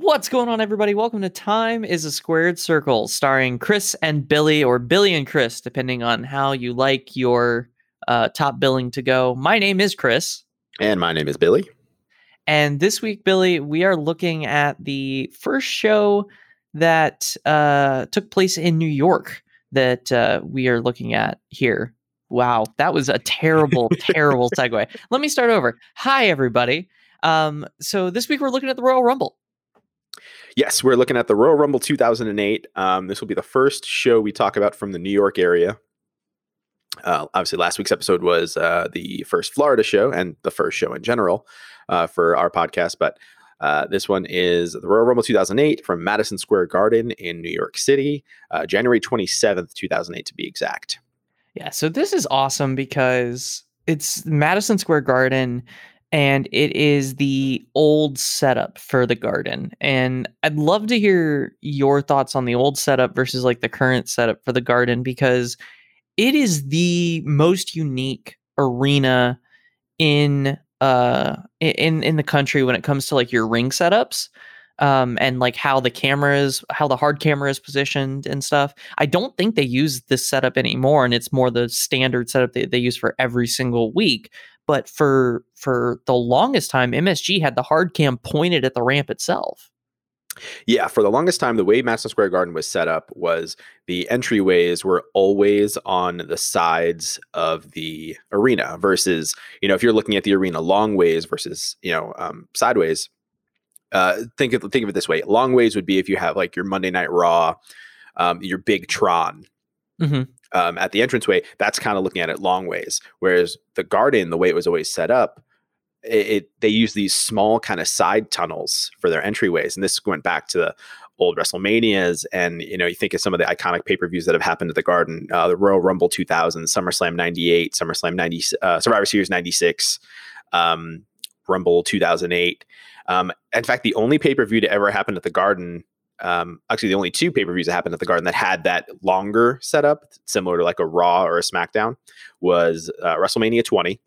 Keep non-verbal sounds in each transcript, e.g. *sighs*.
What's going on, everybody? Welcome to Time is a Squared Circle, starring Chris and Billy, or Billy and Chris, depending on how you like your uh, top billing to go. My name is Chris. And my name is Billy. And this week, Billy, we are looking at the first show that uh, took place in New York that uh, we are looking at here. Wow, that was a terrible, *laughs* terrible segue. Let me start over. Hi, everybody. Um, so this week we're looking at the Royal Rumble. Yes, we're looking at the Royal Rumble 2008. Um, this will be the first show we talk about from the New York area. Uh, obviously, last week's episode was uh, the first Florida show and the first show in general uh, for our podcast. But uh, this one is the Royal Rumble 2008 from Madison Square Garden in New York City, uh, January 27th, 2008 to be exact. Yeah, so this is awesome because it's Madison Square Garden and it is the old setup for the garden. And I'd love to hear your thoughts on the old setup versus like the current setup for the garden because it is the most unique arena in uh in in the country when it comes to like your ring setups um and like how the cameras how the hard camera is positioned and stuff i don't think they use this setup anymore and it's more the standard setup that they use for every single week but for for the longest time msg had the hard cam pointed at the ramp itself yeah, for the longest time, the way Madison Square Garden was set up was the entryways were always on the sides of the arena versus, you know, if you're looking at the arena long ways versus, you know, um, sideways. Uh, think of think of it this way: long ways would be if you have like your Monday Night Raw, um, your big Tron. Mm-hmm. Um, at the entranceway, that's kind of looking at it long ways. Whereas the garden, the way it was always set up, it, it, they use these small kind of side tunnels for their entryways, and this went back to the old WrestleManias, and you know you think of some of the iconic pay per views that have happened at the Garden, uh, the Royal Rumble 2000, SummerSlam 98, SummerSlam 90, uh, Survivor Series 96, um, Rumble 2008. Um, in fact, the only pay per view to ever happen at the Garden. Um, actually, the only two pay per views that happened at the Garden that had that longer setup, similar to like a Raw or a SmackDown, was uh, WrestleMania 20,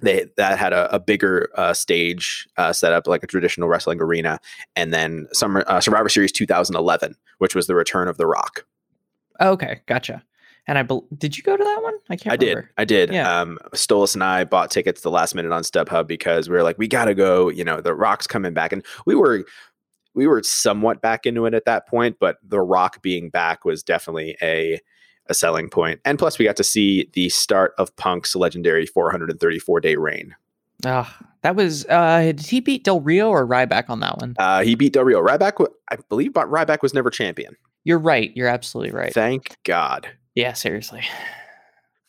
they that had a, a bigger uh, stage uh, set up like a traditional wrestling arena, and then Summer uh, Survivor Series 2011, which was the return of The Rock. Okay, gotcha. And I be- did you go to that one? I can't. I remember. did. I did. Yeah. Um, Stolas and I bought tickets the last minute on StubHub because we were like, we got to go. You know, The Rock's coming back, and we were we were somewhat back into it at that point, but The Rock being back was definitely a a selling point. And plus, we got to see the start of Punk's legendary 434 day reign. Oh, that was uh did he beat Del Rio or Ryback on that one? Uh he beat Del Rio. Ryback I believe but Ryback was never champion. You're right. You're absolutely right. Thank God. Yeah, seriously.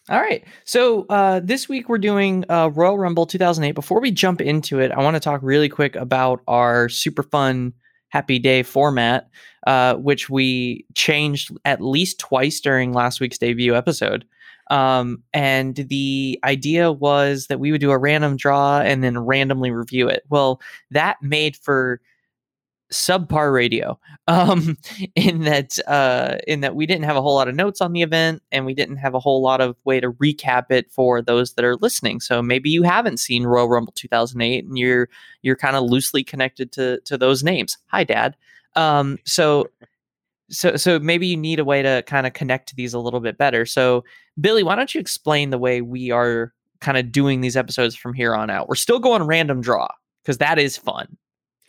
All right. So uh this week we're doing uh Royal Rumble 2008. Before we jump into it, I want to talk really quick about our super fun happy day format, uh, which we changed at least twice during last week's debut episode. Um, and the idea was that we would do a random draw and then randomly review it. Well, that made for subpar radio *laughs* um in that uh in that we didn't have a whole lot of notes on the event and we didn't have a whole lot of way to recap it for those that are listening. So maybe you haven't seen royal rumble 2008 and you're you're kind of loosely connected to to those names. Hi dad. Um so so so maybe you need a way to kind of connect to these a little bit better. So billy why don't you explain the way we are kind of doing these episodes from here on out? We're still going random draw because that is fun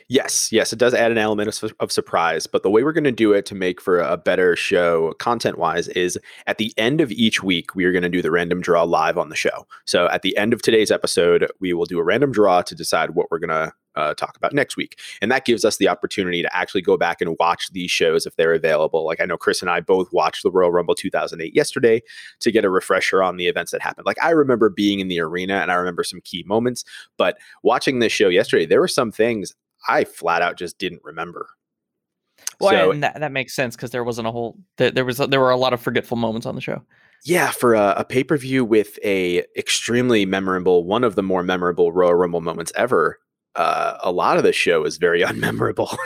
Yes, yes, it does add an element of, of surprise. But the way we're going to do it to make for a better show content wise is at the end of each week, we are going to do the random draw live on the show. So at the end of today's episode, we will do a random draw to decide what we're going to uh, talk about next week. And that gives us the opportunity to actually go back and watch these shows if they're available. Like I know Chris and I both watched the Royal Rumble 2008 yesterday to get a refresher on the events that happened. Like I remember being in the arena and I remember some key moments, but watching this show yesterday, there were some things I flat out just didn't remember. Well, so, and that, that makes sense because there wasn't a whole there was there were a lot of forgetful moments on the show. Yeah, for a, a pay per view with a extremely memorable, one of the more memorable Royal Rumble moments ever. Uh, a lot of the show is very *laughs* unmemorable.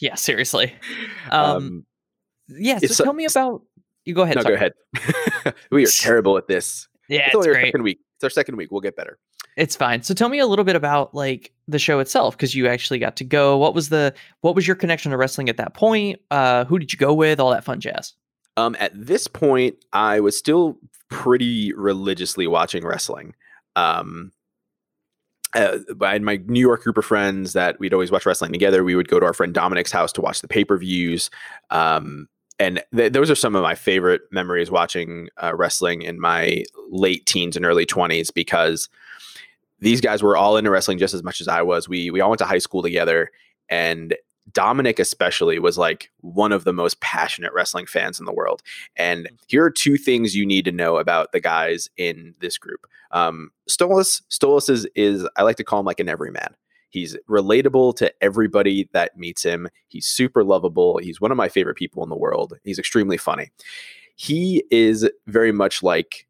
yeah, seriously. Um, um yeah, so tell me about. You go ahead. No, sorry. go ahead. *laughs* we are terrible at this. Yeah, it's, it's great. our second week. It's our second week. We'll get better. It's fine. So tell me a little bit about like the show itself because you actually got to go. What was the what was your connection to wrestling at that point? Uh, who did you go with? All that fun jazz. Um, at this point, I was still pretty religiously watching wrestling. Um, uh, I had my New York group of friends that we'd always watch wrestling together. We would go to our friend Dominic's house to watch the pay per views. Um, and th- those are some of my favorite memories watching uh, wrestling in my late teens and early 20s because these guys were all into wrestling just as much as I was. We we all went to high school together, and Dominic especially was like one of the most passionate wrestling fans in the world. And here are two things you need to know about the guys in this group. Um, Stolas, Stolas is, is I like to call him like an everyman. He's relatable to everybody that meets him. He's super lovable. He's one of my favorite people in the world. He's extremely funny. He is very much like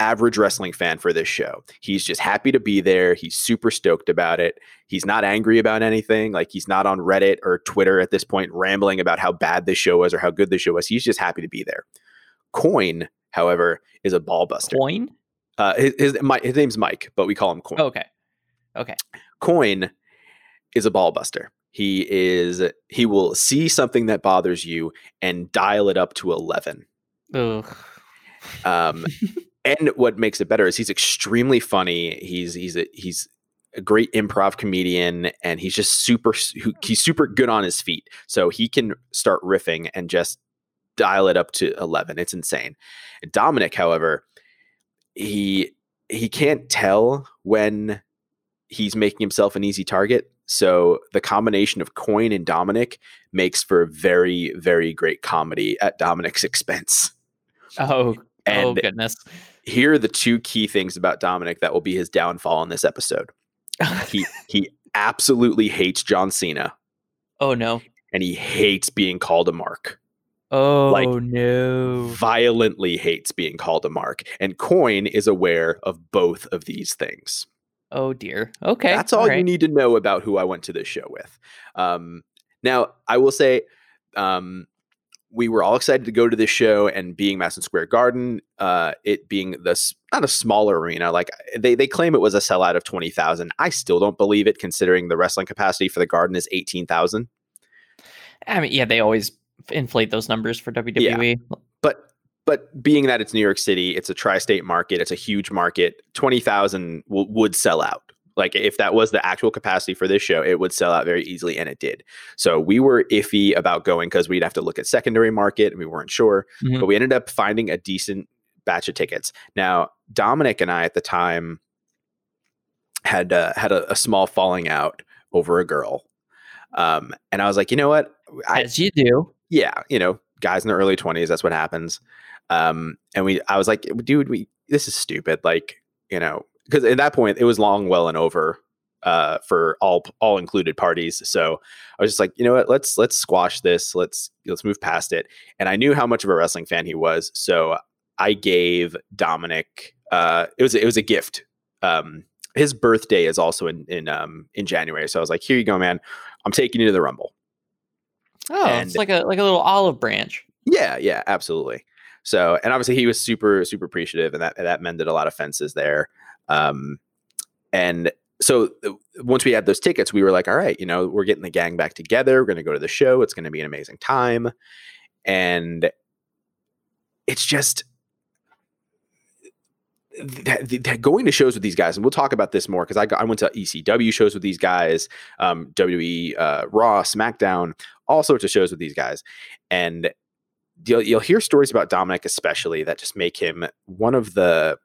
average wrestling fan for this show. He's just happy to be there. He's super stoked about it. He's not angry about anything. Like he's not on Reddit or Twitter at this point rambling about how bad this show was or how good the show was. He's just happy to be there. Coin, however, is a ball buster. Coin? Uh, his, his, my, his name's Mike, but we call him Coin. Okay. Okay. Coin is a ball buster. He is he will see something that bothers you and dial it up to 11. Ugh. Um *laughs* and what makes it better is he's extremely funny. He's he's a, he's a great improv comedian and he's just super he's super good on his feet. So he can start riffing and just dial it up to 11. It's insane. Dominic, however, he he can't tell when he's making himself an easy target. So the combination of Coin and Dominic makes for very, very great comedy at Dominic's *laughs* expense. Oh, oh and oh goodness. Here are the two key things about Dominic that will be his downfall in this episode. *laughs* he he absolutely hates John Cena. Oh no. And he hates being called a mark. Oh like, no. Violently hates being called a mark. And Coin is aware of both of these things. Oh dear. Okay. That's all, all right. you need to know about who I went to this show with. Um, now, I will say, um, we were all excited to go to this show and being Madison Square Garden, uh, it being this not a smaller arena, like they, they claim it was a sellout of 20,000. I still don't believe it considering the wrestling capacity for the garden is 18,000. I mean, yeah, they always inflate those numbers for WWE. Yeah. But but being that it's New York City, it's a tri-state market, it's a huge market. Twenty thousand w- would sell out. Like if that was the actual capacity for this show, it would sell out very easily, and it did. So we were iffy about going because we'd have to look at secondary market, and we weren't sure. Mm-hmm. But we ended up finding a decent batch of tickets. Now Dominic and I at the time had uh, had a, a small falling out over a girl, um, and I was like, you know what? I, As you do. Yeah, you know, guys in their early twenties, that's what happens. Um, and we, I was like, dude, we, this is stupid. Like, you know, because at that point it was long, well, and over uh, for all all included parties. So I was just like, you know what, let's let's squash this. Let's let's move past it. And I knew how much of a wrestling fan he was, so I gave Dominic. Uh, it was it was a gift. Um, his birthday is also in in um in January, so I was like, here you go, man. I'm taking you to the Rumble. Oh, and it's like a like a little olive branch. Yeah, yeah, absolutely. So, and obviously he was super, super appreciative, and that that mended a lot of fences there. Um, and so once we had those tickets, we were like, all right, you know, we're getting the gang back together. We're going to go to the show. It's going to be an amazing time. And it's just that, that going to shows with these guys, and we'll talk about this more because I, I went to ECW shows with these guys, um, WWE, uh, Raw, SmackDown, all sorts of shows with these guys. And you'll, you'll hear stories about Dominic, especially that just make him one of the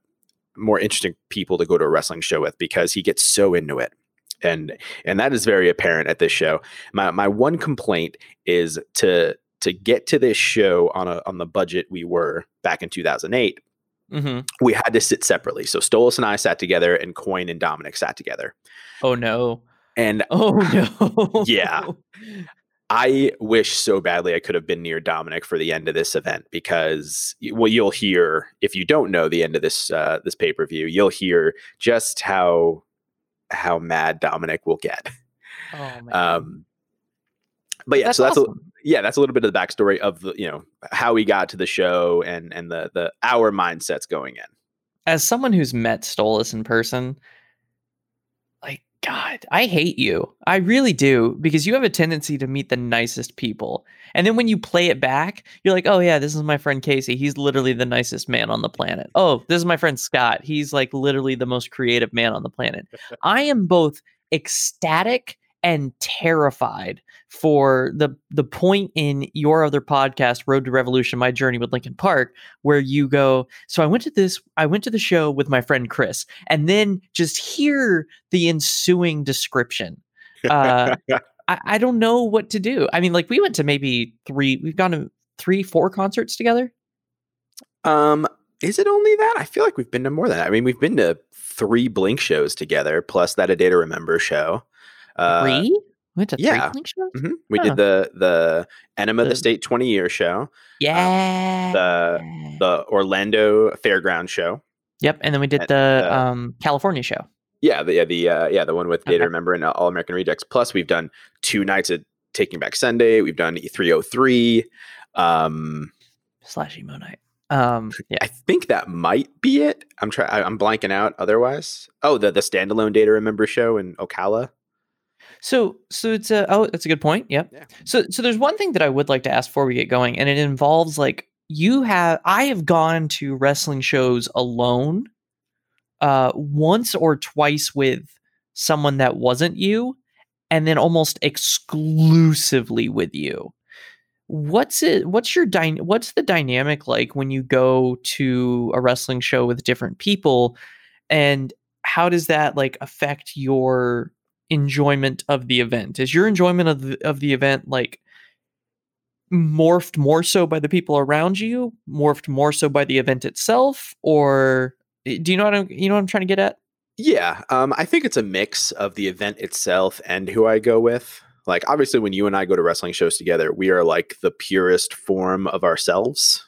more interesting people to go to a wrestling show with because he gets so into it. And and that is very apparent at this show. My my one complaint is to to get to this show on a on the budget we were back in 2008. Mm-hmm. We had to sit separately. So Stolas and I sat together, and Coin and Dominic sat together. Oh no! And oh *laughs* no! yeah, *laughs* I wish so badly I could have been near Dominic for the end of this event because well you'll hear if you don't know the end of this uh, this pay per view, you'll hear just how how mad Dominic will get. Oh, *laughs* um, but yeah, that's so that's awesome. a, yeah, that's a little bit of the backstory of the you know how we got to the show and and the the our mindsets going in. As someone who's met Stolas in person, God, I hate you. I really do because you have a tendency to meet the nicest people. And then when you play it back, you're like, oh, yeah, this is my friend Casey. He's literally the nicest man on the planet. Oh, this is my friend Scott. He's like literally the most creative man on the planet. *laughs* I am both ecstatic and terrified for the the point in your other podcast road to revolution my journey with linkin park where you go so i went to this i went to the show with my friend chris and then just hear the ensuing description uh, *laughs* I, I don't know what to do i mean like we went to maybe three we've gone to three four concerts together Um, is it only that? I feel like we've been to more than that. I mean, we've been to three Blink shows together, plus that A Day to Remember show. Uh, three went to yeah. three shows mhm. We Huh. did the the Enema The- the State 20 year show, yeah the the Orlando Fairground show. yep and then we did and, the uh, um california show Yeah, the yeah the uh, yeah the one with Okay. to Remember and All American Rejects. Plus, we've done two nights at Taking Back Sunday. We've done E 303. Um, slash emo night um *laughs* yeah I think that might be it. I'm trying. I'm blanking out. Otherwise, oh, the the standalone Day to Remember show in Ocala. So, so it's a oh, that's a good point. Yep. Yeah. So, so there's one thing that I would like to ask before we get going, and it involves like you have. I have gone to wrestling shows alone, uh, once or twice with someone that wasn't you, and then almost exclusively with you. What's it? What's your dy- What's the dynamic like when you go to a wrestling show with different people, and how does that like affect your enjoyment of the event? Is your enjoyment of the, of the event like morphed more so by the people around you, morphed more so by the event itself, or eh, do you know what I'm you know what I'm trying to get at? Yeah, um, I think it's a mix of the event itself and who I go with. Like, obviously, when you and I go to wrestling shows together, we are like the purest form of ourselves.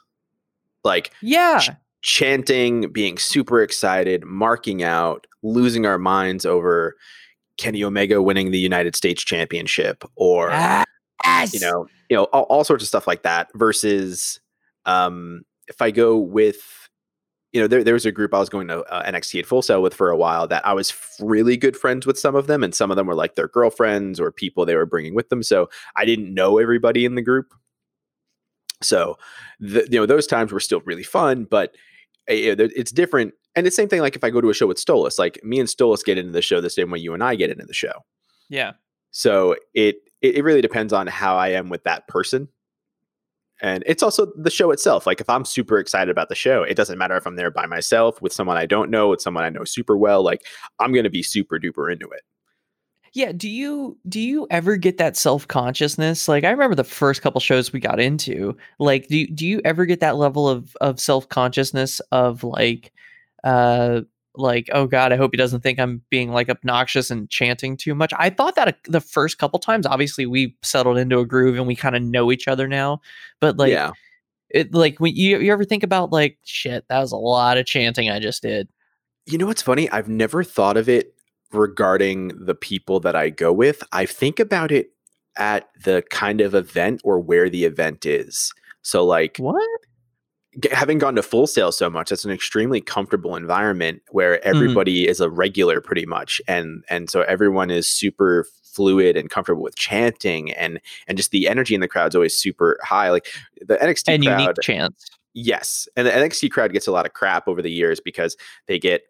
Like Yeah, Ch- chanting, being super excited, marking out, losing our minds over Kenny Omega winning the United States Championship, or yes. you know, you know, all, all sorts of stuff like that. Versus, um, if I go with, you know, there, there was a group I was going to uh, NXT at Full Sail with for a while that I was really good friends with some of them, and some of them were like their girlfriends or people they were bringing with them. So I didn't know everybody in the group. So, the, you know, those times were still really fun, but you know, there- it's different. And the same thing, like if I go to a show with Stolas, like me and Stolas get into the show the same way you and I get into the show. yeah. So it it, it really depends on how I am with that person. And it's also the show itself. Like if I'm super excited about the show, it doesn't matter if I'm there by myself, with someone I don't know, with someone I know super well. Like I'm gonna be super duper into it. Yeah, do you do you ever get that self-consciousness? Like I remember the first couple shows we got into, like do you, do you ever get that level of of self-consciousness of like uh like oh god, I hope he doesn't think I'm being like obnoxious and chanting too much. I thought that a, the first couple times obviously we settled into a groove and we kind of know each other now, but like yeah. it like when you you ever think about like shit, that was a lot of chanting I just did. You know what's funny? I've never thought of it regarding the people that I go with. I think about it at the kind of event or where the event is. So like What? having gone to Full Sail so much it's an extremely comfortable environment where mm. everybody is a regular pretty much and and so everyone is super fluid and comfortable with chanting and and just the energy in the crowd is always super high like the NXT And crowd unique chants. yes and the NXT crowd gets a lot of crap over the years because they get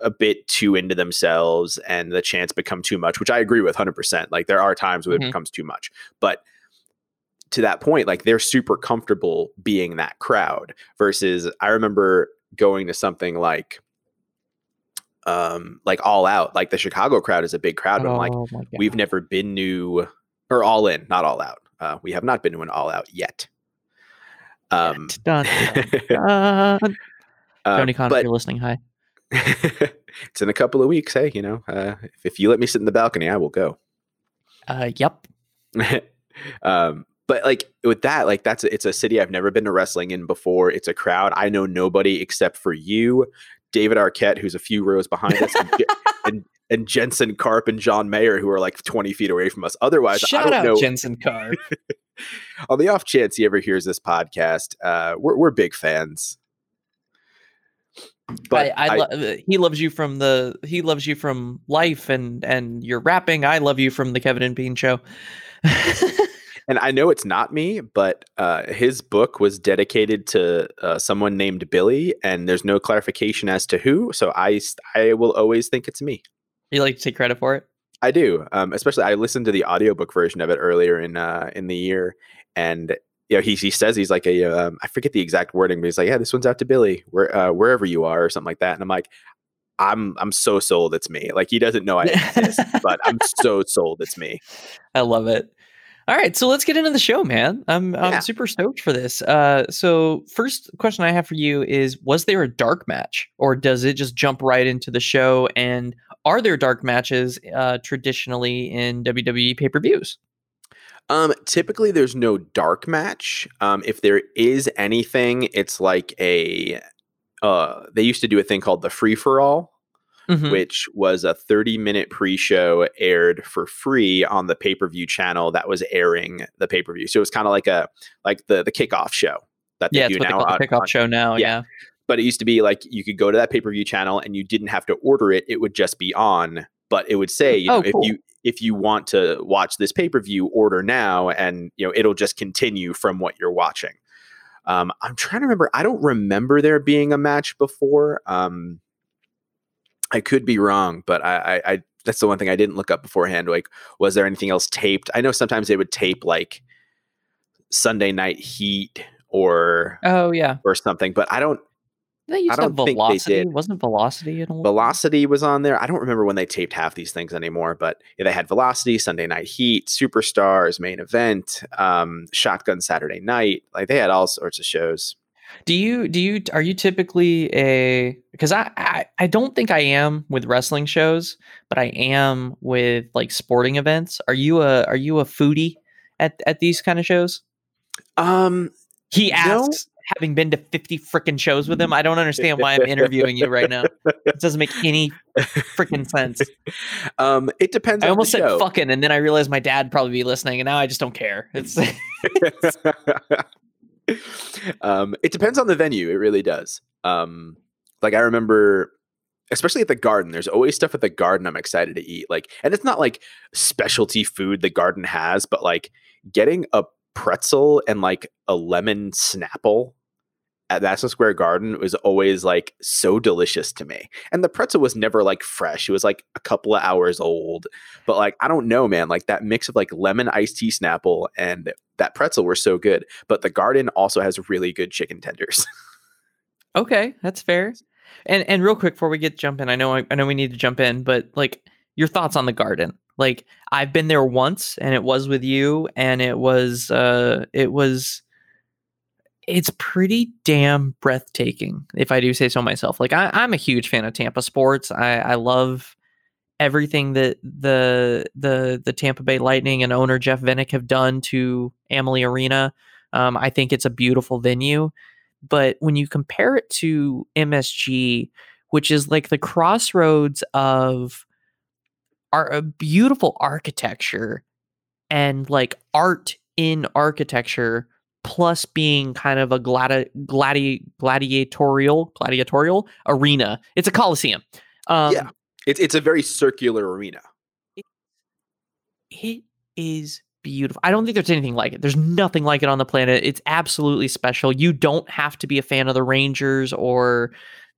a bit too into themselves and the chants become too much which I agree with 100% like there are times where Mhm. it becomes too much but to that point, like they're super comfortable being that crowd versus I remember going to something like um like all out like the chicago crowd is a big crowd but i'm like Oh we've never been to or all in not all out uh we have not been to an all out yet um Dun, dun, *laughs* dun. uh, Tony Khan, if but you're listening, hi. It's in a couple of weeks hey you know uh if, if you let me sit in the balcony i will go. *laughs* Uh, yep. um but like with that like that's it's a city i've never been to wrestling in before. It's a crowd. I know nobody except for you david arquette who's a few rows behind us and, *laughs* and and jensen karp and john mayer who are like 20 feet away from us. Otherwise i don't out know Jensen Karp. *laughs* on the off chance he ever hears this podcast uh we're, we're big fans But I, I, I lo- he loves you from the he loves you from life and and your rapping. I love you from the Kevin and Bean show. *laughs* and I know it's not me, but uh, his book was dedicated to uh, someone named Billy, and there's no clarification as to who. So I I will always think it's me. You like to take credit for it? I do. Um, especially I listened to the audiobook version of it earlier in uh, in the year, and you know, he he says he's like a um, I forget the exact wording, but he's like, yeah, this one's out to Billy, where uh, wherever you are, or something like that. And I'm like, I'm I'm so sold it's me. Like he doesn't know I exist, *laughs* but I'm so sold it's me. I love it. All right, so let's get into the show, man. I'm yeah. I'm super stoked for this. Uh, so first question I have for you is: Was there a dark match, or does it just jump right into the show? And are there dark matches uh, traditionally in WWE pay per views? Um, typically, there's no dark match. Um, if there is anything, it's like a. Uh, they used to do a thing called the free for all, mm-hmm. which was a 30 minute pre show aired for free on the pay per view channel that was airing the pay per view. So it was kind of like a like the the kickoff show that they yeah, do now. On, the kickoff on, show now, yeah. yeah. But it used to be like you could go to that pay per view channel and you didn't have to order it; it would just be on. But it would say, you oh, know, cool. if you if you want to watch this pay per view, order now, and you know it'll just continue from what you're watching. Um, I'm trying to remember. I don't remember there being a match before. Um, I could be wrong, but I, I, I that's the one thing I didn't look up beforehand. Like, was there anything else taped? I know sometimes they would tape like Sunday Night Heat or oh yeah or something, but I don't. They used I don't to have velocity. Wasn't velocity in a Velocity was on there. I don't remember when they taped half these things anymore, but yeah, they had Velocity, Sunday Night Heat, Superstars, Main Event, um, Shotgun Saturday Night. Like they had all sorts of shows. Do you do you are you typically a because I, I I don't think I am with wrestling shows, but I am with like sporting events. Are you a are you a foodie at at these kind of shows? Um, he asks. Having been to fifty freaking shows with him. I don't understand why I'm interviewing you right now. It doesn't make any freaking sense. *laughs* Um, it depends. I almost said show. fucking, and then I realized my dad probably be listening, and now I just don't care. It's. it's *laughs* um, it depends on the venue. It really does. Um, like I remember, especially at the garden, there's always stuff at the garden I'm excited to eat. Like, and it's not like specialty food the garden has, but like getting a pretzel and like a lemon snapple at Madison Square Garden was always like so delicious to me. And the pretzel was never like fresh. It was like a couple of hours old. But like, I don't know, man. Like that mix of like lemon iced tea snapple and that pretzel were so good. But the garden also has really good chicken tenders. *laughs* okay, that's fair. And and real quick before we get jumping, I know I, I know we need to jump in, but like your thoughts on the garden. Like I've been there once and it was with you and it was uh it was it's pretty damn breathtaking, if I do say so myself. Like I, am a huge fan of Tampa sports. I, I love everything that the the the Tampa Bay Lightning and owner Jeff Vinik have done to Amalie Arena. Um, I think it's a beautiful venue, but when you compare it to MSG, which is like the crossroads of our a beautiful architecture and like art in architecture plus being kind of a gladi- gladi- gladiatorial gladiatorial arena. It's a coliseum. Um, yeah, it's it's a very circular arena. It, it is beautiful. I don't think there's anything like it. There's nothing like it on the planet. It's absolutely special. You don't have to be a fan of the Rangers or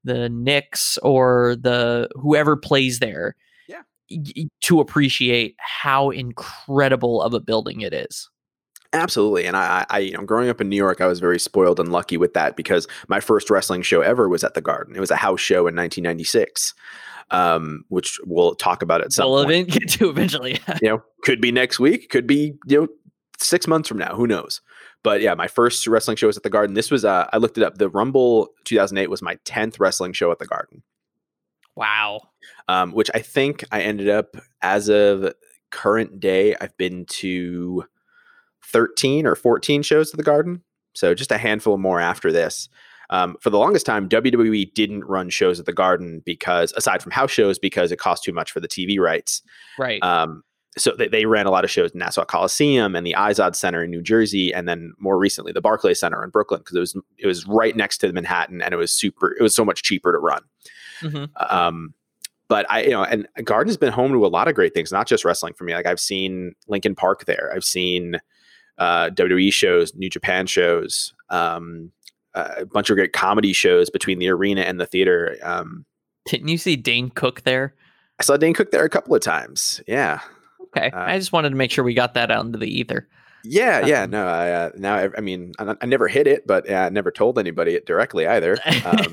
the Knicks or the whoever plays there. To appreciate how incredible of a building it is. Absolutely, and I, I, you know, growing up in New York, I was very spoiled and lucky with that because my first wrestling show ever was at the Garden. It was a house show in 1996, um, which we'll talk about at some we'll point. *laughs* get to eventually. you know, could be next week, could be you know six months from now, who knows? But yeah, my first wrestling show was at the Garden. This was uh, I looked it up. The Rumble 2008 was my 10th wrestling show at the Garden. Wow. Um, which I think I ended up as of current day, I've been to 13 or 14 shows to the Garden. So just a handful more after this. Um, for the longest time, WWE didn't run shows at the Garden because, aside from house shows, because it cost too much for the TV rights. Right. Um, so they, they ran a lot of shows in Nassau Coliseum and the Izod Center in New Jersey, and then more recently the Barclays Center in Brooklyn because it was it was right next to Manhattan and it was super. It was so much cheaper to run. Mm-hmm. Um, but I, you know, and Garden's been home to a lot of great things, not just wrestling for me. Like I've seen Linkin Park there. I've seen uh, WWE shows, New Japan shows, um, a bunch of great comedy shows between the arena and the theater. Um, Didn't you see Dane Cook there? I saw Dane Cook there a couple of times. Yeah. Okay. Uh, I just wanted to make sure we got that out into the ether. Yeah, yeah, um, no, I uh, now I, I mean I, I, never hit it, but I never told anybody it directly either. Um,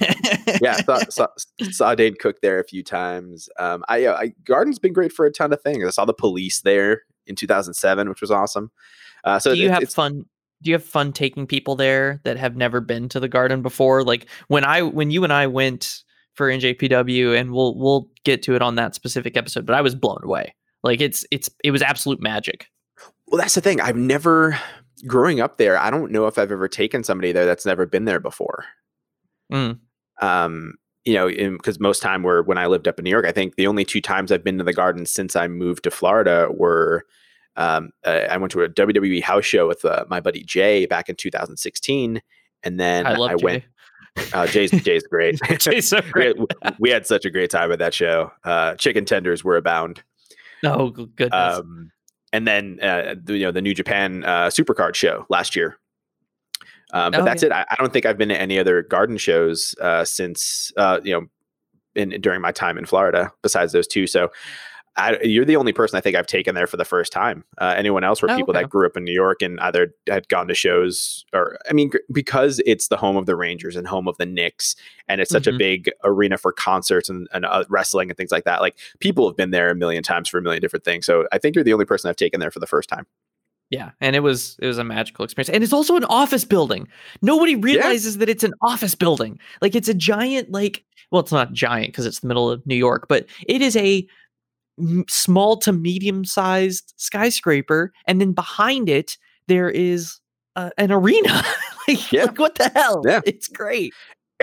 yeah, saw, *laughs* saw, saw Dane Cook there a few times. Um, I, uh, I Garden's been great for a ton of things. I saw the Police there in 2007, which was awesome. Uh, so do you it, have fun? Do you have fun taking people there that have never been to the Garden before? Like when I when you and I went for NJPW, and we'll we'll get to it on that specific episode, but I was blown away. Like it's it's it was absolute magic. Well, that's the thing. I've never growing up there. I don't know if I've ever taken somebody there that's never been there before. Mm. Um, you know, because most time were when I lived up in New York. I think the only two times I've been to the garden since I moved to Florida were um, uh, I went to a WWE house show with uh, my buddy Jay back in 2016, and then I, I went. Uh, Jay's Jay's great. *laughs* Jay's so great. we, had, we, had, such a great time at that show. Uh, chicken tenders were abound. Oh goodness. Um, and then uh, the, you know the New Japan uh, Supercard show last year. Um, but oh, that's yeah. it. I, I, don't think I've been to any other garden shows uh, since uh, you know in, during my time in Florida. Besides those two, so I, you're the only person I think I've taken there for the first time. Uh, anyone else were oh, people okay. that grew up in New York and either had gone to shows or, I mean, because it's the home of the Rangers and home of the Knicks, and it's such mm-hmm. a big arena for concerts and, and uh, wrestling and things like that. Like people have been there a million times for a million different things. So I think you're the only person I've taken there for the first time. Yeah, and it was it was a magical experience, and it's also an office building. Nobody realizes yeah. that it's an office building. Like it's a giant, like well, it's not giant because it's the middle of New York, but it is a small to medium sized skyscraper, and then behind it there is uh, an arena. *laughs* like, yeah. like, what the hell? Yeah, it's great.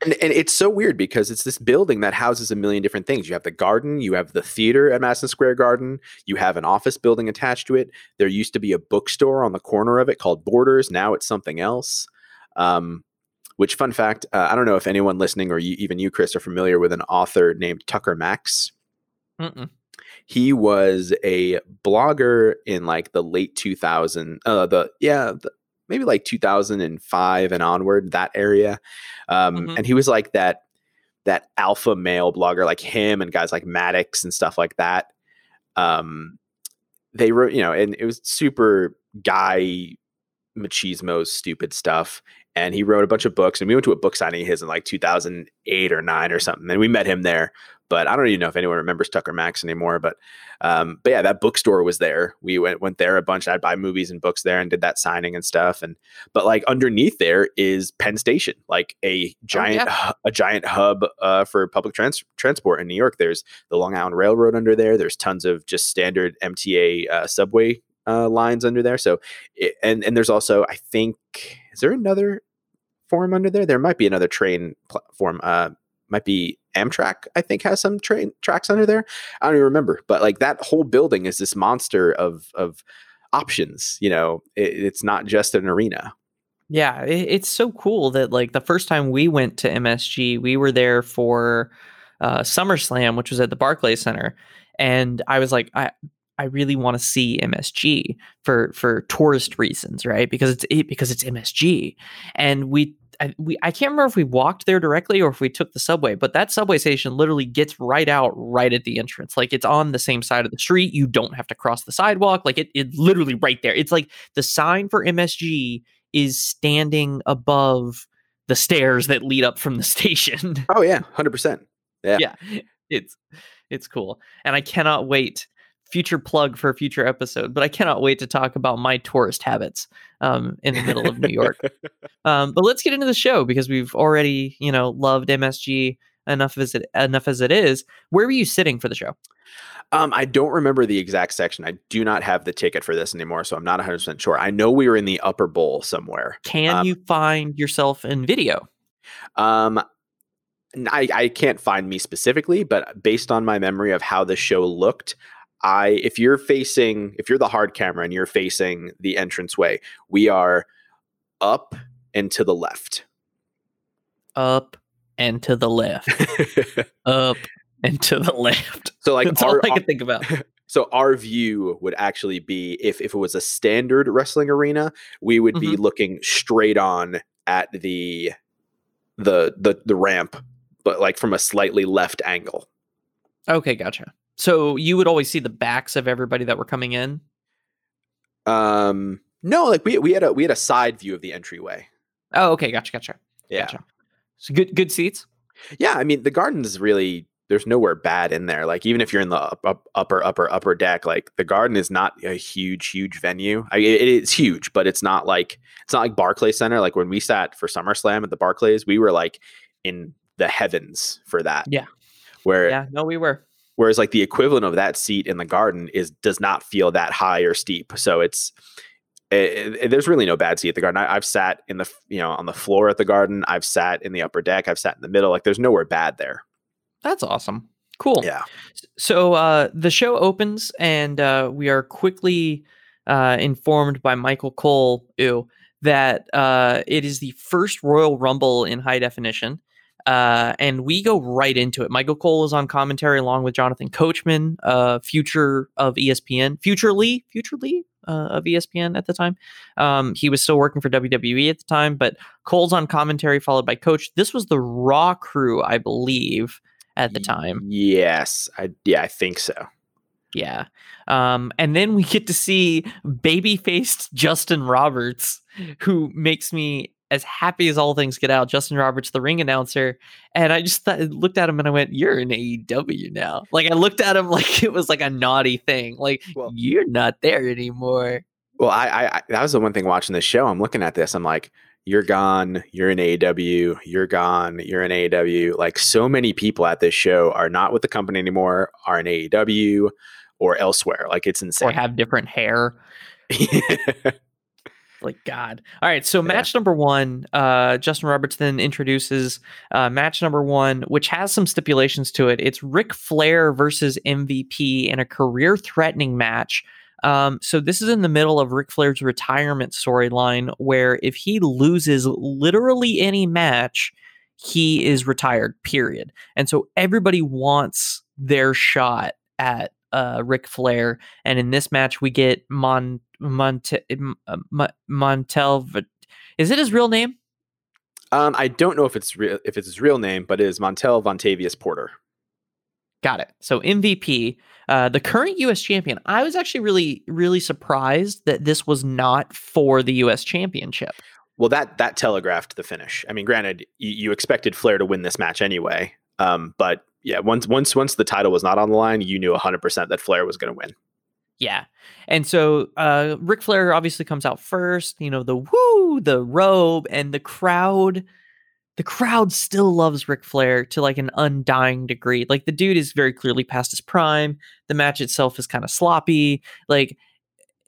And, and it's so weird because it's this building that houses a million different things. You have the garden, you have the theater at Madison Square Garden, you have an office building attached to it. There used to be a bookstore on the corner of it called Borders. Now it's something else. Um, which, fun fact, uh, I don't know if anyone listening or you, even you, Chris, are familiar with an author named Tucker Max. Mm-mm he was a blogger in like the late 2000 uh the yeah the, maybe like 2005 and onward that area. Um mm-hmm. and he was like that that alpha male blogger like him and guys like maddox and stuff like that. Um they wrote you know and it was super guy machismo stupid stuff and he wrote a bunch of books and we went to a book signing of his in like 2008 or 9 or something and we met him there but I don't even know if anyone remembers Tucker Max anymore. But um, but yeah, that bookstore was there. We went went there a bunch. I'd buy movies and books there and did that signing and stuff. And but like underneath there is Penn Station, like a giant oh, yeah. a giant hub uh, for public trans- transport in New York. There's the Long Island Railroad under there. There's tons of just standard MTA uh, subway uh, lines under there. So it, and and there's also I think is there another form under there? There might be another train platform. Uh, might be Amtrak, I think, has some train tracks under there. I don't even remember, but like that whole building is this monster of of options. You know, it, it's not just an arena. Yeah, it, it's so cool that like the first time we went to MSG, we were there for uh, SummerSlam, which was at the Barclays Center, and I was like, I I really want to see MSG for for tourist reasons, right? Because it's it, because it's MSG, and we I, we I can't remember if we walked there directly or if we took the subway, but that subway station literally gets right out right at the entrance. Like it's on the same side of the street. You don't have to cross the sidewalk. Like it it literally right there. It's like the sign for MSG is standing above the stairs that lead up from the *laughs* station. Oh yeah, 100%. Yeah. Yeah. It's it's cool. And I cannot wait future plug for a future episode, but I cannot wait to talk about my tourist habits um, in the middle of New York. *laughs* Um, but let's get into the show because we've already, you know, loved MSG enough as it enough as it is. Where were you sitting for the show? Um, I don't remember the exact section. I do not have the ticket for this anymore, so I'm not 100 percent sure. I know we were in the upper bowl somewhere. Can um, you find yourself in video? Um, I, I can't find me specifically, but based on my memory of how the show looked, I if you're facing if you're the hard camera and you're facing the entranceway, we are up and to the left. Up and to the left. *laughs* up and to the left. So like That's our, all I can think about. *laughs* so our view would actually be if if it was a standard wrestling arena, we would be Mhm. looking straight on at the the the the ramp, but like from a slightly left angle. Okay, gotcha. So you would always see the backs of everybody that were coming in. Um no, like we we had a we had a side view of the entryway. Oh, okay, gotcha, gotcha. Yeah. Gotcha. So good, good seats. Yeah, I mean the garden's really there's nowhere bad in there. Like even if you're in the up, up, upper upper upper deck, like the garden is not a huge huge venue. I, it, it's huge, but it's not like it's not like Barclay Center. Like when we sat for SummerSlam at the Barclays, we were like in the heavens for that. Yeah. Where Yeah, no, we were. Whereas like the equivalent of that seat in the garden is does not feel that high or steep. So it's it, it- there's really no bad seat at the garden. I, I've sat in the you know on the floor at the garden. I've sat in the upper deck. I've sat in the middle. Like there's nowhere bad there. That's awesome. Cool. Yeah. So uh, the show opens, and uh, we are quickly uh, informed by Michael Cole, ew, that uh, it is the first Royal Rumble in high definition. Uh, and we go right into it. Michael Cole is on commentary along with Jonathan Coachman, uh, future of ESPN, future Lee, future Lee uh, of ESPN at the time. Um, he was still working for WWE at the time, but Cole's on commentary, followed by Coach. This was the Raw crew, I believe, at the time. Yes, I yeah, I think so. Yeah. Um, and then we get to see baby faced Justin Roberts, who makes me as happy as all things get out. Justin Roberts, the ring announcer. And I just thought, looked at him and I went, You're in AEW now. Like I looked at him *laughs* like it was like a naughty thing. Like, Well- you're not there anymore. Well, I, I, that was the one thing watching this show. I'm looking at this. I'm like, you're gone. You're in AEW. You're gone. You're in AEW. Like so many people at this show are not with the company anymore. Are in AEW or elsewhere. Like it's insane. Or have different hair. *laughs* Like God. All right. So Yeah. match number one, uh, Justin Roberts then introduces uh, match number one, which has some stipulations to it. It's Ric Flair versus MVP in a career-threatening match. Um, so this is in the middle of Ric Flair's retirement storyline, where if he loses literally any match, he is retired. Period. And so everybody wants their shot at uh, Ric Flair. And in this match, we get Mon Monte uh, Montel. Is it his real name? um, I don't know if it's real if it's his real name, but it is Montel Vontavious Porter. Got it. So MVP, uh, the current U.S. champion. I was actually really, really surprised that this was not for the U.S. championship. Well, that that telegraphed the finish. I mean, granted, you, you expected Flair to win this match anyway. Um, but yeah, once once once the title was not on the line, you knew 100% that Flair was going to win. Yeah. And so uh Ric Flair obviously comes out first, you know, the woo, the robe, and the crowd, the crowd still loves Ric Flair to like an undying degree. Like the dude is very clearly past his prime. The match itself is kind of sloppy. Like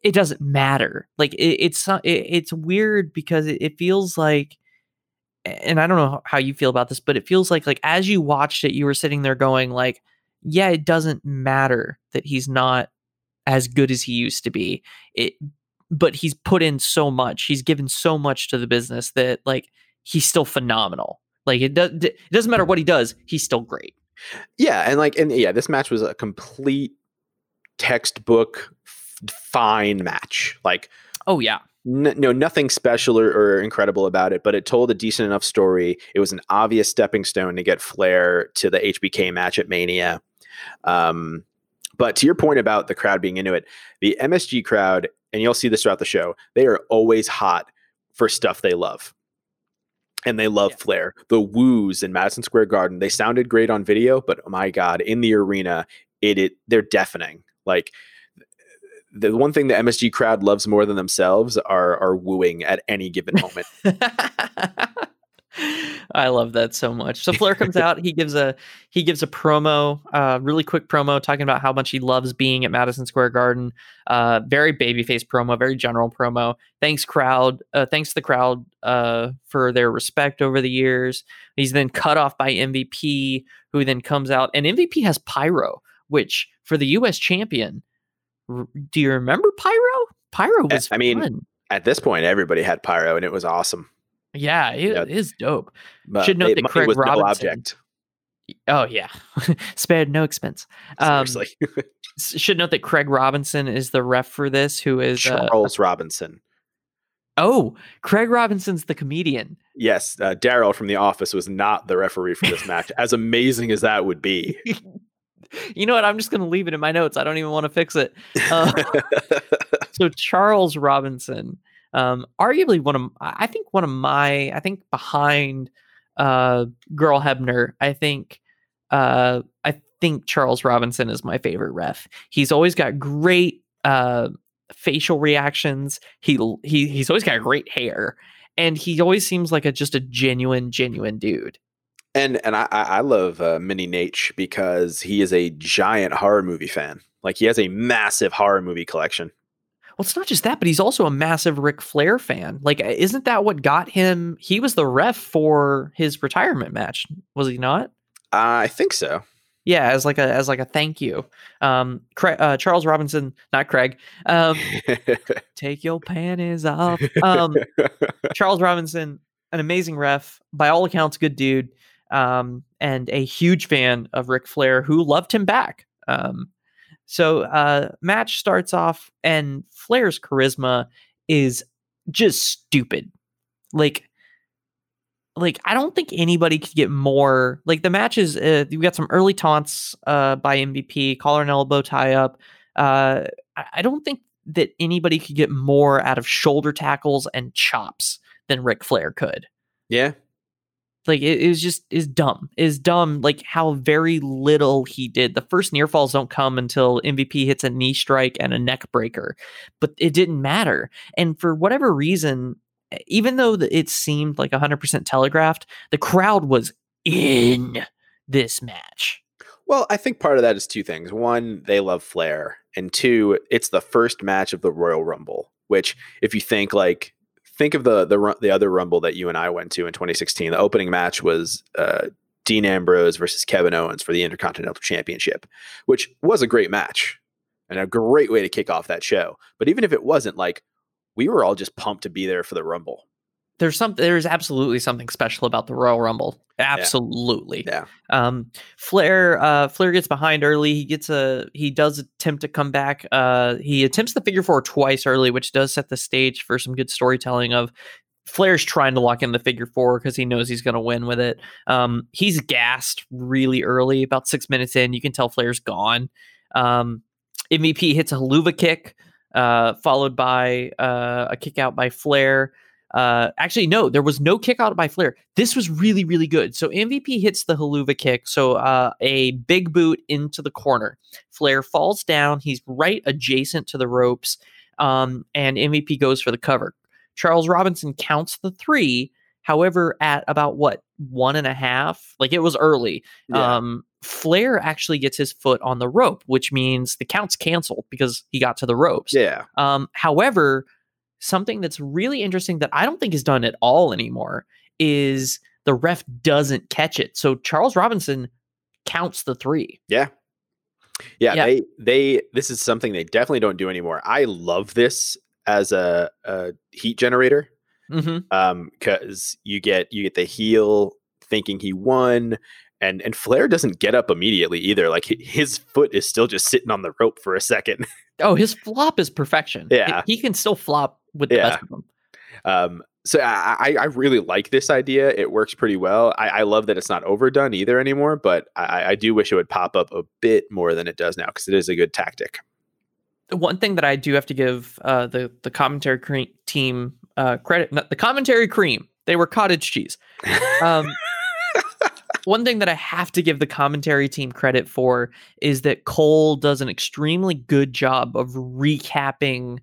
it doesn't matter. Like it, it's not- it, it's weird because it, it feels like and I don't know how you feel about this, but it feels like like as you watched it, you were sitting there going like, yeah, it doesn't matter that he's not as good as he used to be. It, but he's put in so much. He's given so much to the business that like he's still phenomenal. Like it does. It doesn't matter what he does. He's still great. Yeah, and like and yeah, this match was a complete textbook f- fine match. Like Oh yeah. n- no nothing special or, or incredible about it, but it told a decent enough story. It was an obvious stepping stone to get Flair to the HBK match at Mania. Um, but to your point about the crowd being into it, the MSG crowd, and you'll see this throughout the show, they are always hot for stuff they love. And they love Yeah. Flair. The woos in Madison Square Garden, they sounded great on video, but oh my God, in the arena, it, it they're deafening. Like the one thing the MSG crowd loves more than themselves are are wooing at any given moment. *laughs* I love that so much. So Flair comes out. He gives a he gives a promo, uh, really quick promo, talking about how much he loves being at Madison Square Garden. Uh, very babyface promo, very general promo. Thanks crowd. Uh, thanks to the crowd uh, for their respect over the years. He's then cut off by MVP, who then comes out, and MVP has pyro, which for the U.S. champion, r- do you remember Pyro? Pyro was I mean, fun. At this point, everybody had pyro, and it was awesome. Yeah, it yeah. is dope. But Should note it- that Craig was no Robinson- object. Oh yeah, *laughs* spared no expense. Um, Seriously, *laughs* should note that Craig Robinson is the ref for this, who is uh, Charles Robinson. oh Craig Robinson's the comedian. Yes, uh, Darryl from The Office was not the referee for this match. as amazing as that would be. *laughs* you know what? I'm just going to leave it in my notes. I don't even want to fix it. Uh, so Charles Robinson, um, arguably one of I think one of my I think behind uh, Earl Hebner. I think uh, I think Charles Robinson is my favorite ref. He's always got great uh, facial reactions. He he he's always got great hair, and he always seems like a just a genuine genuine dude. and and I, I I love uh, Mini Nate because he is a giant horror movie fan. Like he has a massive horror movie collection. Well, it's not just that, but he's also a massive Ric Flair fan. Like, uh, isn't that what got him? He was the ref for his retirement match, was he not? I think so. Yeah, as like a as like a thank you. Um, Cra- uh, Charles Robinson, not Craig. Um, *laughs* take your panties off. Um, Charles Robinson, an amazing ref, by all accounts, good dude, um, and a huge fan of Ric Flair, who loved him back. Um, so, uh, match starts off, and Flair's charisma is just stupid. Like, like I don't think anybody could get more. Like the matches, uh, we got some early taunts uh, by MVP, collar and elbow tie up. Uh, I, I don't think that anybody could get more out of shoulder tackles and chops than Ric Flair could. yeah, Like it, it was just is dumb. Is dumb. Like how very little he did. The first near falls don't come until MVP hits a knee strike and a neck breaker, but it didn't matter. And for whatever reason, even though it seemed like 100% telegraphed, the crowd was in this match. Well, I think part of that is two things. One, they love Flair, and two, it's the first match of the Royal Rumble. Which, if you think like, think of the the the other Rumble that you and I went to in 2016. The opening match was uh, Dean Ambrose versus Kevin Owens for the Intercontinental Championship, which was a great match and a great way to kick off that show. But even if it wasn't, like, we were all just pumped to be there for the Rumble. There's some there's absolutely something special about the Royal Rumble. Absolutely. Yeah, Um, Flair, uh, Flair gets behind early. He gets a, he does attempt to come back. Uh, he attempts the figure four twice early, which does set the stage for some good storytelling of Flair's trying to lock in the figure four because he knows he's going to win with it. Um, he's gassed really early, about six minutes in. You can tell Flair's gone. Um, MVP hits a haluva kick, uh, followed by uh, a kick out by Flair. Uh, actually, no, there was no kick out by Flair. This was really, really good. So MVP hits the haluva kick. So uh, a big boot into the corner. Flair falls down. He's right adjacent to the ropes. Um, and MVP goes for the cover. Charles Robinson counts the three. However, at about what one and a half, like it was early. yeah. Um, Flair actually gets his foot on the rope, which means the count's canceled because he got to the ropes. yeah. Um, however, something that's really interesting that I don't think is done at all anymore is the ref doesn't catch it. So Charles Robinson counts the three. Yeah. Yeah, Yeah. they they this is something they definitely don't do anymore. I love this as a, a heat generator hmm um cuz you get you get the heel thinking he won and and Flair doesn't get up immediately either. Like his foot is still just sitting on the rope for a second. *laughs* Oh, his flop is perfection. He- Yeah. he, can still flop with the Yeah. best of them. Um so I, I really like this idea. It works pretty well. I, I love that it's not overdone either anymore, but I, I do wish it would pop up a bit more than it does now because it is a good tactic. The One thing that I do have to give uh, the the commentary cre- team uh, credit, not, the commentary cream, they were cottage cheese. Um, *laughs* one thing that I have to give the commentary team credit for is that Cole does an extremely good job of recapping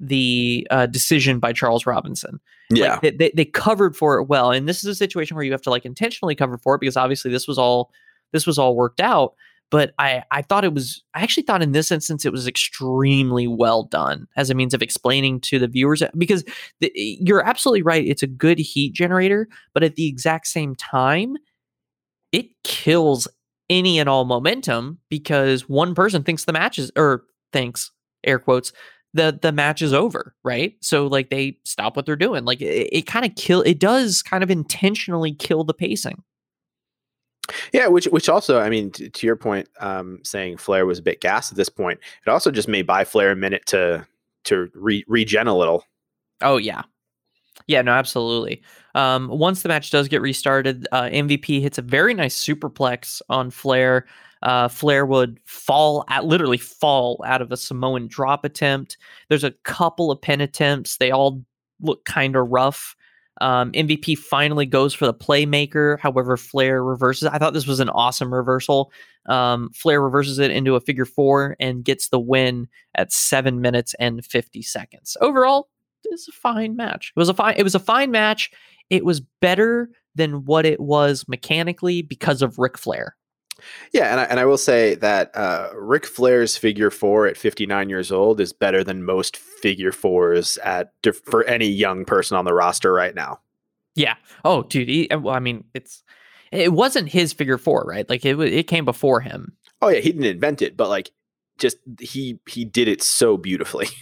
the uh, decision by Charles Robinson. Yeah. Like, they, they, covered for it well, and this is a situation where you have to like intentionally cover for it because obviously this was all this was all worked out. But I I thought it was I actually thought in this instance it was extremely well done as a means of explaining to the viewers because the, you're absolutely right. It's a good heat generator, but at the exact same time, it kills any and all momentum because one person thinks the match is or thinks air quotes the the match is over, right? So like they stop what they're doing. Like it, it kind of kill it does kind of intentionally kill the pacing. Yeah, which which also, I mean, t- to your point, um, saying Flair was a bit gassed at this point, it also just may buy Flair a minute to to re- regen a little. Oh yeah, yeah, no, absolutely. Um, once the match does get restarted, uh, MVP hits a very nice superplex on Flair. Uh, Flair would fall at literally fall out of a Samoan drop attempt. There's a couple of pin attempts. They all look kind of rough. Um, MVP finally goes for the playmaker. However, Flair reverses. I thought this was an awesome reversal. Um, Flair reverses it into a figure four and gets the win at seven minutes and 50 seconds. Overall, it's a fine match. It was a fine. It was a fine match. It was better than what it was mechanically because of Ric Flair. Yeah, and I, and I will say that uh, Ric Flair's figure four at 59 years old is better than most figure fours at for any young person on the roster right now. Yeah. Oh, dude. He, well, I mean, it's it wasn't his figure four, right? Like it it came before him. Oh yeah, he didn't invent it, but like just he he did it so beautifully. *laughs*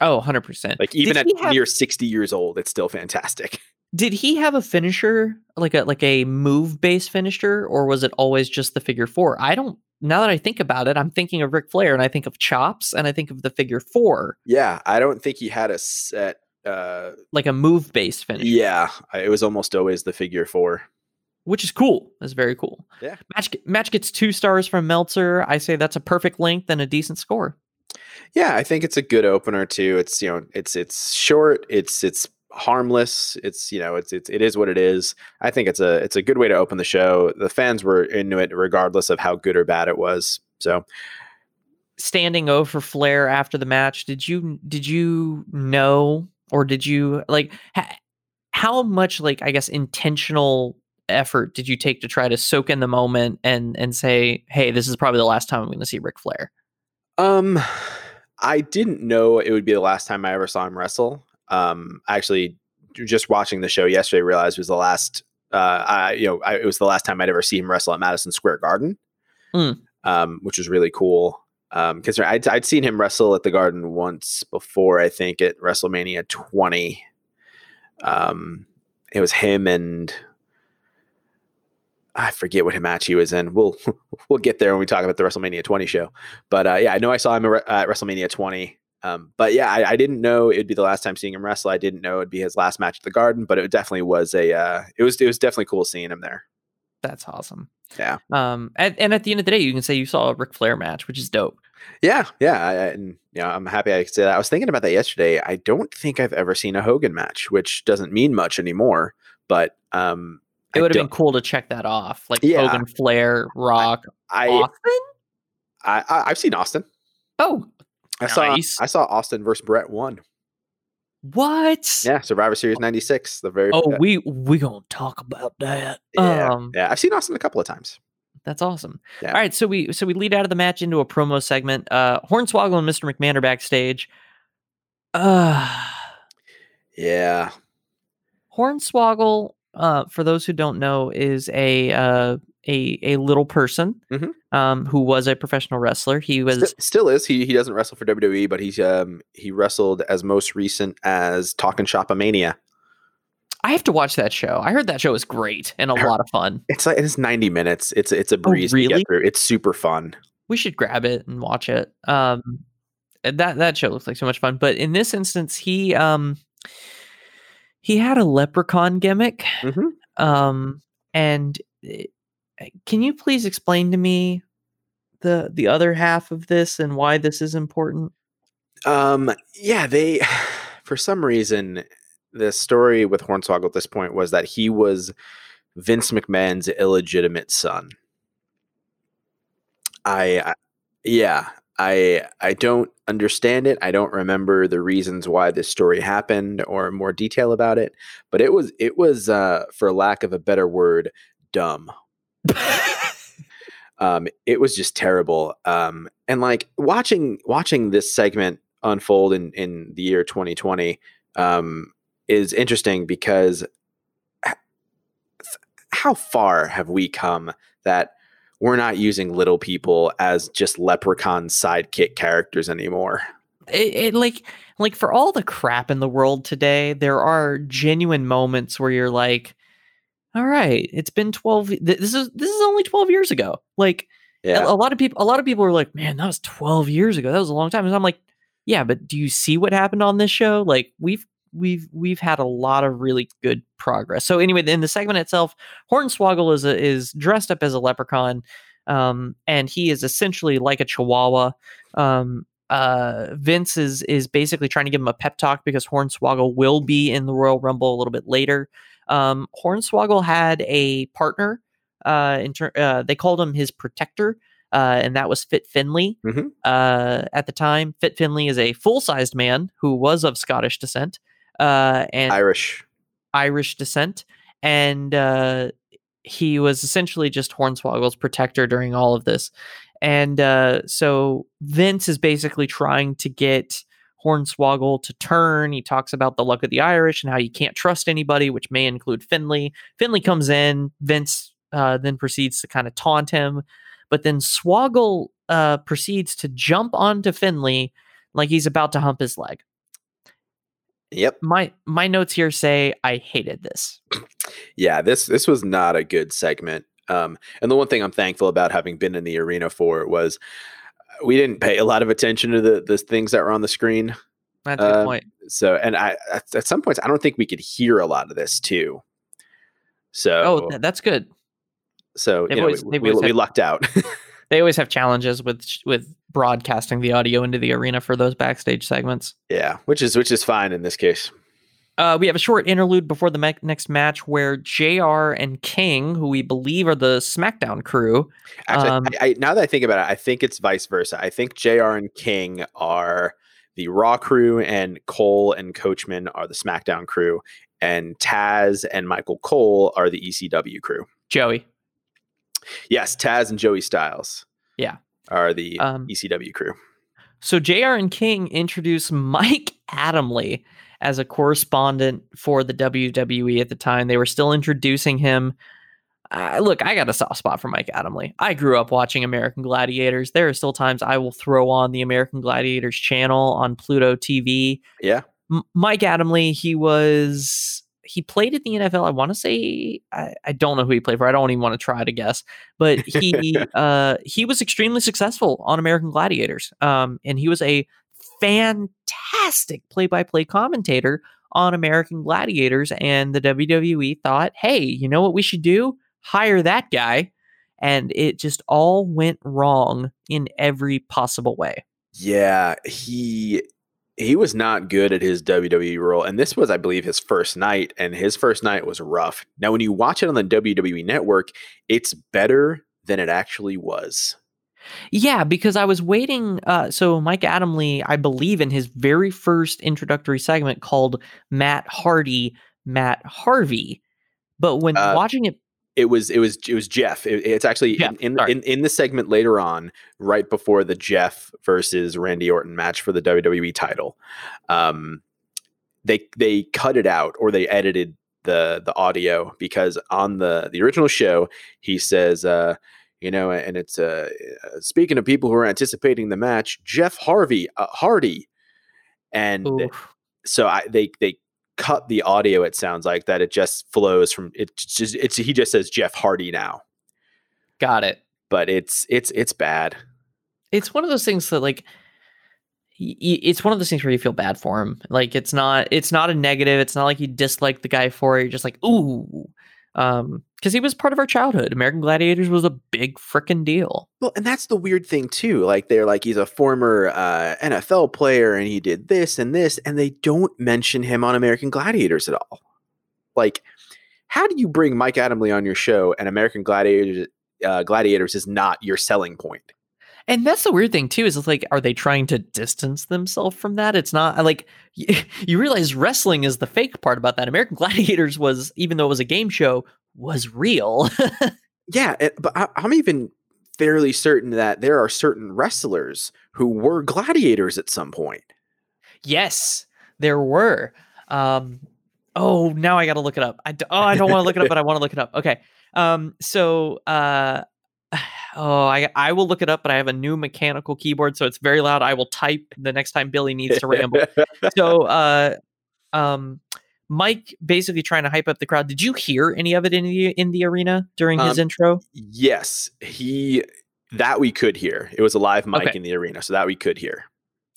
Oh, 100%. Like even did at have, near 60 years old, it's still fantastic. Did he have a finisher like a like a move based finisher or was it always just the figure 4? I don't now that I think about it, I'm thinking of Ric Flair and I think of chops and I think of the figure 4. Yeah, I don't think he had a set uh like a move based finish. Yeah, it was almost always the figure 4 which is cool. That's very cool. Yeah. Match match gets two stars from Meltzer. I say that's a perfect length and a decent score. Yeah, I think it's a good opener too. It's you know, it's it's short, it's it's harmless. It's you know, it's it's it is what it is. I think it's a it's a good way to open the show. The fans were into it regardless of how good or bad it was. So standing over Flair after the match, did you did you know or did you like ha- how much like I guess intentional effort did you take to try to soak in the moment and and say, "Hey, this is probably the last time I'm going to see Ric Flair"? Um, I didn't know it would be the last time I ever saw him wrestle. Um, actually, just watching the show yesterday, realized it was the last. Uh, I you know I, it was the last time I'd ever see him wrestle at Madison Square Garden, mm. um, which was really cool. Um, because um, I'd, I'd seen him wrestle at the Garden once before, I think at WrestleMania 20. Um, it was him and I forget what match he was in. We'll *laughs* we'll get there when we talk about the WrestleMania 20 show. But uh, yeah, I know I saw him at WrestleMania 20. Um, but yeah, I, I, didn't know it'd be the last time seeing him wrestle. I didn't know it'd be his last match at the Garden, but it definitely was a. Uh, it was it was definitely cool seeing him there. That's awesome. Yeah. Um. And, and at the end of the day, you can say you saw a Ric Flair match, which is dope. Yeah, yeah, I, and yeah, I'm happy I could say that. I was thinking about that yesterday. I don't think I've ever seen a Hogan match, which doesn't mean much anymore. But um, it would have been cool to check that off, like yeah. Hogan, Flair, Rock, I, Austin. I, I have seen Austin. Oh, I nice. saw I saw Austin versus Bret one. What? Yeah, Survivor Series '96. The very oh uh, we we gonna talk about that. Yeah, um, yeah. I've seen Austin a couple of times. That's awesome. Yeah. All right, so we so we lead out of the match into a promo segment. Uh, Hornswoggle and Mr. McMahon are backstage. Uh *sighs* yeah. Hornswoggle uh, for those who don't know, is a uh, a a little person mm-hmm. um, who was a professional wrestler. He was still, still, is. He he doesn't wrestle for WWE, but he's um he wrestled as most recent as Talking Shopomania. I have to watch that show. I heard that show is great and a lot of fun. It's like it's 90 minutes. It's it's a oh, breeze oh, really? to get through. It's super fun. We should grab it and watch it. Um that that show looks like so much fun. But in this instance, he um he had a leprechaun gimmick. Mm-hmm. Um, and eh, can you please explain to me the the other half of this and why this is important? Um, yeah, they *sighs* for some reason the story with Hornswoggle at this point was that he was Vince McMahon's illegitimate son. I, I yeah, I I don't understand it. I don't remember the reasons why this story happened or more detail about it, but it was it was uh, for lack of a better word, dumb. *laughs* um, it was just terrible. Um, and like watching watching this segment unfold in in the year 2020 um, is interesting because how far have we come that we're not using little people as just leprechaun sidekick characters anymore. It, it like like for all the crap in the world today, there are genuine moments where you're like, all right, it's been 12 this is this is only 12 years ago. Like Yeah. a, lot of people a lot of people are like, man, that was 12 years ago. That was a long time. And I'm like, yeah, but do you see what happened on this show? Like we've we've we've had a lot of really good progress. So anyway, in the segment itself, Hornswoggle is a, is dressed up as a leprechaun, um, and he is essentially like a chihuahua. Um, uh, Vince is is basically trying to give him a pep talk because Hornswoggle will be in the Royal Rumble a little bit later. Um, Hornswoggle had a partner. Uh, in ter- uh, they called him his protector, uh, and that was Fit Finley. Mhm. Uh, at the time, Fit Finley is a full sized man who was of Scottish descent uh, and Irish. Irish descent, and uh, he was essentially just Hornswoggle's protector during all of this. And uh, so Vince is basically trying to get Hornswoggle to turn. He talks about the luck of the Irish and how you can't trust anybody, which may include Finley. Finley comes in. Vince uh, then proceeds to kind of taunt him, but then Swoggle uh, proceeds to jump onto Finley like he's about to hump his leg. Yep. My my notes here say I hated this. Yeah, this this was not a good segment. Um, and the one thing I'm thankful about having been in the arena for was we didn't pay a lot of attention to the the things that were on the screen. That's a good Um, point. So, and I at, at some points I don't think we could hear a lot of this too. So, Oh, that's good. so they've you know, always- we, we, we had- lucked out. *laughs* They always have challenges with with broadcasting the audio into the arena for those backstage segments. yeah, which is which is fine in this case. Uh, we have a short interlude before the me- next match where Jr. and King, who we believe are the SmackDown crew, Actually, Um, I, I, now that I think about it, I think it's vice versa. I think Jr. and King are the Raw crew, and Cole and Coachman are the SmackDown crew, and Taz and Michael Cole are the ECW crew. Joey. Yes, Taz and Joey Styles. Yeah. are the Um, ECW crew. So Jr. and King introduce Mike *laughs* Adamle as a correspondent for the WWE at the time. They were still introducing him. Uh, look, I got a soft spot for Mike Adamle. I grew up watching American Gladiators. There are still times I will throw on the American Gladiators channel on Pluto TV. Yeah, M- Mike Adamle, he was he played at the NFL. I want to say I, I don't know who he played for. I don't even want to try to guess, but he *laughs* uh, he was extremely successful on American Gladiators. Um, and he was a fantastic play-by-play commentator on American Gladiators. And the WWE thought, hey, you know what we should do? Hire that guy. And it just all went wrong in every possible way. yeah. He he was not good at his WWE role, and this was, I believe, his first night, and his first night was rough. Now, when you watch it on the WWE Network, it's better than it actually was. Yeah, because I was waiting. Uh, so Mike Adamle, I believe, in his very first introductory segment called Matt Hardy, Matt Harvey. But when Uh, watching it, It was it was it was Jeff. It- it's actually Jeff, in, in, in in the segment later on, right before the Jeff versus Randy Orton match for the WWE title. Um, they they cut it out or they edited the the audio because on the the original show he says uh you know and it's uh uh, speaking of people who are anticipating the match Jeff Harvey uh, Hardy and so I they they cut the audio. It sounds like that it just flows from it. Just it's he just says Jeff Hardy now, got it. but it's it's it's bad. It's one of those things that like. It's one of those things where you feel bad for him. Like it's not, it's not a negative. It's not like you dislike the guy for it. You're just like, ooh, um, because he was part of our childhood. American Gladiators was a big freaking deal. Well, and that's the weird thing too. Like they're like he's a former uh, NFL player and he did this and this, and they don't mention him on American Gladiators at all. Like, how do you bring Mike Adamle on your show and American Gladiators? Uh, Gladiators is not your selling point. And that's the weird thing too. Is it's like, are they trying to distance themselves from that? It's not like *laughs* you, you realize wrestling is the fake part about that. American *laughs* Gladiators was, even though it was a game show, was real. *laughs* Yeah, it, but I, I'm even fairly certain that there are certain wrestlers who were gladiators at some point. yes, there were. Um, oh, now I got to look it up. I d- oh, I don't want to look it up, but I want to look it up. Okay. Um, so uh, *sighs* oh, I I will look it up, but I have a new mechanical keyboard, so it's very loud. I will type the next time Billy needs to ramble. so, *laughs* uh, um, Mike basically trying to hype up the crowd. Did you hear any of it in the in the arena during his Um, intro? yes, he that we could hear. It was a live mic Okay. in the arena, so that we could hear.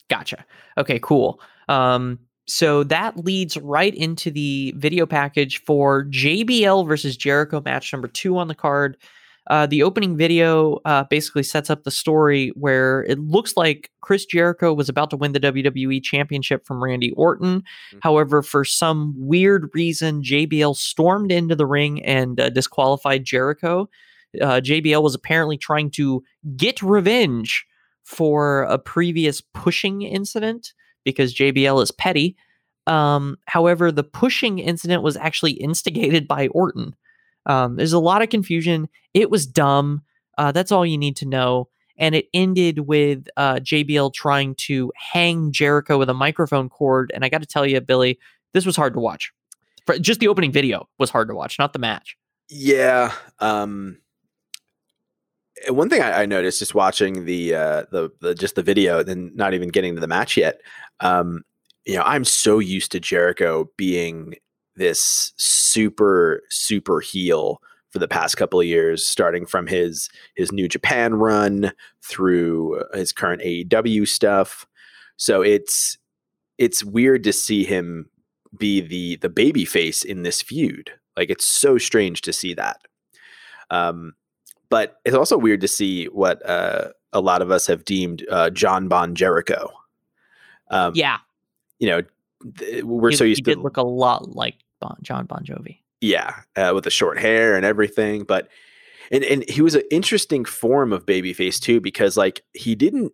Gotcha. Okay, cool. Um, so that leads right into the video package for JBL versus Jericho match number two on the card. Uh, the opening video uh, basically sets up the story where it looks like Chris Jericho was about to win the WWE Championship from Randy Orton. Mhm. However, for some weird reason, JBL stormed into the ring and uh, disqualified Jericho. Uh, JBL was apparently trying to get revenge for a previous pushing incident because JBL is petty. Um, however, the pushing incident was actually instigated by Orton. Um, there's a lot of confusion. It was dumb. Uh, that's all you need to know. And it ended with uh, JBL trying to hang Jericho with a microphone cord. And I got to tell you, Billy, this was hard to watch. Just the opening video was hard to watch, not the match. Yeah. Um one thing I, I noticed just watching the uh the the just the video, then not even getting to the match yet. Um, you know, I'm so used to Jericho being this super, super heel for the past couple of years, starting from his his New Japan run through his current AEW stuff. So it's it's weird to see him be the the baby face in this feud. Like it's so strange to see that. Um, but it's also weird to see what uh, a lot of us have deemed uh, John Bon Jericho. Um, Yeah, you know, th- we're he, so he used to did look a lot like bon, John Bon Jovi. yeah, uh, with the short hair and everything. But and and he was an interesting form of babyface too, because like he didn't,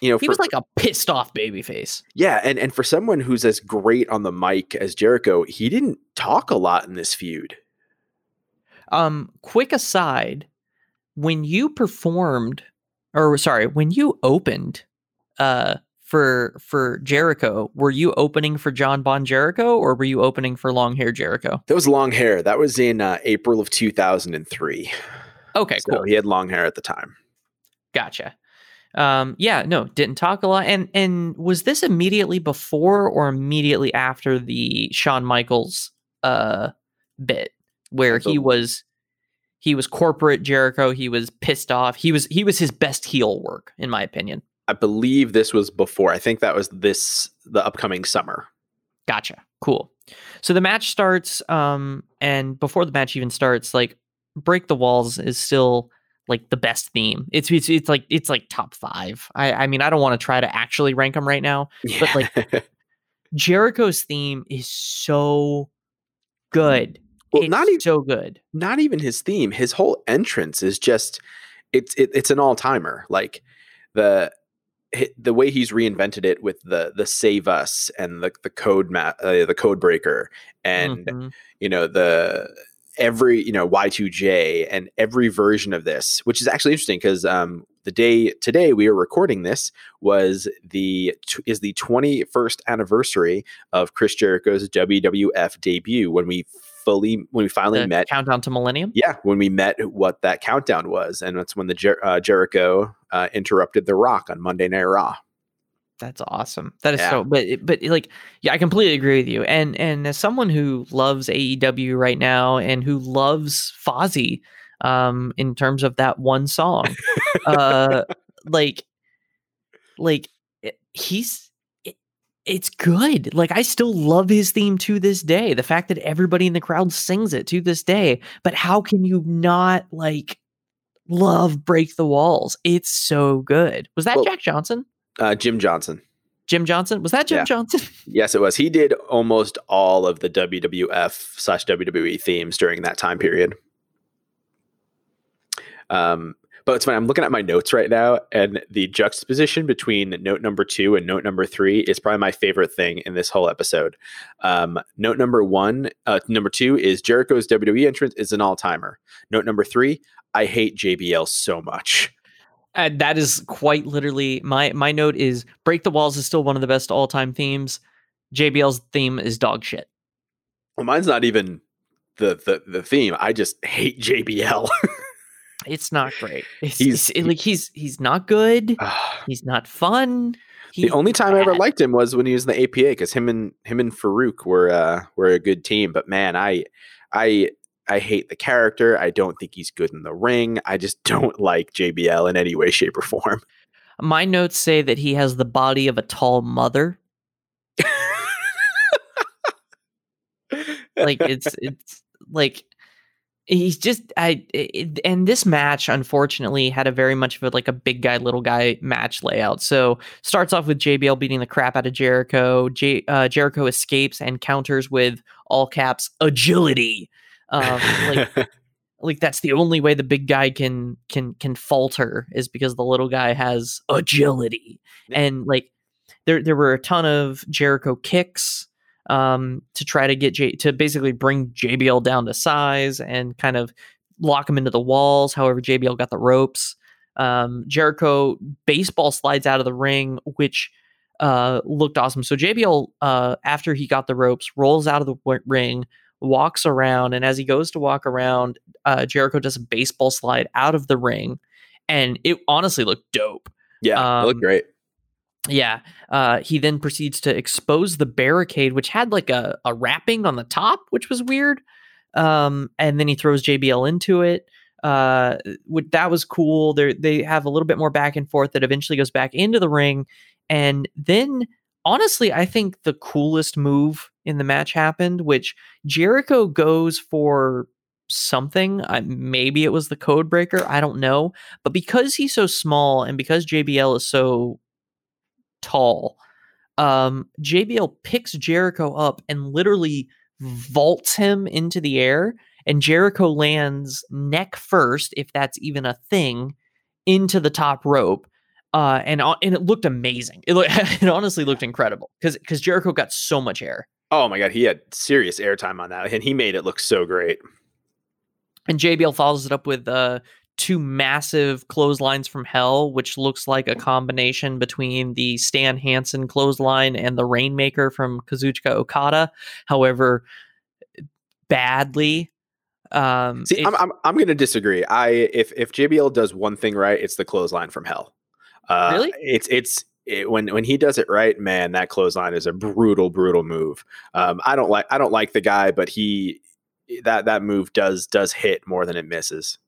you know, He for- was like a pissed off baby face. yeah, and and for someone who's as great on the mic as Jericho, he didn't talk a lot in this feud. Um, quick aside, when you performed, or sorry, when you opened, uh, for for Jericho, were you opening for John Bon Jericho or were you opening for long hair Jericho? That was long hair. That was in uh, April of 2003. Okay, so cool, he had long hair at the time. gotcha. Um, yeah, no, didn't talk a lot. And and was this immediately before or immediately after the Shawn Michaels uh bit where he was he was corporate Jericho, he was pissed off. He was he was his best heel work, in my opinion. I believe this was before. I think that was this the upcoming summer. Gotcha. Cool. So the match starts, um, and before the match even starts, like "Break the Walls" is still like the best theme. It's it's it's like it's like top five. I I mean I don't want to try to actually rank them right now. *laughs* But, like, Jericho's theme is so good. well, it's not even so good. not even his theme. His whole entrance is just it's it, it's an all timer. Like the the way he's reinvented it with the the save us and the the code ma- uh, the code breaker and Mhm. you know the every you know y2j and every version of this which is actually interesting because um the day today we are recording this was the is the 21st anniversary of chris jericho's wwf debut when we fully when we finally The met countdown to Millennium. yeah when we met what that countdown was and that's when the Jer- uh, jericho uh, interrupted the rock on monday night raw That's awesome. That is Yeah. so. But but like, yeah, I completely agree with you. And and as someone who loves AEW right now and who loves Fozzy, um, in terms of that one song, *laughs* uh, like, like he's. It, it's good. Like I still love his theme to this day. The fact that everybody in the crowd sings it to this day. But how can you not like love "Break the Walls"? It's so good. Was that Well- Jack Johnson? uh, jim johnson Jim Johnson. Was that Jim Yeah. Johnson? *laughs* Yes, it was. He did almost all of the WWF slash WWE themes during that time period. Um, but it's funny. I'm looking at my notes right now, and the juxtaposition between note number two and note number three is probably my favorite thing in this whole episode. Um, note number one, uh, number two is Jericho's WWE entrance is an all timer. Note number three, I hate JBL so much. Uh, that is quite literally my my note is break the walls is still one of the best all time themes. JBL's theme is dog shit. Well, mine's not even the the, the theme. I just hate JBL. *laughs* It's not great. It's, He's- it's- like he's he's not good. He's not fun. the only time I ever liked him was when he was in the APA because him and him and Faarooq were uh, were a good team. But man, I I I hate the character. I don't think he's good in the ring. I just *laughs* don't like JBL in any way, shape, or form. My notes say that he has the body of a tall mother. *laughs* Like it's it's like he's just I it, and this match unfortunately had a very much of a, like a big guy little guy match layout. So starts off with JBL beating the crap out of Jericho. J, uh, Jericho escapes and counters with all caps agility. Um, like *laughs* like that's the only way the big guy can can can falter is because the little guy has agility and like there there were a ton of Jericho kicks um to try to get J to basically bring JBL down to size and kind of lock him into the walls however JBL got the ropes um Jericho baseball slides out of the ring which uh looked awesome so JBL uh after he got the ropes rolls out of the w- ring walks around and as he goes to walk around uh, Jericho does a baseball slide out of the ring, and it honestly looked dope. yeah, it looked Um, great. Yeah. Uh, he then proceeds to expose the barricade, which had like a, a wrapping on the top, which was weird. Um, and then he throws JBL into it. Uh, that was cool. They they have a little bit more back and forth that eventually goes back into the ring, and then honestly, I think the coolest move in the match happened, which Jericho goes for something. I, maybe it was the code breaker. I don't know. But because he's so small and because JBL is so tall, um, JBL picks Jericho up and literally vaults him into the air. And Jericho lands neck first, if that's even a thing, into the top rope. Uh, and and it looked amazing. It, look, *laughs* it honestly looked incredible because because Jericho got so much air. Oh my god, he had serious airtime on that, and he made it look so great. And JBL follows it up with uh, two massive clotheslines from hell, which looks like a combination between the Stan Hansen clothesline and the Rainmaker from Kazuchika Okada. However, badly. Um, See, it- I'm, I'm I'm gonna disagree. I if if JBL does one thing right, it's the clothesline from hell. Uh, Really? It's it's it, when when he does it right, man, that clothesline is a brutal brutal move. Um, I don't like I don't like the guy, but he that that move does does hit more than it misses.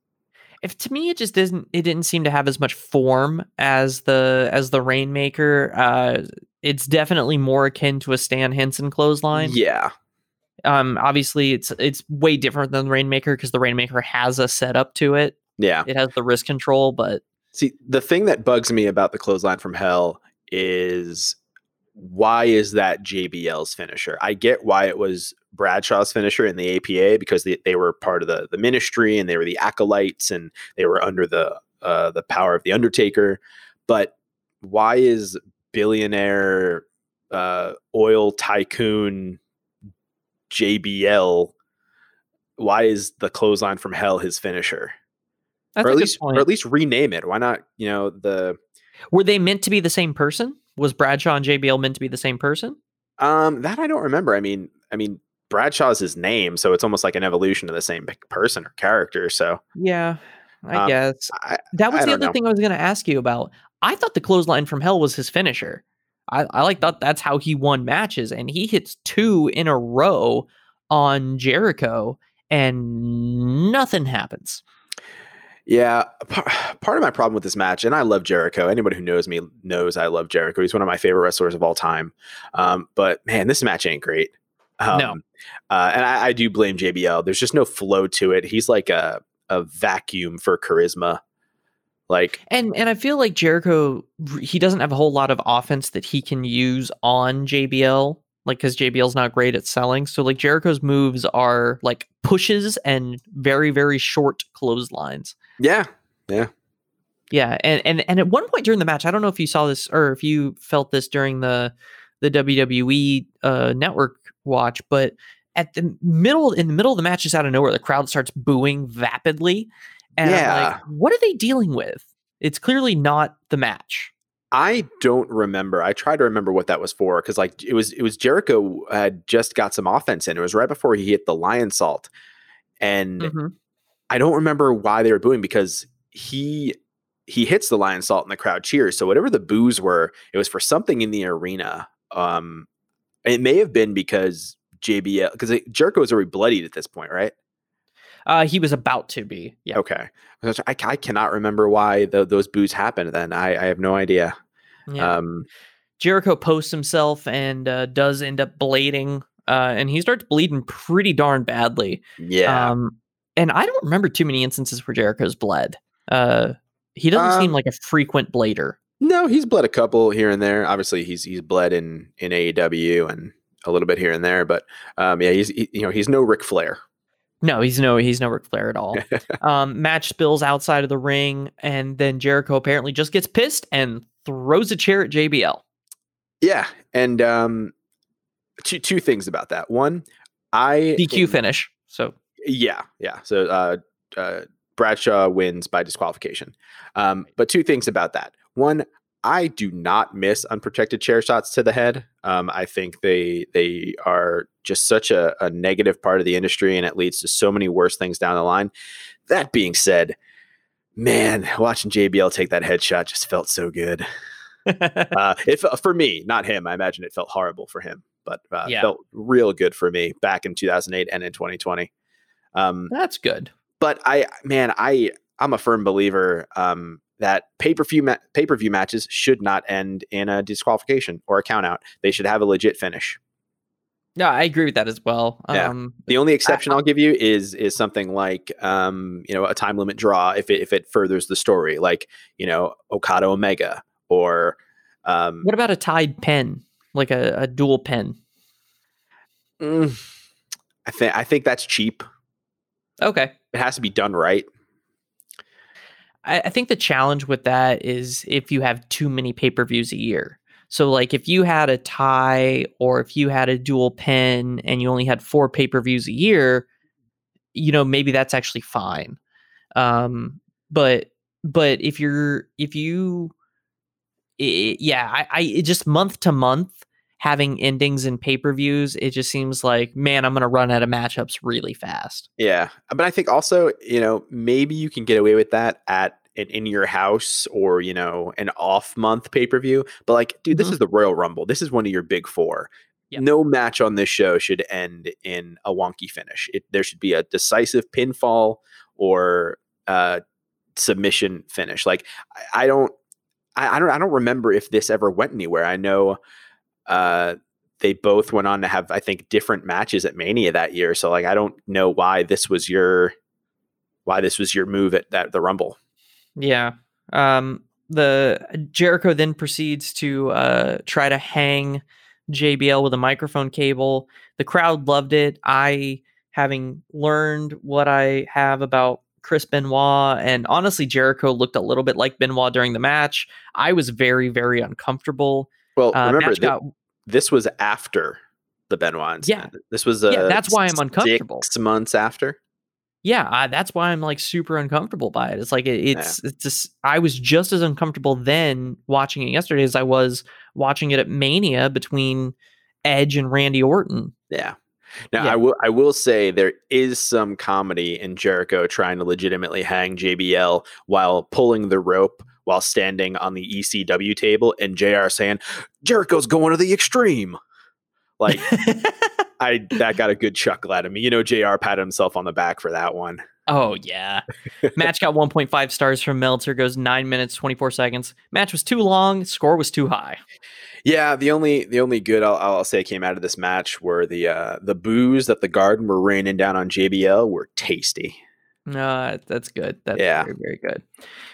If to me it just didn't it didn't seem to have as much form as the as the Rainmaker. Uh, it's definitely more akin to a Stan Hansen clothesline. Yeah, Um, obviously it's it's way different than the Rainmaker because the Rainmaker has a setup to it. yeah. It has the wrist control, but See, the thing that bugs me about the clothesline from hell is why is that JBL's finisher? I get why it was Bradshaw's finisher in the APA because they, they were part of the, the ministry and they were the acolytes and they were under the uh, the power of the Undertaker. But why is billionaire uh, oil tycoon JBL? Why is the clothesline from hell his finisher? that's or at least point. or at least rename it. Why not? You know the Were they meant to be the same person? Was Bradshaw and JBL meant to be the same person? um that I don't remember. I mean, I mean Bradshaw's his name, so it's almost like an evolution of the same person or character. So Yeah, I Um, guess I, that was I the other know. thing I was going to ask you about. I thought the clothesline from hell was his finisher. I, I like thought that's how he won matches, and he hits two in a row on Jericho, and nothing happens. Yeah, *sighs* part of my problem with this match, and I love Jericho. Anybody who knows me knows I love Jericho. He's one of my favorite wrestlers of all time. Um, but man, this match ain't great. Um, No. uh, and I, I do blame JBL. There's just no flow to it. He's like a a vacuum for charisma. Like And and I feel like Jericho he doesn't have a whole lot of offense that he can use on JBL like cuz JBL's not great at selling. So like Jericho's moves are like pushes and very very short clotheslines. Yeah, Yeah, Yeah, and and and at one point during the match, I don't know if you saw this or if you felt this during the the WWE uh, network watch, but at the middle in the middle of the match, just out of nowhere, the crowd starts booing vapidly, and I'm Yeah. like, what are they dealing with? It's clearly not the match. I don't remember. I try to remember what that was for because like it was it was Jericho had just got some offense in. It was right before he hit the Lionsault, and Mhm. I don't remember why they were booing because he he hits the Lionsault and the crowd cheers. So whatever the boos were, it was for something in the arena. Um, it may have been because JBL because Jericho was already bloodied at this point, right? Uh, he was about to be. Yeah. Okay. I, I cannot remember why the, those boos happened. Then I, I have no idea. Yeah. Um, Jericho posts himself and uh, does end up blading, uh, and he starts bleeding pretty darn badly. Yeah. Um, and I don't remember too many instances where Jericho's bled. Uh, he doesn't um, seem like a frequent blader. No, he's bled a couple here and there. Obviously, he's he's bled in in AEW and a little bit here and there, but um, yeah, he's he, you know he's no Ric Flair. No, he's no he's no Ric Flair at all. *laughs* um, match spills outside of the ring, and then Jericho apparently just gets pissed and throws a chair at JBL. Yeah, and um, two two things about that. One, I DQ finish. So yeah, yeah. So uh, uh, Bradshaw wins by disqualification. Um, but two things about that. One, I do not miss unprotected chair shots to the head. Um, I think they they are just such a, a, negative part of the industry, and it leads to so many worse things down the line. That being said, man, watching JBL take that headshot just felt so good. *laughs* uh, it for me, not him. I imagine it felt horrible for him, but uh, yeah. felt real good for me back in 2008 and in 2020. Um, That's good. But I, man, I I'm a firm believer. Um, that pay per view ma- pay per view matches should not end in a disqualification or a count out. They should have a legit finish. No, I agree with that as well. Yeah. Um, the only exception I, will give you is is something like um, you know a time limit draw if it if it furthers the story, like you know Okada Omega or um, what about a tied pen, like a, a dual pen? Mm, I think I think that's cheap. Okay, it has to be done right. I, I think the challenge with that is if you have too many pay per views a year. So, like, if you had a tie or if you had a dual pin and you only had four pay per views a year, you know, maybe that's actually fine. Um, but but if you're if you, it, yeah, I, I it just month to month having endings and pay per views, it just seems like, man, I'm going to run out of matchups really fast. Yeah. But I think also, you know, maybe you can get away with that at an in your house or, you know, an off month pay per view. But like, dude, this mm-hmm. is the Royal Rumble. This is one of your big four. Yep. No match on this show should end in a wonky finish. It, there should be a decisive pinfall or uh, submission finish. Like, I, I don't. I, I don't I don't remember if this ever went anywhere. I know uh, they both went on to have, I think, different matches at Mania that year. So like, I don't know why this was your why this was your move at that the Rumble. Yeah. Um, the Jericho then proceeds to uh, try to hang JBL with a microphone cable. The crowd loved it. I, having learned what I have about Chris Benoit, and honestly, Jericho looked a little bit like Benoit during the match. I was very, very uncomfortable. Well, uh, remember, th- got, this was after the Benoit incident. Yeah. This was uh, yeah, that's why I'm uncomfortable. Six months after. Yeah, that's why I'm like super uncomfortable by it. It's like it, it's yeah. it's just I was just as uncomfortable then watching it yesterday as I was watching it at Mania between Edge and Randy Orton. Yeah. Now yeah. I will I will say there is some comedy in Jericho trying to legitimately hang JBL while pulling the rope while standing on the ECW table and JR saying, Jericho's going to the extreme. Like *laughs* I that got a good chuckle out of me. You know, JR patted himself on the back for that one. Oh yeah. Match got 1.5 stars from Meltzer, goes nine minutes, 24 seconds. Match was too long, score was too high. Yeah, the only the only good I'll, I'll say came out of this match were the uh, the boos that the Garden were raining down on JBL were tasty. No, that's good. That's yeah. very, very good.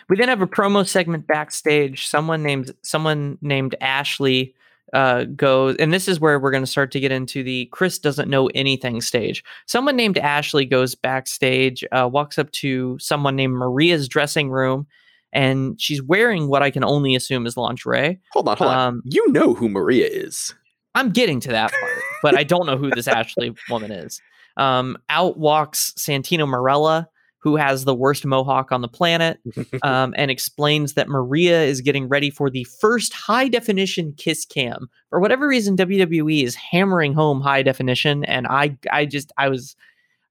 We then have a promo segment backstage. Someone named someone named Ashley uh, goes, and this is where we're going to start to get into the Chris doesn't know anything stage. Someone named Ashley goes backstage, uh, walks up to someone named Maria's dressing room, and she's wearing what I can only assume is lingerie. Hold on, hold um, on. You know who Maria is. I'm getting to that part, but I don't know who this Ashley woman is. Um, out walks Santino Marella who has the worst mohawk on the planet, *laughs* um, and explains that Maria is getting ready for the first high definition kiss cam. For whatever reason, WWE is hammering home high definition, and I, I just, I was,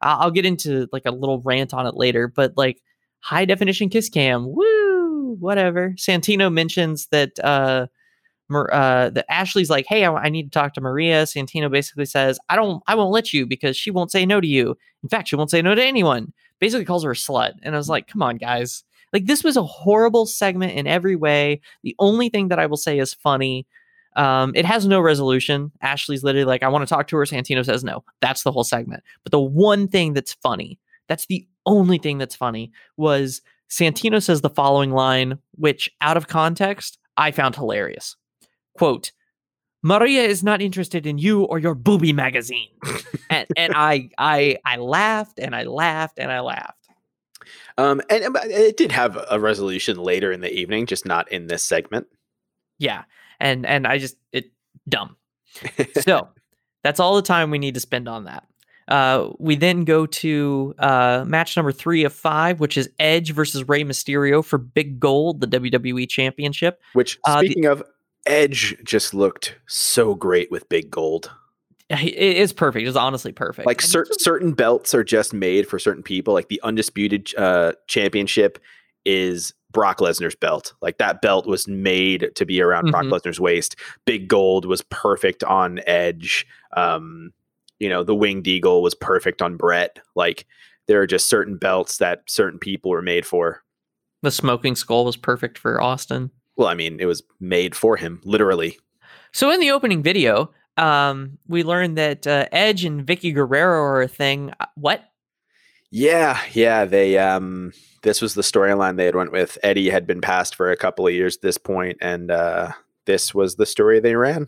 I'll, get into like a little rant on it later, but like high definition kiss cam, woo, whatever. Santino mentions that uh, Mar- uh, that Ashley's like, hey, I, I need to talk to Maria. Santino basically says, I don't, I won't let you because she won't say no to you. In fact, she won't say no to anyone. Basically calls her a slut. And I was like, come on, guys. Like this was a horrible segment in every way. The only thing that I will say is funny. Um, it has no resolution. Ashley's literally like, I want to talk to her. Santino says no. That's the whole segment. But the one thing that's funny, that's the only thing that's funny, was Santino says the following line, which out of context, I found hilarious. Quote, Maria is not interested in you or your booby magazine. *laughs* and and I I I laughed and I laughed and I laughed. Um, and, and it did have a resolution later in the evening, just not in this segment. Yeah, and and I just it dumb. *laughs* so that's all the time we need to spend on that. Uh, we then go to uh, match number three of five, which is Edge versus Rey Mysterio for Big Gold, the WWE Championship. Which, Uh, the- speaking of, Edge just looked so great with big gold. It is perfect. It's honestly perfect. Like cer- certain belts are just made for certain people. Like the undisputed uh, championship is Brock Lesnar's belt. Like that belt was made to be around Brock Mhm. Lesnar's waist. Big gold was perfect on Edge. Um, you know, the winged eagle was perfect on Brett. Like there are just certain belts that certain people were made for. the smoking skull was perfect for Austin. Well, I mean, it was made for him, literally. So in the opening video, um, we learned that uh, Edge and Vickie Guerrero are a thing. Uh, What? Yeah, yeah. They um this was the storyline they had went with. Eddie had been passed for a couple of years at this point, and uh this was the story they ran.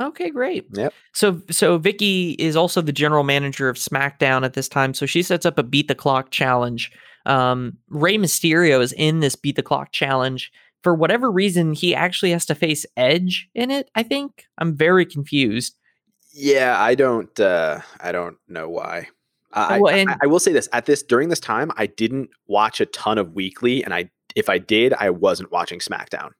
Okay, great. Yep. So so Vickie is also the general manager of SmackDown at this time. So she sets up a beat the clock challenge. Um, Rey Mysterio is in this beat the clock challenge. For whatever reason, he actually has to face Edge in it. I think I'm very confused. Yeah, I don't uh I don't know why. I, Well, I- and- I, I will say this at this during this time I didn't watch a ton of weekly and I if I did I wasn't watching SmackDown.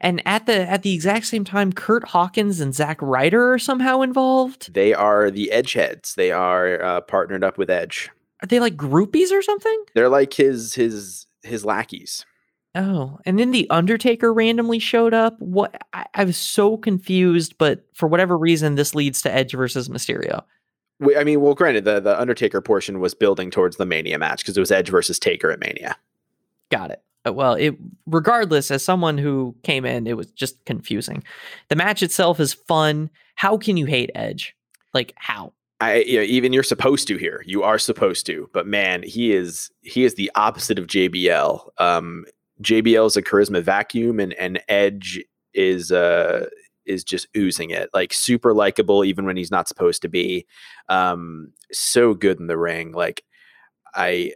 And at the at the exact same time, Kurt Hawkins and Zack Ryder are somehow involved. They are the Edge heads. They are uh, partnered up with Edge. Are they like groupies or something? They're like his his his lackeys. Oh, and then the Undertaker randomly showed up. What? I, I was so confused, but for whatever reason, this leads to Edge versus Mysterio. We- I mean, well, granted, the the Undertaker portion was building towards the Mania match because it was Edge versus Taker at Mania. Got it. Uh, Well, it regardless, as someone who came in, it was just confusing. The match itself is fun. How can you hate Edge? Like how? I you know, even you're supposed to here. You are supposed to, but man, he is he is the opposite of JBL. Um, JBL is a charisma vacuum, and and Edge is uh is just oozing it. Like super likable, even when he's not supposed to be. Um, so good in the ring. Like I.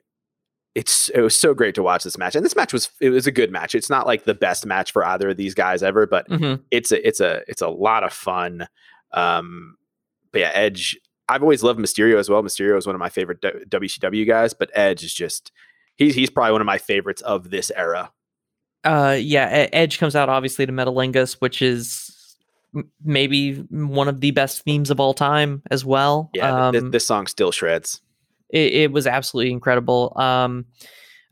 It's it was so great to watch this match, and this match was it was a good match. It's not like the best match for either of these guys ever, but Mhm. it's a it's a it's a lot of fun. Um, but yeah, Edge. I've always loved Mysterio as well. Mysterio is one of my favorite WCW guys, but Edge is just he's he's probably one of my favorites of this era. Uh, yeah. Edge comes out obviously to Metalingus, which is m- maybe one of the best themes of all time as well. Yeah, Um, this song still shreds. it, it was absolutely incredible. Um,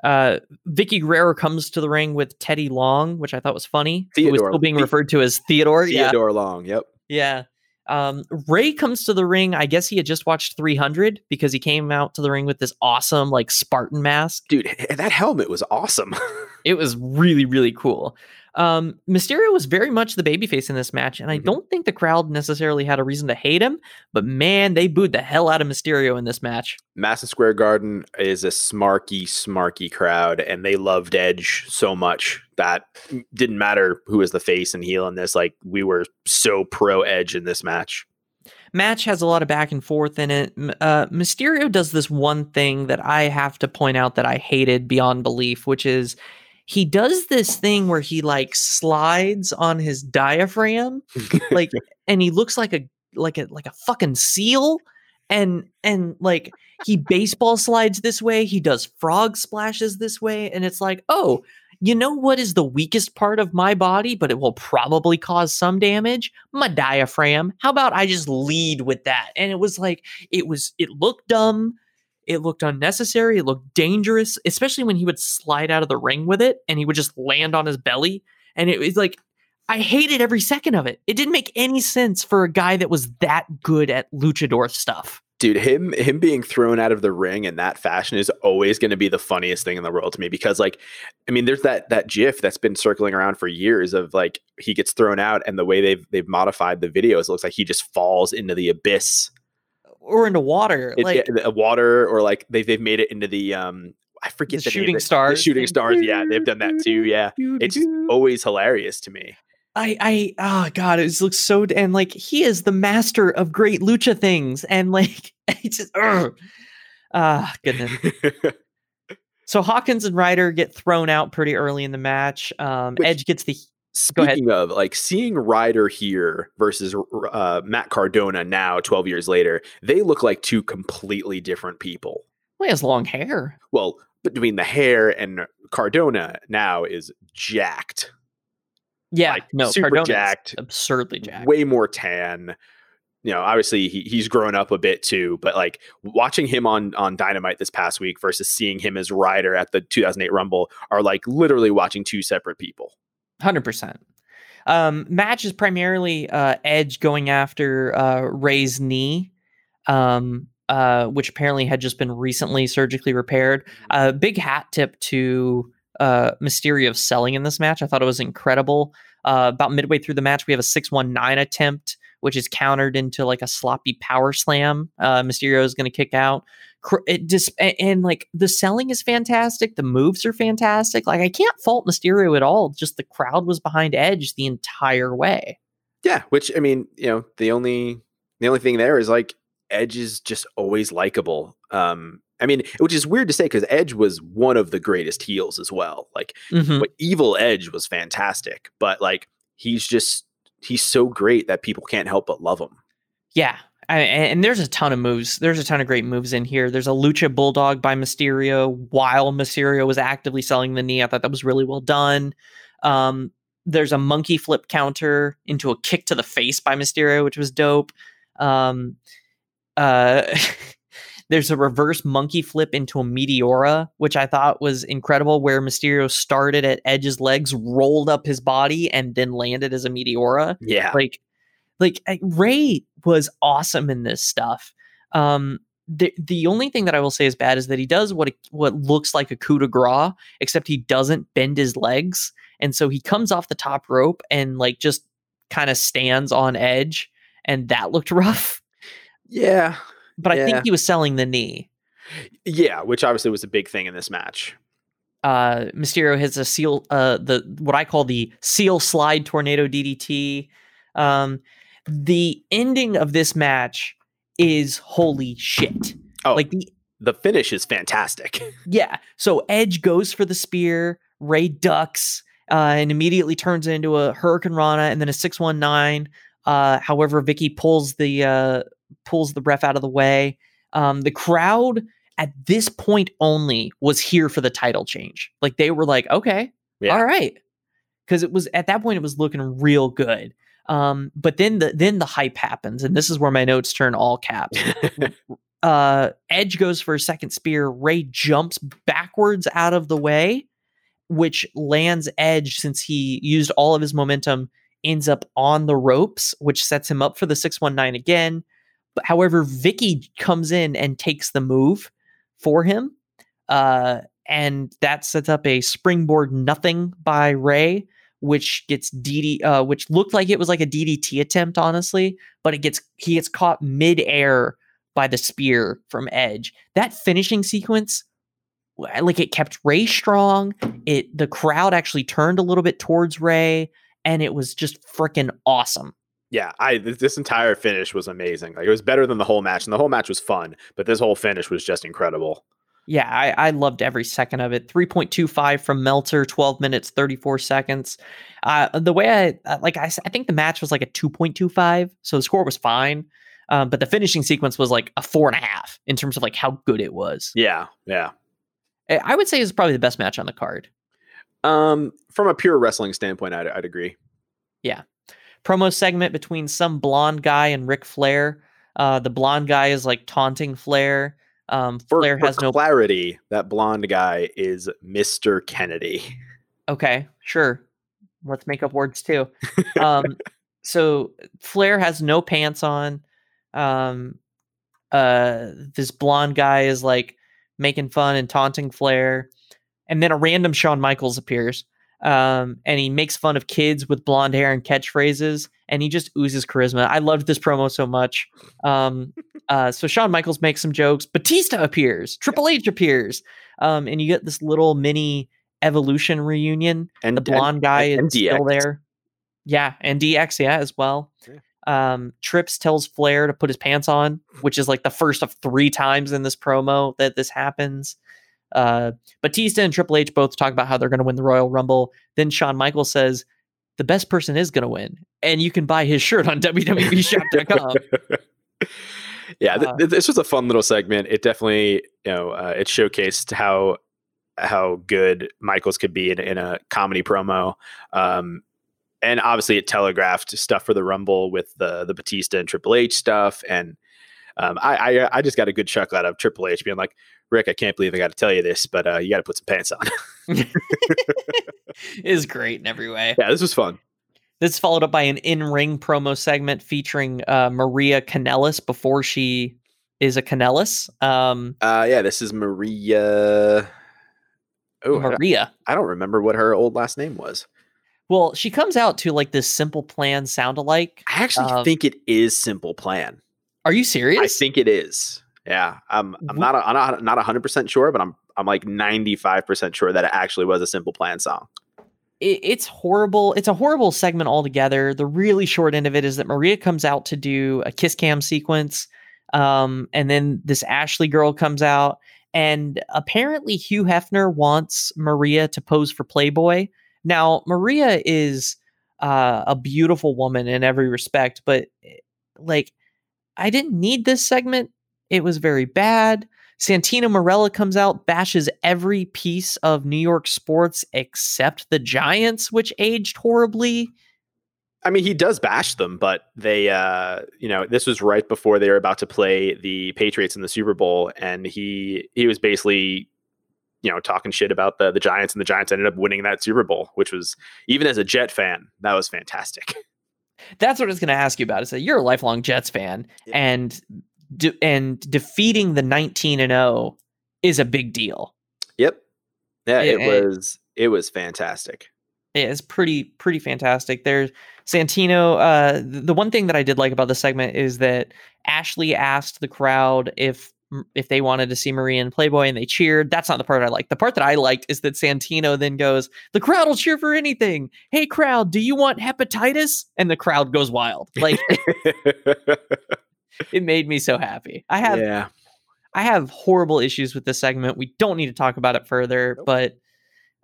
uh, Vickie Guerrero comes to the ring with Teddy Long, which I thought was funny. Who was still being referred to as Theodore. Yeah, Theodore Long. Yep. yeah. Um, Rey comes to the ring. I guess he had just watched 300 because he came out to the ring with this awesome like Spartan mask. Dude, that helmet was awesome. *laughs* It was really really cool. Um, Mysterio was very much the babyface in this match, and I Mhm. don't think the crowd necessarily had a reason to hate him. But man, they booed the hell out of Mysterio in this match. Madison Square Garden is a smarky, smarky crowd, and they loved Edge so much that didn't matter who was the face and heel in this. Like we were so pro Edge in this match. match has a lot of back and forth in it. Uh, Mysterio does this one thing that I have to point out that I hated beyond belief, which is he does this thing where he like slides on his diaphragm, like, *laughs* and he looks like a like a like a fucking seal, and and like he baseball slides this way, he does frog splashes this way, and it's like, oh. You know what is the weakest part of my body, but it will probably cause some damage? My diaphragm. How about I just lead with that? And it was like, it was, it looked dumb. It looked unnecessary. It looked dangerous, especially when he would slide out of the ring with it and he would just land on his belly. And it was like, I hated every second of it. It didn't make any sense for a guy that was that good at luchador stuff. Dude, him him being thrown out of the ring in that fashion is always going to be the funniest thing in the world to me because like I mean there's that that gif that's been circling around for years of like he gets thrown out and the way they've they've modified the videos it looks like he just falls into the abyss or into water. It- like yeah, water or like they've they've made it into the um I forget The the, shooting stars The shooting stars, yeah, they've done that too. Yeah, it's always hilarious to me. I, I, oh god, it just looks so, and like he is the master of great lucha things, and like *laughs* it's just, ugh. ah, goodness. *laughs* So Hawkins and Ryder get thrown out pretty early in the match. Um, Which- Edge gets the. Speaking of like seeing Ryder here versus uh, Matt Cardona now, twelve years later, they look like two completely different people. well, he has long hair. Well, between the hair and Cardona now is jacked, Yeah, Like, no, super Cardona's jacked, absurdly jacked. way more tan. You know, obviously he, he's grown up a bit too, but like watching him on on Dynamite this past week versus seeing him as Ryder at the 2008 Rumble are like literally watching two separate people. Hundred percent. Um, match is primarily uh, Edge going after uh, Rey's knee, um, uh, which apparently had just been recently surgically repaired. Uh, big hat tip to uh, Mysterio selling in this match. I thought it was incredible. Uh, about midway through the match, we have a six one nine attempt, which is countered into like a sloppy power slam. Uh, Mysterio is going to kick out. It just and, like the selling is fantastic. The moves are fantastic. Like I can't fault Mysterio at all. Just the crowd was behind Edge the entire way. Yeah, which I mean, you know, the only the only thing there is like Edge is just always likable. Um, I mean, which is weird to say because Edge was one of the greatest heels as well. Like, Mhm. but Evil Edge was fantastic, but like he's just he's so great that people can't help but love him. Yeah. I, and there's a ton of moves. There's a ton of great moves in here. There's a Lucha Bulldog by Mysterio while Mysterio was actively selling the knee. I thought that was really well done. Um, there's a monkey flip counter into a kick to the face by Mysterio, which was dope. Um, uh, *laughs* there's a reverse monkey flip into a Meteora, which I thought was incredible, where Mysterio started at Edge's legs, rolled up his body, and then landed as a Meteora Yeah, like like rey was awesome in this stuff um the the only thing that i will say is bad is that he does what what looks like a coup de grace except he doesn't bend his legs and so he comes off the top rope and like just kind of stands on edge and that looked *laughs* rough yeah, but i think he was selling the knee yeah. Which obviously was a big thing in this match. uh Mysterio has a seal uh the what I call the seal slide tornado DDT. Um the ending of this match is holy shit. Oh, Like the the finish is fantastic. *laughs* yeah, so Edge goes for the spear, Rey ducks uh and immediately turns into a Hurricanrana and then a 619. Uh however Vickie pulls the uh pulls the ref out of the way. Um the crowd at this point only was here for the title change. Like they were like, okay, Yeah. all right. Because it was at that point it was looking real good. Um, but then the then the hype happens, and this is where my notes turn all caps. *laughs* *laughs* uh Edge goes for a second spear, Rey jumps backwards out of the way, which lands Edge since he used all of his momentum, ends up on the ropes, which sets him up for the 619 again. But however, Vickie comes in and takes the move for him. Uh and that sets up a springboard nothing by Rey, which gets DD, uh, which looked like it was like a DDT attempt, honestly, but it gets he gets caught midair by the spear from Edge. That finishing sequence, like it kept Rey strong. It the crowd actually turned a little bit towards Rey, and it was just freaking awesome. Yeah, I this entire finish was amazing. Like it was better than the whole match, and the whole match was fun, but this whole finish was just incredible. Yeah, I, I loved every second of it. 3.25 from Meltzer, 12 minutes, 34 seconds. Uh, the way I, uh, like, I think the match was like a 2.25, so the score was fine. Um, but the finishing sequence was like a four and a half in terms of like how good it was. Yeah, yeah. I I would say it's probably the best match on the card. Um, from a pure wrestling standpoint, I'd, I'd agree. Yeah. Promo segment between some blonde guy and Ric Flair. Uh, the blonde guy is like taunting Flair. Um, For, Flair for has no. clarity. That blonde guy is Mr. Kennedy. Okay, sure. Let's make up words too. *laughs* Um, so Flair has no pants on. Um, uh, this blonde guy is like making fun and taunting Flair, and then a random Shawn Michaels appears. Um, and he makes fun of kids with blonde hair and catchphrases, and he just oozes charisma. I loved this promo so much. Um, uh, so Shawn Michaels makes some jokes. Batista appears. Triple H appears. Um, and you get this little mini evolution reunion. And The blonde guy and is still there. Yeah, and DX, yeah, as well. Um, Trips tells Flair to put his pants on, which is like the first of three times in this promo that this happens. Uh, Batista and Triple H both talk about how they're going to win the Royal Rumble. Then Shawn Michaels says the best person is going to win, and you can buy his shirt on *laughs* WWEshop.com. *laughs* yeah, th- Uh, th- this was a fun little segment. It definitely, you know, uh, it showcased how how good Michaels could be in, in a comedy promo. Um, and obviously, it telegraphed stuff for the Rumble with the the Batista and Triple H stuff. And um, I, I I just got a good chuckle out of Triple H being like, "Rick, I can't believe I got to tell you this, but uh, you got to put some pants on." *laughs* is great in every way. yeah, this was fun. This is followed up by an in-ring promo segment featuring uh, Maria Kanellis before she is a Kanellis. Um, Uh, yeah, this is Maria. Oh, Maria. I don't remember what her old last name was. Well, she comes out to like this simple plan sound alike. I actually Um, think it is Simple Plan. Are you serious? I think it is. Yeah, I'm. I'm not. A, I'm not. Not 100 percent sure, but I'm. I'm like 95 percent sure that it actually was a Simple Plan song. it, it's horrible. It's a horrible segment altogether. The really short end of it is that Maria comes out to do a kiss cam sequence, um, and then this Ashley girl comes out, and apparently Hugh Hefner wants Maria to pose for Playboy. Now Maria is uh, a beautiful woman in every respect, but eh, like I didn't need this segment. It was very bad. Santino Marella comes out, bashes every piece of New York sports except the Giants, which aged horribly. I mean, he does bash them, but they, uh, you know, this was right before they were about to play the Patriots in the Super Bowl, and he he was basically, you know, talking shit about the the Giants, and the Giants ended up winning that Super Bowl, which was even as a Jet fan, that was fantastic. That's what I was going to ask you about. Is that you're a lifelong Jets fan, Yeah. and de- and defeating the 19 and 0 is a big deal. Yep. Yeah, Yeah, it was it was fantastic. Yeah, it's pretty pretty fantastic. There's Santino. Uh, th- the one thing that I did like about the segment is that Ashley asked the crowd if if they wanted to see Maria and Playboy, and they cheered. That's not the part I liked. The part that I liked is that Santino then goes, "The crowd will cheer for anything." Hey, crowd, do you want hepatitis? And the crowd goes wild. Like *laughs* *laughs* it made me so happy. I have yeah. I have horrible issues with this segment. We don't need to talk about it further, Nope. but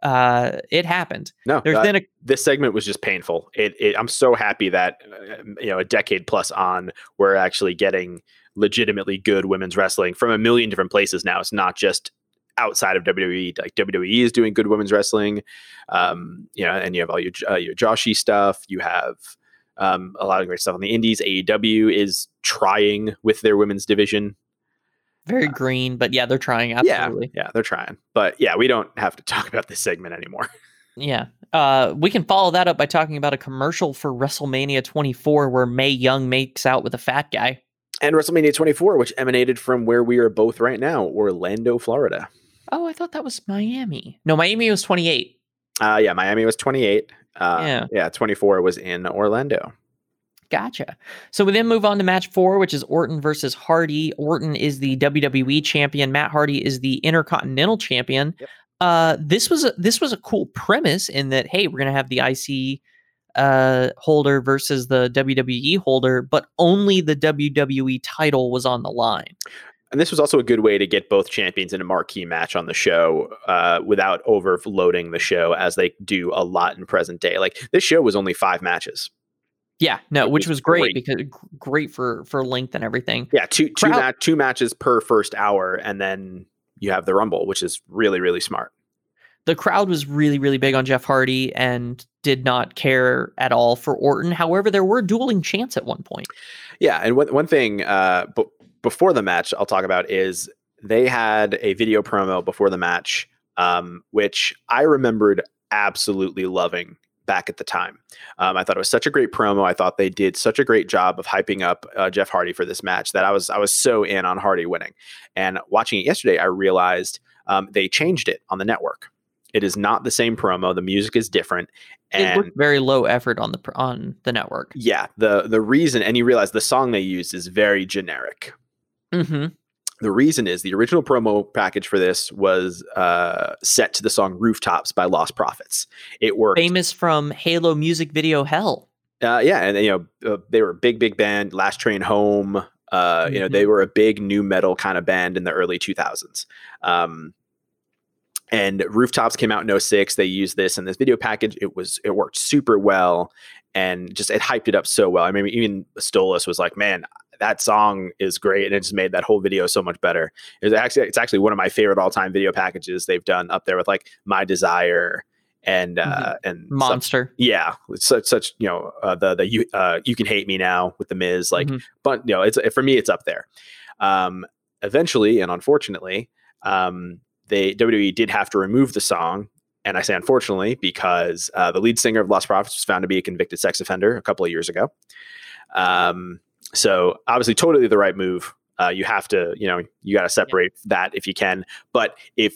uh, it happened. No, There's uh, then a this segment was just painful. It, it I'm so happy that uh, you know a decade plus on we're actually getting legitimately good women's wrestling from a million different places now. It's not just outside of WWE. Like WWE is doing good women's wrestling. Um, you know, and you have all your uh, your Joshi stuff. You have um, a lot of great stuff on the indies. AEW is trying with their women's division. very green, but yeah, they're trying absolutely. Yeah, yeah, they're trying. But yeah, we don't have to *laughs* talk about this segment anymore. *laughs* Yeah. Uh, we can follow that up by talking about a commercial for WrestleMania 24 where Mae Young makes out with a fat guy. and WrestleMania 24, which emanated from where we are both right now, Orlando, Florida. Oh, I thought that was Miami. No, Miami was 28. Uh, yeah, Miami was 28. Uh, Yeah. yeah, 24 was in Orlando. Gotcha. So we then move on to match four, which is Orton versus Hardy. Orton is the WWE champion. Matt Hardy is the Intercontinental champion. Yep. Uh, this was a, this was a cool premise in that hey, we're gonna have the IC uh, holder versus the WWE holder, but only the WWE title was on the line. And this was also a good way to get both champions in a marquee match on the show uh, without overloading the show as they do a lot in present day. Like this show was only five matches. Yeah, no, It which was was great, great. because great for for length and everything. Yeah, two two, Crowd- ma- two matches per first hour, and then you have the Rumble, which is really really smart. the crowd was really really big on Jeff Hardy and did not care at all for Orton. However, there were dueling chants at one point. Yeah, and one one thing uh, b- before the match I'll talk about is they had a video promo before the match, um, which I remembered absolutely loving back at the time. Um, I thought it was such a great promo. I thought they did such a great job of hyping up uh, Jeff Hardy for this match that I was I was so in on Hardy winning. And watching it yesterday, I realized um, they changed it on the network. It is not the same promo. The music is different. And it very low effort on the on the network. yeah, the the reason, and you realize the song they used is very generic. Mm-hmm. The reason is the original promo package for this was uh, set to the song "Rooftops" by Lost Prophets. It worked. Famous from Halo music video Hell. Uh, yeah, and you know uh, they were a big, big band. Last Train Home. Uh, You know they were a big nu metal kind of band in the early 2000s. Um, and Rooftops came out in 06. They used this in this video package. It was it worked super well, and just it hyped it up so well. I mean, even Stolas was like, "Man, that song is great," and it just made that whole video so much better. It's actually it's actually one of my favorite all time video packages they've done up there with like My Desire and uh and some- Monster. yeah, it's such such you know uh, the the you uh, you can hate me now with the Miz like, Mhm. but you know it's for me it's up there. Um, eventually and unfortunately, um, they WWE did have to remove the song, and I say unfortunately because uh, the lead singer of Lostprophets was found to be a convicted sex offender a couple of years ago. Um, so obviously, totally the right move. Uh, you have to, you know, you got to separate that if you can. But if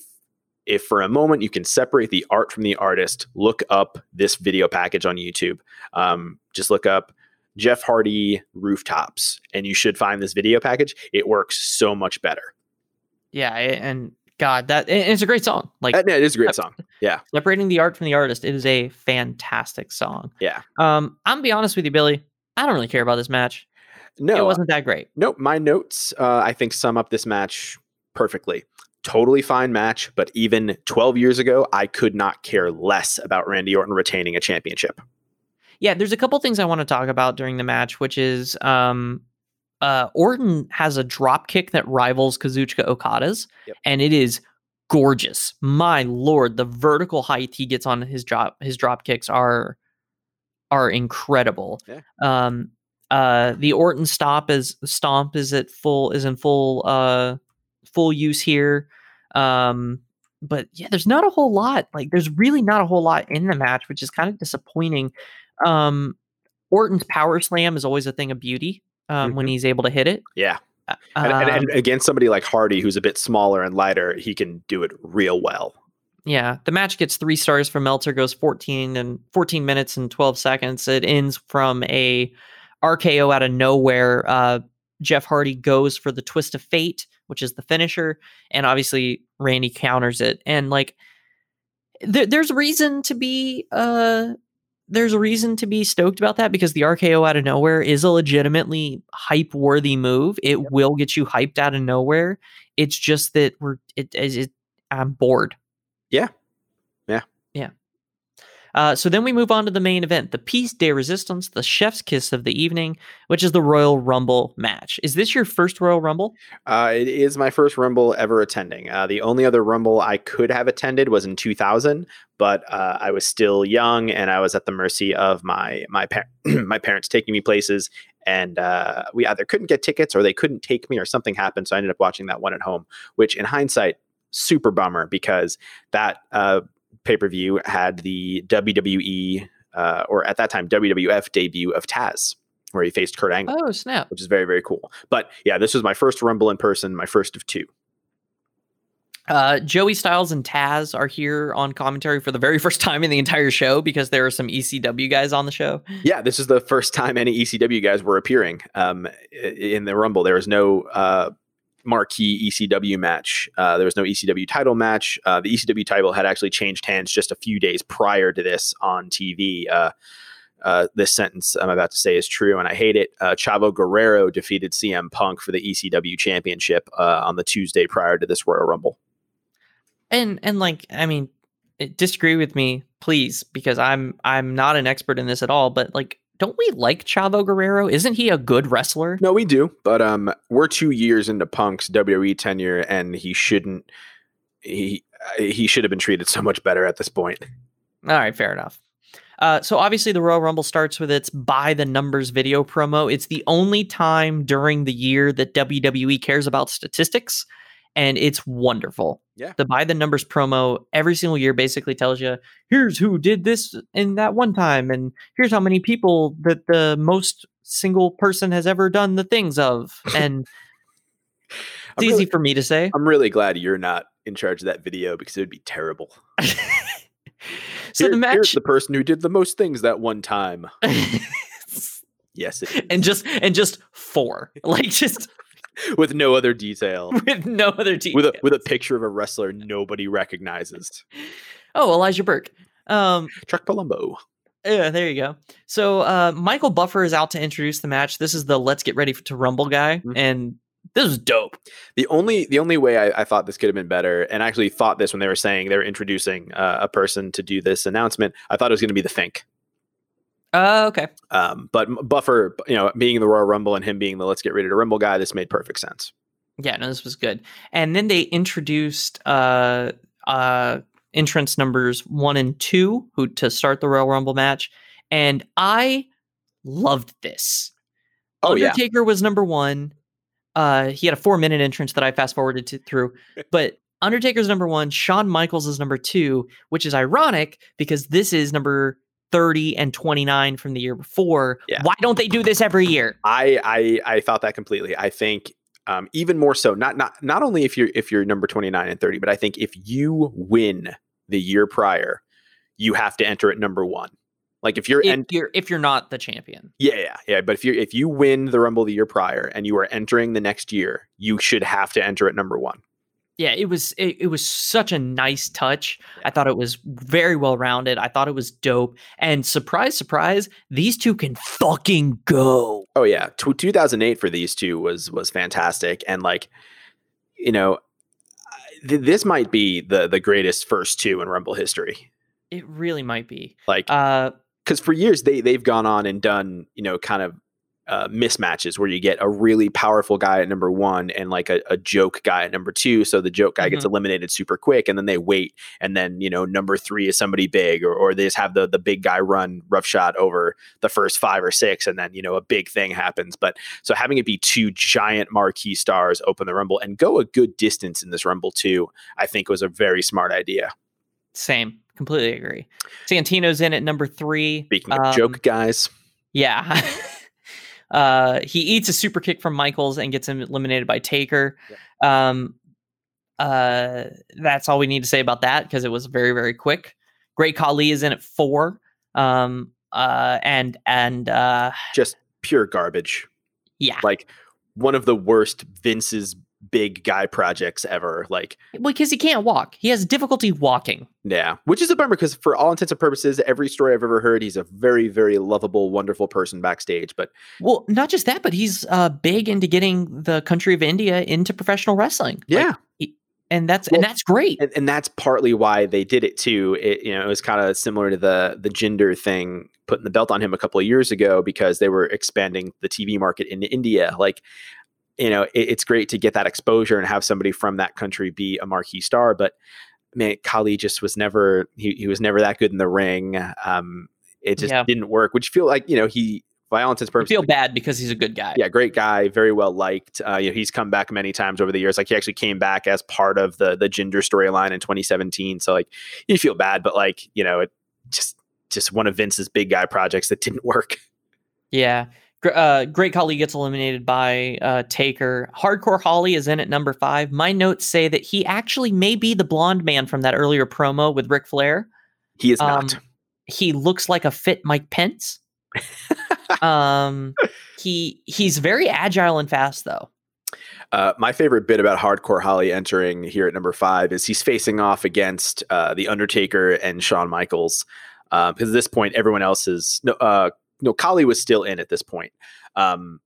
if for a moment you can separate the art from the artist, look up this video package on YouTube. Um, just look up Jeff Hardy rooftops, and you should find this video package. It works so much better. Yeah, and God, that it's a great song. Like yeah, it is a great song. Yeah, separating the art from the artist, it is a fantastic song. yeah. Um, I'm gonna be honest with you, Billy. I don't really care about this match. No, it wasn't that great. Nope, my notes uh, I think sum up this match perfectly. Totally fine match, but even 12 years ago, I could not care less about Randy Orton retaining a championship. Yeah, there's a couple things I want to talk about during the match, which is um uh Orton has a drop kick that rivals Kazuchika Okada's, Yep. and it is gorgeous. My lord, the vertical height he gets on his drop his drop kicks are are incredible. Yeah. Um uh the Orton stop is stomp is at full is in full uh full use here. Um but yeah, there's not a whole lot. Like there's really not a whole lot in the match, which is kind of disappointing. Um Orton's power slam is always a thing of beauty um, when he's able to hit it. Yeah. Uh, And, and, um, and against somebody like Hardy, who's a bit smaller and lighter, he can do it real well. Yeah, the match gets three stars from Meltzer, goes 14 and 14 minutes and 12 seconds. It ends from a RKO out of nowhere. Uh, Jeff Hardy goes for the twist of fate, which is the finisher, and obviously Randy counters it. And like, there, there's reason to be uh, there's a reason to be stoked about that because the RKO out of nowhere is a legitimately hype worthy move. It will get you hyped out of nowhere. It's just that we're it, it, it I'm bored. Yeah. Uh, so then we move on to the main event, the Piece de Resistance, the chef's kiss of the evening, which is the Royal Rumble match. Is this your first Royal Rumble? Uh, it is my first Rumble ever attending. Uh, the only other Rumble I could have attended was in 2000, but uh, I was still young and I was at the mercy of my my par- *clears throat* my parents taking me places, and uh, we either couldn't get tickets or they couldn't take me or something happened. So I ended up watching that one at home, which in hindsight, super bummer because that uh, pay per view had the WWE uh, or at that time WWF debut of Taz, where he faced Kurt Angle Oh, snap. which is very very cool. But yeah, this was my first Rumble in person, my first of two. Uh, Joey Styles and Taz are here on commentary for the very first time in the entire show because there are some ECW guys on the show. Yeah, this is the first time any ECW guys were appearing um, in the Rumble. There was no uh, marquee ECW match. Uh, there was no ECW title match. Uh, the ECW title had actually changed hands just a few days prior to this on TV. Uh, uh, this sentence I'm about to say is true, and I hate it. Uh, Chavo Guerrero defeated CM Punk for the ECW championship uh, on the Tuesday prior to this Royal Rumble. And and like I mean, disagree with me, please, because I'm I'm not an expert in this at all. But like, don't we like Chavo Guerrero? Isn't he a good wrestler? No, we do, but um, we're two years into Punk's WWE tenure, and he shouldn't. He he should have been treated so much better at this point. All right, fair enough. Uh, so obviously the Royal Rumble starts with its by the numbers video promo. It's the only time during the year that WWE cares about statistics, and it's wonderful. Yeah. The by the numbers promo every single year basically tells you here's who did this in that one time, and here's how many people that the most single person has ever done the things of, *laughs* and it's I'm easy really, for me to say. I'm really glad you're not in charge of that video because it would be terrible. *laughs* so Here- the here's the person who did the most things that one time. *laughs* Yes, it is. and just and just four like just *laughs* with no other detail. *laughs* with no other detail. with a with a picture of a wrestler nobody recognizes. oh elijah burke um Chuck Palumbo. yeah there you go so uh michael buffer is out to introduce the match this is the let's get ready to rumble guy Mhm. and this was dope The only the only way I, I thought this could have been better, and I actually thought this when they were saying they were introducing uh, a person to do this announcement. I thought it was going to be the Fink. Uh okay Um, but Buffer, you know, being the Royal Rumble and him being the Let's Get Ready to Rumble guy, this made perfect sense. yeah no this was good and then they introduced uh uh entrance numbers one and two who to start the royal rumble match and i loved this Oh yeah, Undertaker was number one. Uh, he had a four minute entrance that I fast forwarded to, through, *laughs* but Undertaker's number one. Shawn Michaels is number two, which is ironic because this is number 30 and 29 from the year before. Yeah. Why don't they do this every year? I I I thought that completely. I think um, even more so. Not not not only if you're if you're number twenty nine and thirty, but I think if you win the year prior, you have to enter at number one. Like if you're If en- you're if you're not the champion. Yeah, yeah, yeah. But if you if you win the Rumble the year prior and you are entering the next year, you should have to enter at number one. Yeah, it was it, it was such a nice touch. I thought it was very well rounded. I thought it was dope. And surprise, surprise, these two can fucking go. Oh yeah, Tw 2008 for these two was was fantastic, and like, you know, th- this might be the the greatest first two in Rumble history. It really might be. Like, Uh because for years they they've gone on and done you know kind of uh, mismatches where you get a really powerful guy at number one and like a, a joke guy at number two. So the joke guy gets eliminated super quick, and then they wait, and then you know number three is somebody big, or, or they just have the the big guy run roughshod over the first five or six, and then you know a big thing happens. But so having it be two giant marquee stars open the rumble and go a good distance in this rumble too, I think was a very smart idea. Same. Completely agree. Santino's in at number three. Speaking of Um, joke guys, Yeah. *laughs* uh, he eats a super kick from Michaels and gets him eliminated by Taker. Um, uh, that's all we need to say about that because it was very, very quick. Great Khali is in at four. Um, uh, and, and, uh, just pure garbage. yeah, like one of the worst Vince's big guy projects ever. Like, because he can't walk. He has difficulty walking. yeah, which is a bummer because for all intents and purposes, every story I've ever heard, he's a very, very lovable, wonderful person backstage. But Well, not just that, but he's uh, big into getting the country of India into professional wrestling. Like, yeah, he- and that's Well, and that's great. and, and that's partly why they did it too. It you know it was kind of similar to the the Jinder thing, putting the belt on him a couple of years ago because they were expanding the TV market in India. Like, you know, it, it's great to get that exposure and have somebody from that country be a marquee star. But man, Khali just was never he, he was never that good in the ring. Um, it just Yeah. didn't work. Which feel like you know he violence is I feel bad because he's a good guy. yeah, great guy, very well liked. Uh, you know, he's come back many times over the years. Like he actually came back as part of the the Jinder storyline in 2017. So like you feel bad, but like you know, it just just one of Vince's big guy projects that didn't *laughs* work. Yeah. Uh, Great Khali gets eliminated by uh, Taker. Hardcore Holly is in at number five. My notes say that he actually may be the blonde man from that earlier promo with Ric Flair. He is Um, not. He looks like a fit Mike Pence. *laughs* um, he he's very agile and fast though. Uh, my favorite bit about Hardcore Holly entering here at number five is he's facing off against uh, the Undertaker and Shawn Michaels. Because at this point, everyone else is no. Uh, no, Khali was still in at this point. Um,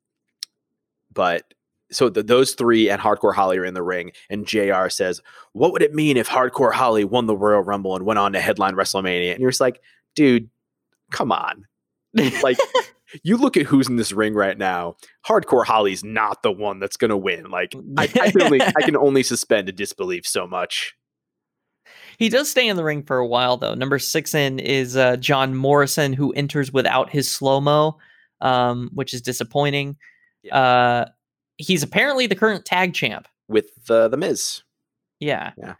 but so the, those three and Hardcore Holly are in the ring, and Jr. says, "What would it mean if Hardcore Holly won the Royal Rumble and went on to headline WrestleMania?" And you're just like, "Dude, come on!" Like, *laughs* you look at who's in this ring right now. Hardcore Holly's not the one that's going to win. Like, I, I I can only suspend a disbelief so much. He does stay in the ring for a while, though. Number six in is uh, John Morrison, who enters without his slow mo, um, which is disappointing. Uh, he's apparently the current tag champ. with uh, the Miz. Yeah. Yeah.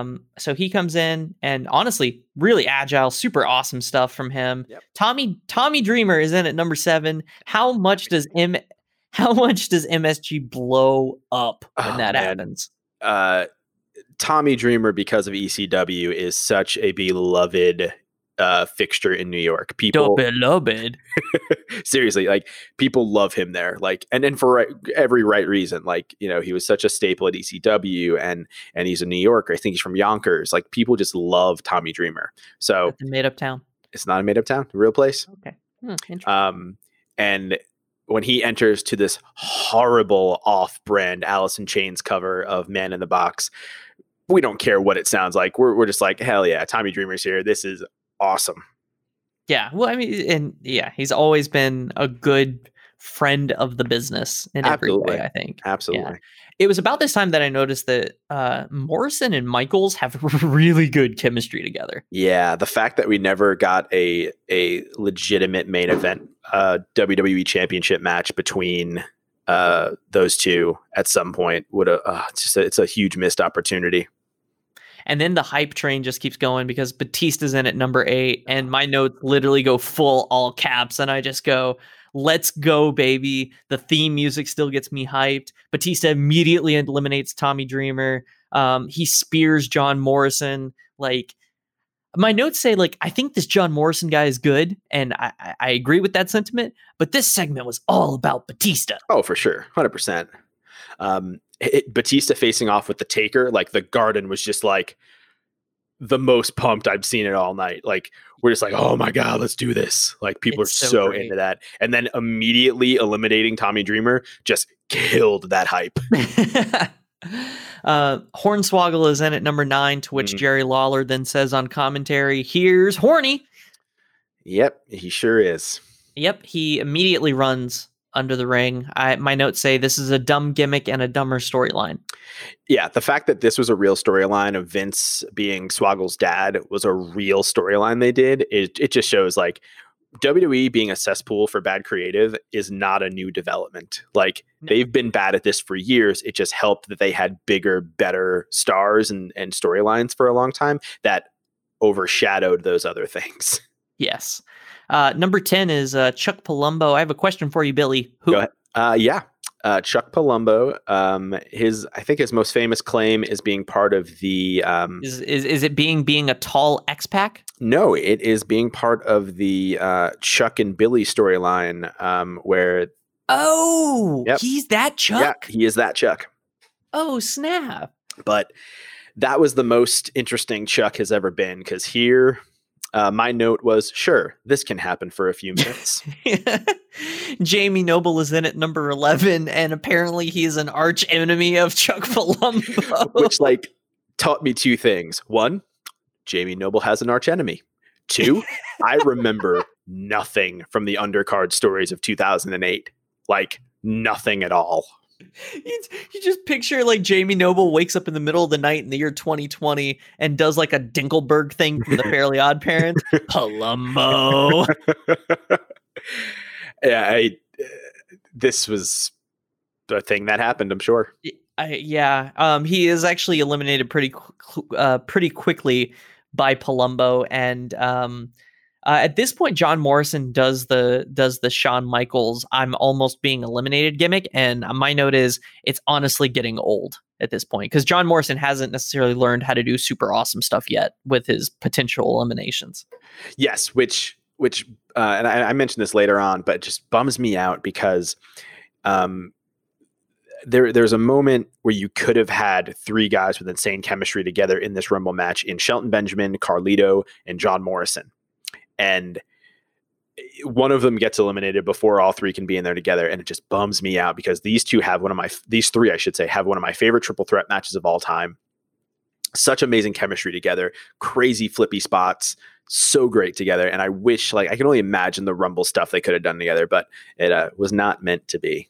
Um, so he comes in and honestly, really agile, super awesome stuff from him. Yep. Tommy Tommy Dreamer is in at number seven. How much does *laughs* M how much does MSG blow up when Oh, that man. happens? Uh, Tommy Dreamer, because of ECW, is such a beloved uh, fixture in New York. People Beloved. *laughs* seriously like people love him there like and then for right, every right reason like you know he was such a staple at ecw and and he's a new yorker i think he's from yonkers like people just love tommy dreamer so Made up town. it's not a made-up town real place Okay. Hmm, um and when he enters to this horrible off-brand Alice in Chains cover of Man in the Box, we don't care what it sounds like. We're, we're just like, hell yeah, Tommy Dreamer's here. This is awesome. yeah. Well, I mean, and yeah, he's always been a good friend of the business in every Absolutely. way, I think. Absolutely. It was about this time that I noticed that uh, Morrison and Michaels have *laughs* really good chemistry together. Yeah, the fact that we never got a a legitimate main event uh, WWE Championship match between uh, those two at some point would have uh, it's just a, it's a huge missed opportunity. And then the hype train just keeps going because Batista's in at number eight, and my notes literally go full all caps, and I just go, "Let's go, baby!" The theme music still gets me hyped. Batista immediately eliminates Tommy Dreamer. Um, he spears John Morrison. Like my notes say, like I think this John Morrison guy is good, and I, I, agree with that sentiment. But this segment was all about Batista. Oh, for sure, hundred percent. It, Batista facing off with the Taker, like the Garden was just like the most pumped I've seen it all night. Like we're just like, oh my god, let's do this! Like people It's are so into that, and then immediately eliminating Tommy Dreamer just killed that hype. *laughs* uh, Hornswoggle is in at number nine, to which Mhm. Jerry Lawler then says on commentary, "Here's Horny." Yep, he sure is. Yep, he immediately runs under the ring. I, my notes say this is a dumb gimmick and a dumber storyline. Yeah, the fact that this was a real storyline of Vince being Swoggle's dad was a real storyline they did. It it just shows like WWE being a cesspool for bad creative is not a new development. Like No. they've been bad at this for years. It just helped that they had bigger, better stars and, and storylines for a long time that overshadowed those other things. *laughs* Yes. Uh, number ten is uh, Chuck Palumbo. I have a question for you, Billy. Who? Go ahead. Uh, yeah. Uh, Chuck Palumbo, um, his I think his most famous claim is being part of the um, Is, is is it being being a tall X-Pac? No, it is being part of the uh, Chuck and Billy storyline, um, where Oh, Yep. he's that Chuck. yeah, he is that Chuck. Oh, snap. But that was the most interesting Chuck has ever been because here, uh, my note was sure this can happen for a few minutes. *laughs* Jamie Noble is in at number 11, and apparently he's an arch enemy of Chuck *laughs* Palumbo. which like taught me two things. One, Jamie Noble has an arch enemy. Two, I remember *laughs* nothing from the undercard stories of 2008. Like nothing at all. *laughs* you, you just picture like Jamie Noble wakes up in the middle of the night in the year 2020 and does like a Dinkleberg thing from the *laughs* Fairly Odd Parents. *laughs* Palumbo. yeah, I, uh, this was the thing that happened. I'm sure. I, yeah, um, he is actually eliminated pretty qu- uh, pretty quickly by Palumbo, and um, uh, at this point, John Morrison does the does the Shawn Michaels "I'm almost being eliminated" gimmick, and my note is it's honestly getting old at this point because John Morrison hasn't necessarily learned how to do super awesome stuff yet with his potential eliminations. Yes, which which uh, and I, I mentioned this later on, but just bums me out because um, there there's a moment where you could have had three guys with insane chemistry together in this Rumble match in Shelton Benjamin, Carlito, and John Morrison, and eh, one of them gets eliminated before all three can be in there together, and it just bums me out because these two have one of my these three I should say have one of my favorite triple threat matches of all time. Such amazing chemistry together, crazy flippy spots, so great together. And I wish, like, I can only imagine the Rumble stuff they could have done together, but it uh, was not meant to be.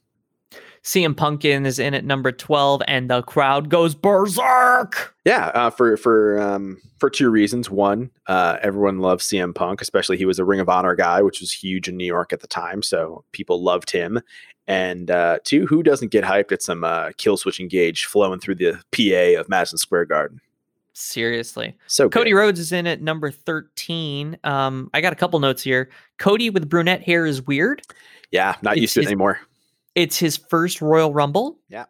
CM Punkin is in at number 12, and the crowd goes berserk. Yeah, uh, for for um, for two reasons. One, uh, everyone loves CM Punk, especially he was a Ring of Honor guy, which was huge in New York at the time, so people loved him. And uh, two, who doesn't get hyped at some uh, Killswitch Engage flowing through the PA of Madison Square Garden? Seriously. So good. Cody Rhodes is in at number 13. Um, I got a couple notes here. Cody with brunette hair is weird. yeah, not It's- used to it anymore. It's his first Royal Rumble. Yeah.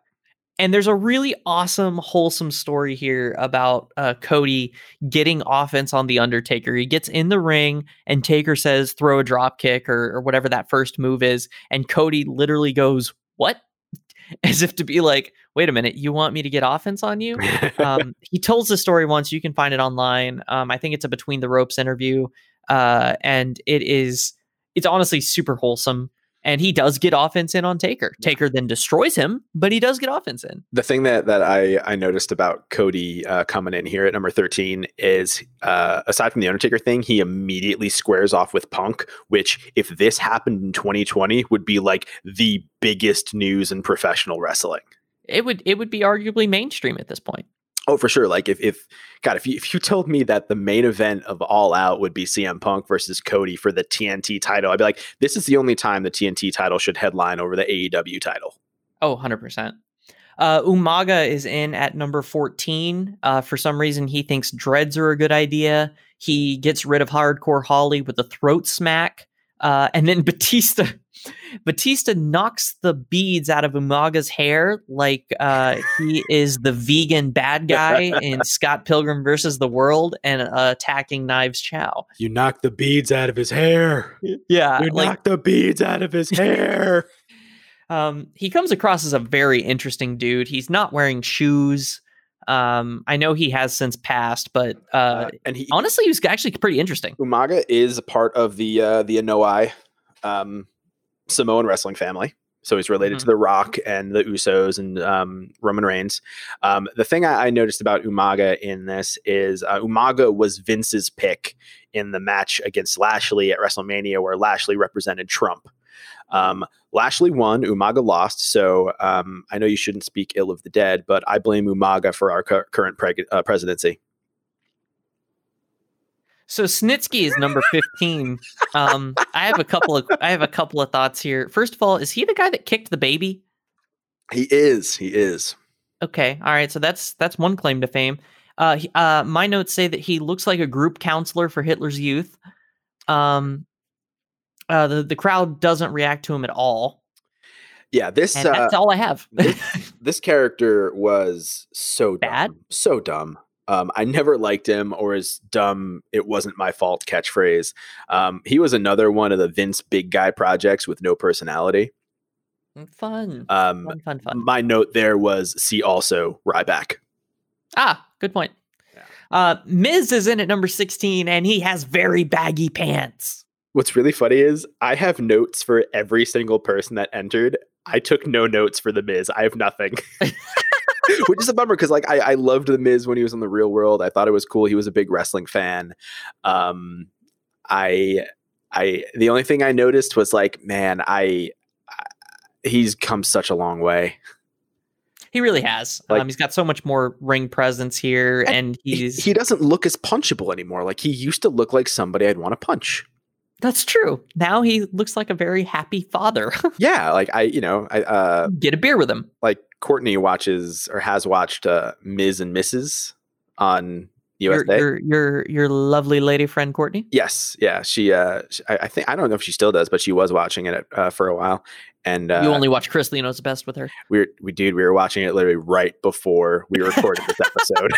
And there's a really awesome, wholesome story here about uh, Cody getting offense on The Undertaker. He gets in the ring, and Taker says, throw a drop kick or, or whatever that first move is. And Cody literally goes, What? *laughs* As if to be like, Wait a minute, you want me to get offense on you? um, *laughs* he tells the story once. You can find it online. Um, I think it's a between the ropes interview, uh, and it is it's honestly super wholesome. And he does get offense in on Taker. Taker then destroys him, but he does get offense in. the thing that that I I noticed about Cody uh, coming in here at number thirteen is uh, aside from the Undertaker thing, he immediately squares off with Punk, which if this happened in 2020 would be like the biggest news in professional wrestling. It would it would be arguably mainstream at this point. Oh, for sure. Like if if God, if you if you told me that the main event of All Out would be CM Punk versus Cody for the TNT title, I'd be like, this is the only time the TNT title should headline over the AEW title. Oh, 100%. Uh, Umaga is in at number 14. Uh, for some reason, he thinks dreads are a good idea. He gets rid of Hardcore Holly with a throat smack. Uh, and then *laughs* Batista Batista knocks the beads out of Umaga's hair like uh, he is the vegan bad *laughs* guy in Scott Pilgrim versus the World and uh, attacking Knives Chau. You knocked the beads out of his hair. Yeah, You like knocked the beads out of his *laughs* hair. Um, he comes across as a very interesting dude. He's not wearing shoes. Um, I know he has since passed, but uh, Uh, and he honestly, he was actually pretty interesting. Umaga is a part of the uh, the Anoa'i um, Samoan wrestling family. So he's related to The Rock and the Usos and um, Roman Reigns. Um, the thing I, I noticed about Umaga in this is uh, Umaga was Vince's pick in the match against Lashley at WrestleMania, where Lashley represented Trump. Um, Lashley won, Umaga lost. So um, I know you shouldn't speak ill of the dead, but I blame Umaga for our cu- current preg- uh, presidency. So Snitsky is number fifteen. um, I have a couple of I have a couple of thoughts here. First of all, is he the guy that kicked the baby? He is. He is. Okay, all right. So that's that's one claim to fame. Uh, he- uh, my notes say that he looks like a group counselor for Hitler's Youth. Um, uh, the the crowd doesn't react to him at all, Yeah. This. and Uh, that's all I have. this, this character was so Bad? dumb, so dumb. Um, I never liked him or his dumb "it wasn't my fault" catchphrase. Um, he was another one of the Vince big guy projects with no personality. fun, Um, fun, fun, fun. my note there was see also Ryback. Ah, good point. Yeah. Uh, Miz is in at number 16 and he has very baggy pants. What's really funny is I have notes for every single person that entered. I took no notes for the Miz. I have nothing. *laughs* *laughs* Which is a bummer because like I, I loved the Miz when he was in the real world. I thought it was cool. He was a big wrestling fan. Um I I the only thing I noticed was like, man, I, I he's come such a long way. He really has. Like- um, he's got so much more ring presence here and He, he's he doesn't look as punchable anymore. Like he used to look like somebody I'd want to punch. that's true. Now he looks like a very happy father. *laughs* Yeah, like I, you know, I uh Get a beer with him. like Courtney watches or has watched uh Miz and Mrs. on Your, USA. your your your lovely lady friend Courtney. yes, yeah, she. uh sh- I, I think I don't know if she still does, but she was watching it uh, for a while, and uh, you only watch Chrisley Knows Best with her. we were, we dude, we were watching it literally right before we recorded this episode.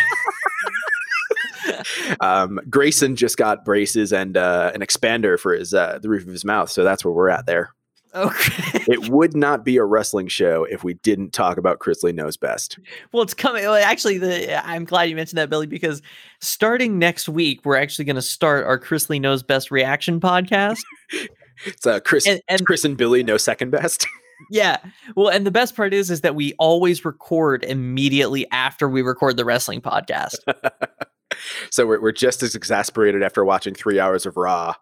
*laughs* um, Grayson just got braces and uh, an expander for his uh, the roof of his mouth, so that's where we're at there. Okay. It would not be a wrestling show if we didn't talk about Chrisley Knows Best. Well, it's coming. well, Actually, the I'm glad you mentioned that, Billy, because starting next week, we're actually going to start our Chrisley Knows Best reaction podcast. *laughs* It's uh, Chris, And- and- Chris and Billy know second best. *laughs* yeah. Well, and the best part is, is that we always record immediately after we record the wrestling podcast. *laughs* so we're, we're just as exasperated after watching three hours of Raw,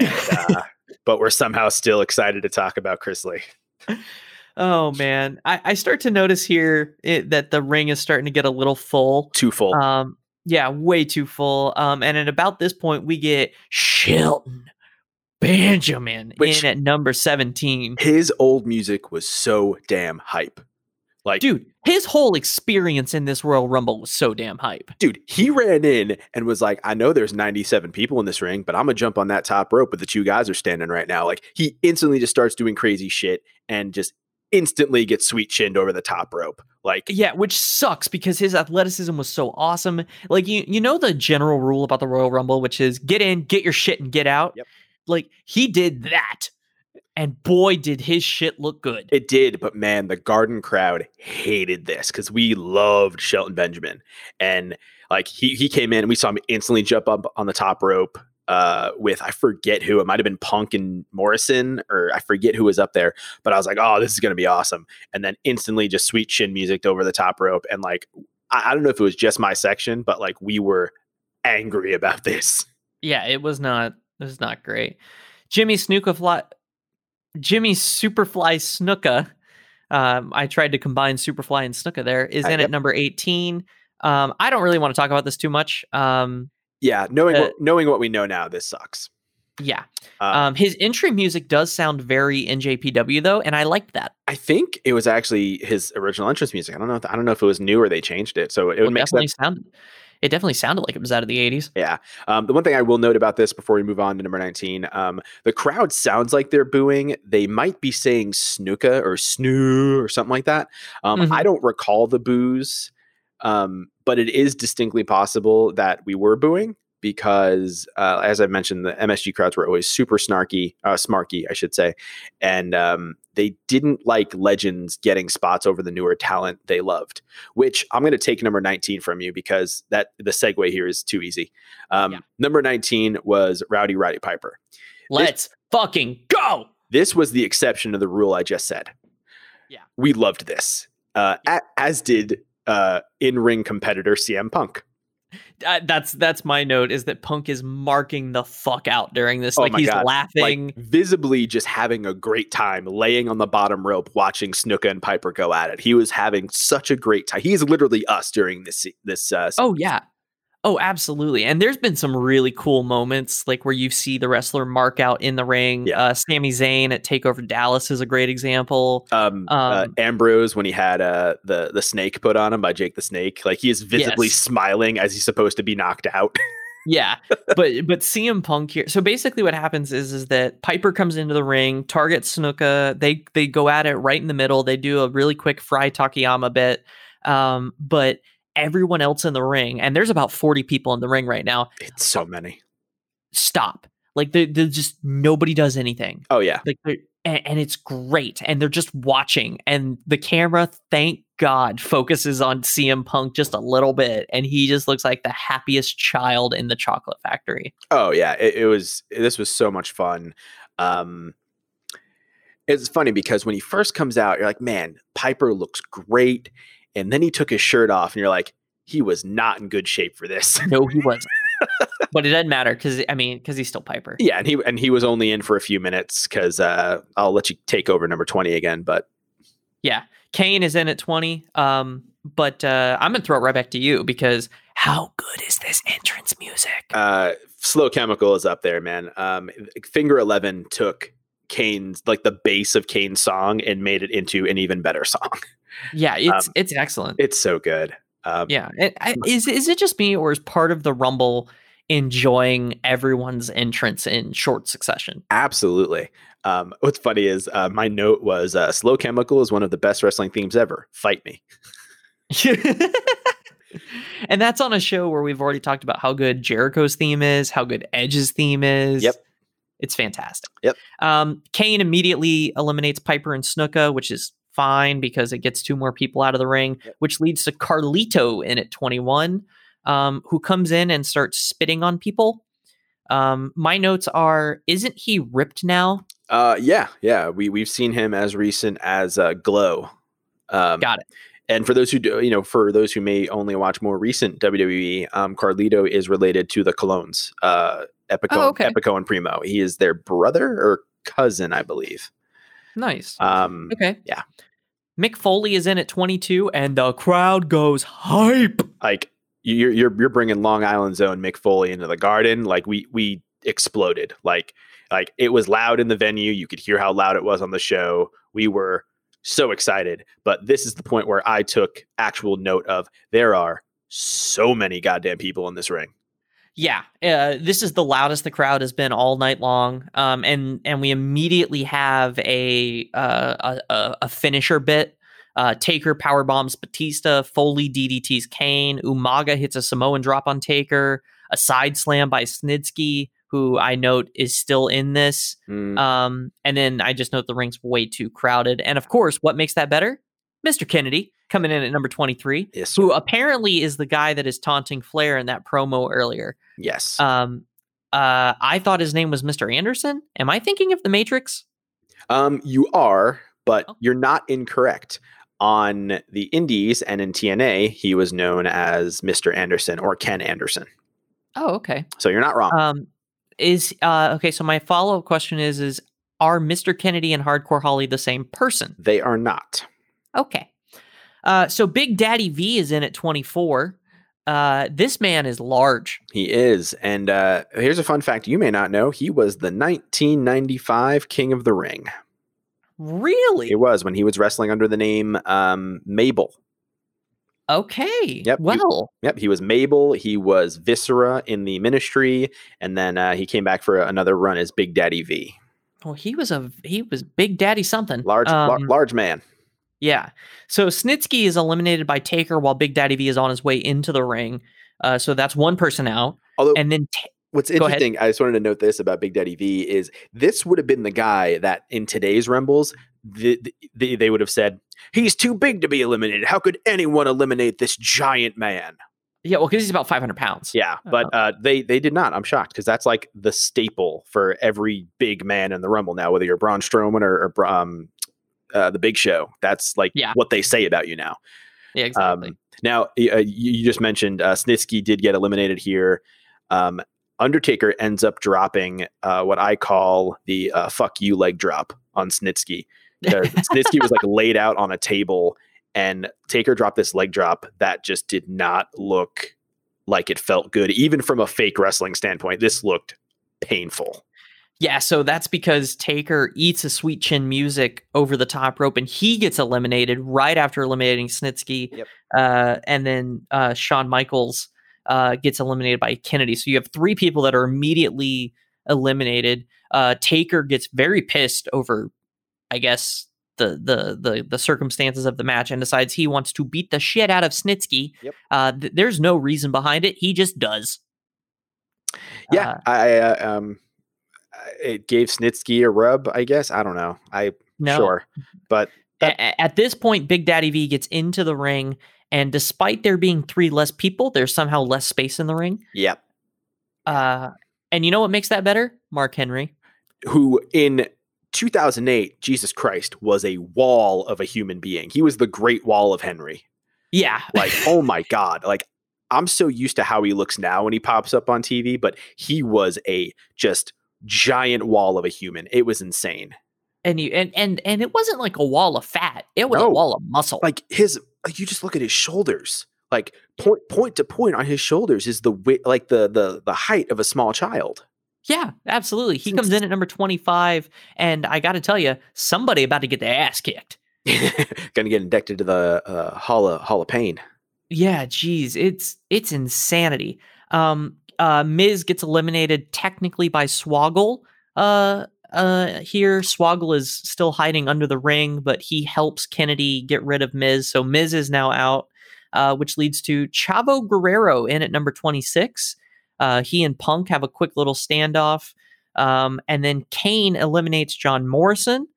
and, uh, but we're somehow still excited to talk about Chrisley. oh man, I, I start to notice here it, that the ring is starting to get a little full. Too full. Um, yeah, way too full. Um, and at about this point, we get Shelton Benjamin Which- in at number 17. His old music was so damn hype. Like, dude, his whole experience in this Royal Rumble was so damn hype. Dude, he ran in and was like, I know there's 97 people in this ring, but I'm gonna jump on that top rope, but the two guys are standing right now. Like, he instantly just starts doing crazy shit and just instantly gets sweet chinned over the top rope. Like, Yeah, which sucks because his athleticism was so awesome. Like you you know the general rule about the Royal Rumble, which is get in, get your shit, and get out. Yep. Like he did that. And boy, did his shit look good. It did, but man, the Garden crowd hated this because we loved Shelton Benjamin, and like he he came in and we saw him instantly jump up on the top rope uh, with I forget who it might have been Punk and Morrison or I forget who was up there, but I was like, oh, this is gonna be awesome, and then instantly just sweet chin music over the top rope, and like I, I don't know if it was just my section, but like we were angry about this. Yeah, it was not it was not great. Jimmy Snuka fly Jimmy Superfly Snuka. Um, I tried to combine Superfly and Snuka there, is Uh, in yep. at number 18. Um, I don't really want to talk about this too much. Um, Yeah, knowing Uh, what, knowing what we know now, this sucks. yeah. Um, Um, his entry music does sound very NJPW though, and I liked that. I think it was actually his original entrance music. I don't know. If, I don't know if it was new or they changed it. So it Well, would make definitely sense. sounded it definitely sounded like it was out of the 80s. Yeah. Um, the one thing I will note about this before we move on to number 19, um, the crowd sounds like they're booing. They might be saying snooka or snoo or something like that. Um, Mhm. I don't recall the boos, um, but it is distinctly possible that we were booing because, uh, as I mentioned, the MSG crowds were always super snarky, uh, smarky, I should say. And um, they didn't like legends getting spots over the newer talent they loved which I'm going to take number 19 from you because that the segue here is too easy. Um, Yeah. Number 19 was Rowdy Roddy Piper. Let's fucking go. This was the exception to the rule I just said. Yeah. We loved this, uh, a- as did uh, in ring competitor CM Punk. Uh, that's that's my note is that Punk is marking the fuck out during this. Oh like he's God. laughing. Like visibly just having a great time laying on the bottom rope watching Snuka and Piper go at it. He was having such a great time. He's literally us during this this uh, Oh yeah. Oh, absolutely. And there's been some really cool moments, like where you see the wrestler mark out in the ring. Yeah. Uh, Sami Zayn at Takeover Dallas is a great example. um, uh, Um, Ambrose when he had uh, the the snake put on him by Jake the Snake, like he is visibly Yes. smiling as he's supposed to be knocked out. Yeah, *laughs* but but CM Punk here. So basically, what happens is is that Piper comes into the ring, targets Snuka. They they go at it right in the middle. They do a really quick Frye Takayama bit, um, but everyone else in the ring, and there's about forty people in the ring right now. it's so many. Stop. Like they just nobody does anything. Oh yeah, like they're, and, and it's great and they're just watching and the camera thank god focuses on cm punk just a little bit and he just looks like the happiest child in the chocolate factory oh yeah. It, it was this was so much fun. Um, it's funny because when he first comes out, you're like, man, Piper looks great, and then he took his shirt off, and you're like, he was not in good shape for this. no he wasn't. *laughs* But it doesn't matter because i mean because he's still piper. Yeah, and he and he was only in for a few minutes because uh, I'll let you take over number twenty again, but yeah kane is in at 20 um but uh i'm gonna throw it right back to you because how good is this entrance music? Uh slow chemical is up there man. Um finger 11 took kane's like the base of kane's song and made it into an even better song *laughs* yeah it's um, it's excellent it's so good um Yeah. It, I, is is it just me or is part of the Rumble enjoying everyone's entrance in short succession? absolutely um what's funny is uh my note was uh slow chemical is one of the best wrestling themes ever fight me *laughs* and that's on a show where we've already talked about how good Jericho's theme is, how good Edge's theme is. Yep. It's fantastic. Yep. Um, Kane immediately eliminates Piper and Snuka, which is fine because it gets two more people out of the ring, Yep. which leads to Carlito in at 21, um, who comes in and starts spitting on people. Um, my notes are: Isn't he ripped now? uh yeah yeah we we've seen him as recent as uh glow um Got it. and for those who do you know for those who may only watch more recent wwe um carlito is related to the Colóns uh epico Oh, okay. epico and primo he is their brother or cousin i believe Nice. um okay. yeah. Mick Foley is in at 22, and the crowd goes hype. like you're you're you're bringing Long Island's own Mick Foley into the Garden. Like we we exploded. Like like it was loud in the venue. You could hear how loud it was on the show. We were so excited. But this is the point where I took actual note of there are so many goddamn people in this ring. Yeah, uh, this is the loudest the crowd has been all night long, um, and and we immediately have a uh, a, a finisher bit. Uh, Taker power bombs Batista, Foley DDT's Kane, Umaga hits a Samoan drop on Taker, a side slam by Snitsky, who I note is still in this. Mm, Um, and then I just note the ring's way too crowded. And of course, what makes that better? Mr. Kennedy coming in at number 23, yes, sir. who apparently is the guy that is taunting Flair in that promo earlier. yes. Um, uh, I thought his name was Mr. Anderson. Am I thinking of the Matrix? Um, you are, but Oh. you're not incorrect. On the Indies and in TNA, he was known as Mr. Anderson or Ken Anderson. Oh, okay. So you're not wrong. Um, is uh, okay. So my follow up question is: Is are Mr. Kennedy and Hardcore Holly the same person? they are not. Okay. Uh, so Big Daddy V is in at 24. Uh, this man is large. He is. And uh, here's a fun fact you may not know. He was the 1995 King of the Ring. Really? He was when he was wrestling under the name um, Mabel. Okay. Yep, Well, Yep, he was Mabel. He was Viscera in the Ministry, and then uh, he came back for another run as Big Daddy V. well, he was a he was Big Daddy something. Large, lar- Um, large man. Yeah. So Snitsky is eliminated by Taker while Big Daddy V is on his way into the ring. Uh, so that's one person out, Although, and then Ta- what's interesting, I just wanted to note this about Big Daddy V is this would have been the guy that in today's Rumbles, the, the, they would have said, he's too big to be eliminated. How could anyone eliminate this giant man? yeah, well, because he's about 500 pounds. Yeah, but uh, they they did not. I'm shocked because that's like the staple for every big man in the Rumble now, whether you're Braun Strowman or, or um, uh, the Big Show. That's like Yeah. what they say about you now. Yeah, exactly. Um, now, uh, you, you just mentioned uh, Snitsky did get eliminated here. Um, Undertaker ends up dropping uh, what I call the uh, "fuck you" leg drop on Snitsky. *laughs* Snitsky was like laid out on a table, and Taker dropped this leg drop that just did not look like it felt good, even from a fake wrestling standpoint. This looked painful. Yeah, so that's because Taker eats a sweet chin music over the top rope and he gets eliminated right after eliminating Snitsky. Yep. Uh, and then uh, Shawn Michaels uh, gets eliminated by Kennedy. So you have three people that are immediately eliminated. Uh, Taker gets very pissed over, I guess, the, the the the circumstances of the match and decides he wants to beat the shit out of Snitsky. Yep. Uh, th- there's no reason behind it. He just does. Yeah, Uh, I um, it gave Snitsky a rub. I guess I don't know. I no. sure, but A- a- at this point, Big Daddy V gets into the ring, and despite there being three less people, there's somehow less space in the ring. yep. Uh, and you know what makes that better? Mark Henry. Who in 2008, Jesus Christ, was a wall of a human being. He was the Great Wall of Henry. Yeah, like *laughs* oh my god like i'm so used to how he looks now when he pops up on tv but he was a just giant wall of a human it was insane and you and and and it wasn't like a wall of fat; it was a wall of muscle. like his like you just look at his shoulders like point point to point on his shoulders is the like the the the height of a small child yeah, absolutely. He comes in at number twenty five, and I got to tell you, somebody about to get their ass kicked. *laughs* gonna get inducted to the uh, hall of hall of pain Yeah, geez, it's it's insanity. Um, uh, Miz gets eliminated technically by Swoggle. Uh, uh, here Swoggle is still hiding under the ring, but he helps Kennedy get rid of Miz. So Miz is now out, uh, which leads to Chavo Guerrero in at number twenty six. Uh, he and Punk have a quick little standoff, um, and then Kane eliminates John Morrison.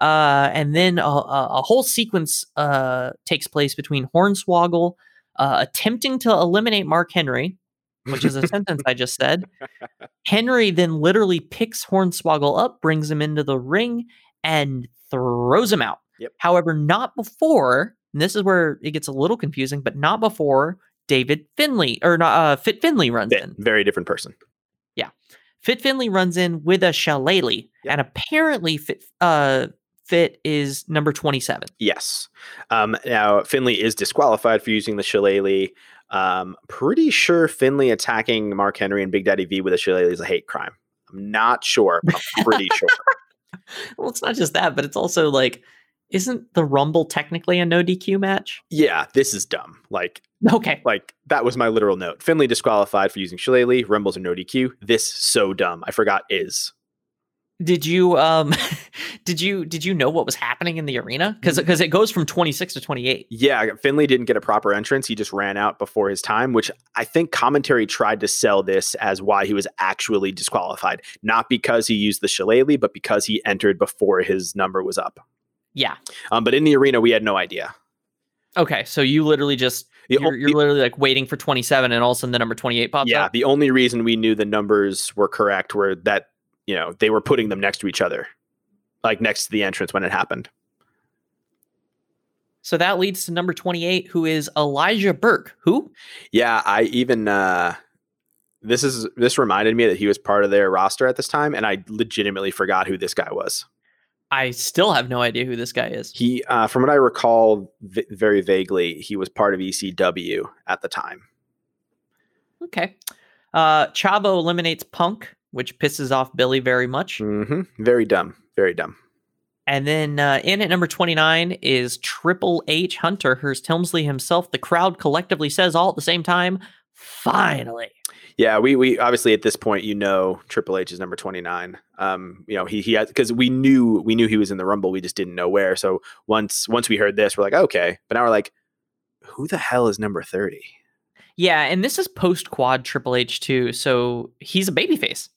Uh, and then a, a, a whole sequence uh, takes place between Hornswoggle uh, attempting to eliminate Mark Henry, which is a sentence I just said. *laughs* Henry then literally picks Hornswoggle up, brings him into the ring, and throws him out. Yep. However, not before, and this is where it gets a little confusing, but not before David Finlay or not uh, Fit Finlay runs in. very different person Yeah. Fit Finlay runs in with a shillelagh, Yep. and apparently Fit uh, Fit is number twenty seven. Yes. Um, now Finlay is disqualified for using the shillelagh. Um, pretty sure Finlay attacking Mark Henry and Big Daddy V with a shillelagh is a hate crime. I'm not sure, but I'm pretty sure. *laughs* well, it's not just that, but it's also like, isn't the Rumble technically a no DQ match? Yeah, this is dumb. Like, Okay. like that was my literal note. Finlay disqualified for using Shillelagh. Rumbles are no DQ. This so dumb. I forgot is. Did you um *laughs* did you did you know what was happening in the arena? Because because it goes from 26 to 28. Yeah, Finlay didn't get a proper entrance. He just ran out before his time, which I think commentary tried to sell this as why he was actually disqualified, not because he used the shillelagh, but because he entered before his number was up. Yeah. Um, but in the arena, we had no idea. Okay. So you literally just you're, you're literally like waiting for 27 and all of a sudden the number 28 pops yeah, up. Yeah. The only reason we knew the numbers were correct were that you know they were putting them next to each other, like next to the entrance when it happened. So that leads to number 28 who is Elijah Burke. Who? Yeah, I even uh this is this reminded me that he was part of their roster at this time, and I legitimately forgot who this guy was. I still have no idea who this guy is. He, uh, from what I recall, v- very vaguely, he was part of ECW at the time. Okay. Uh Chavo eliminates Punk, which pisses off Billy very much. hmm Very dumb. Very dumb. And then uh, in at number 29 is Triple H Hunter, Hearst Helmsley himself. The crowd collectively says all at the same time, finally. Yeah, we we obviously at this point you know Triple H is number twenty nine. Um, you know he he had because we knew we knew he was in the Rumble, we just didn't know where. So once once we heard this, we're like okay, but now we're like, who the hell is number thirty? Yeah, and this is post quad Triple H too, so he's a babyface.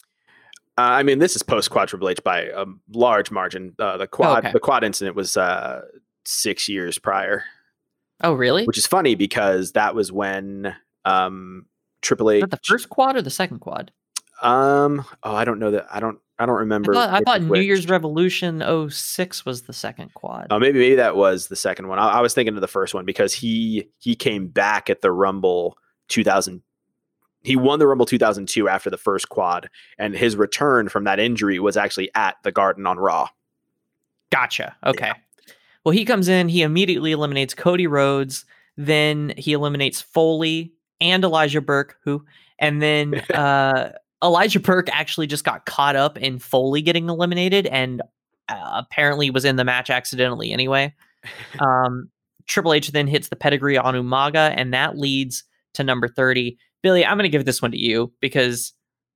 Uh, I mean, this is post quad Triple H by a large margin. Uh, the quad okay. the quad incident was uh, six years prior, Oh, really? which is funny because that was when um, Triple Is H. that the first quad or the second quad? Um. Oh, I don't know that. I don't. I don't I remember. thought, I thought New. Year's Revolution 06 was the second quad. Oh, maybe maybe that was the second one. I, I was thinking of the first one because he he came back at the Rumble 2000. He won the Rumble 2002 after the first quad, and his return from that injury was actually at the Garden on Raw. Gotcha. Okay. Well, he comes in, he immediately eliminates Cody Rhodes, then he eliminates Foley and Elijah Burke, who, and then *laughs* uh, Elijah Burke actually just got caught up in Foley getting eliminated and uh, apparently was in the match accidentally anyway. *laughs* Um, Triple H then hits the pedigree on Umaga, and that leads to number 30. Billy, I'm going to give this one to you because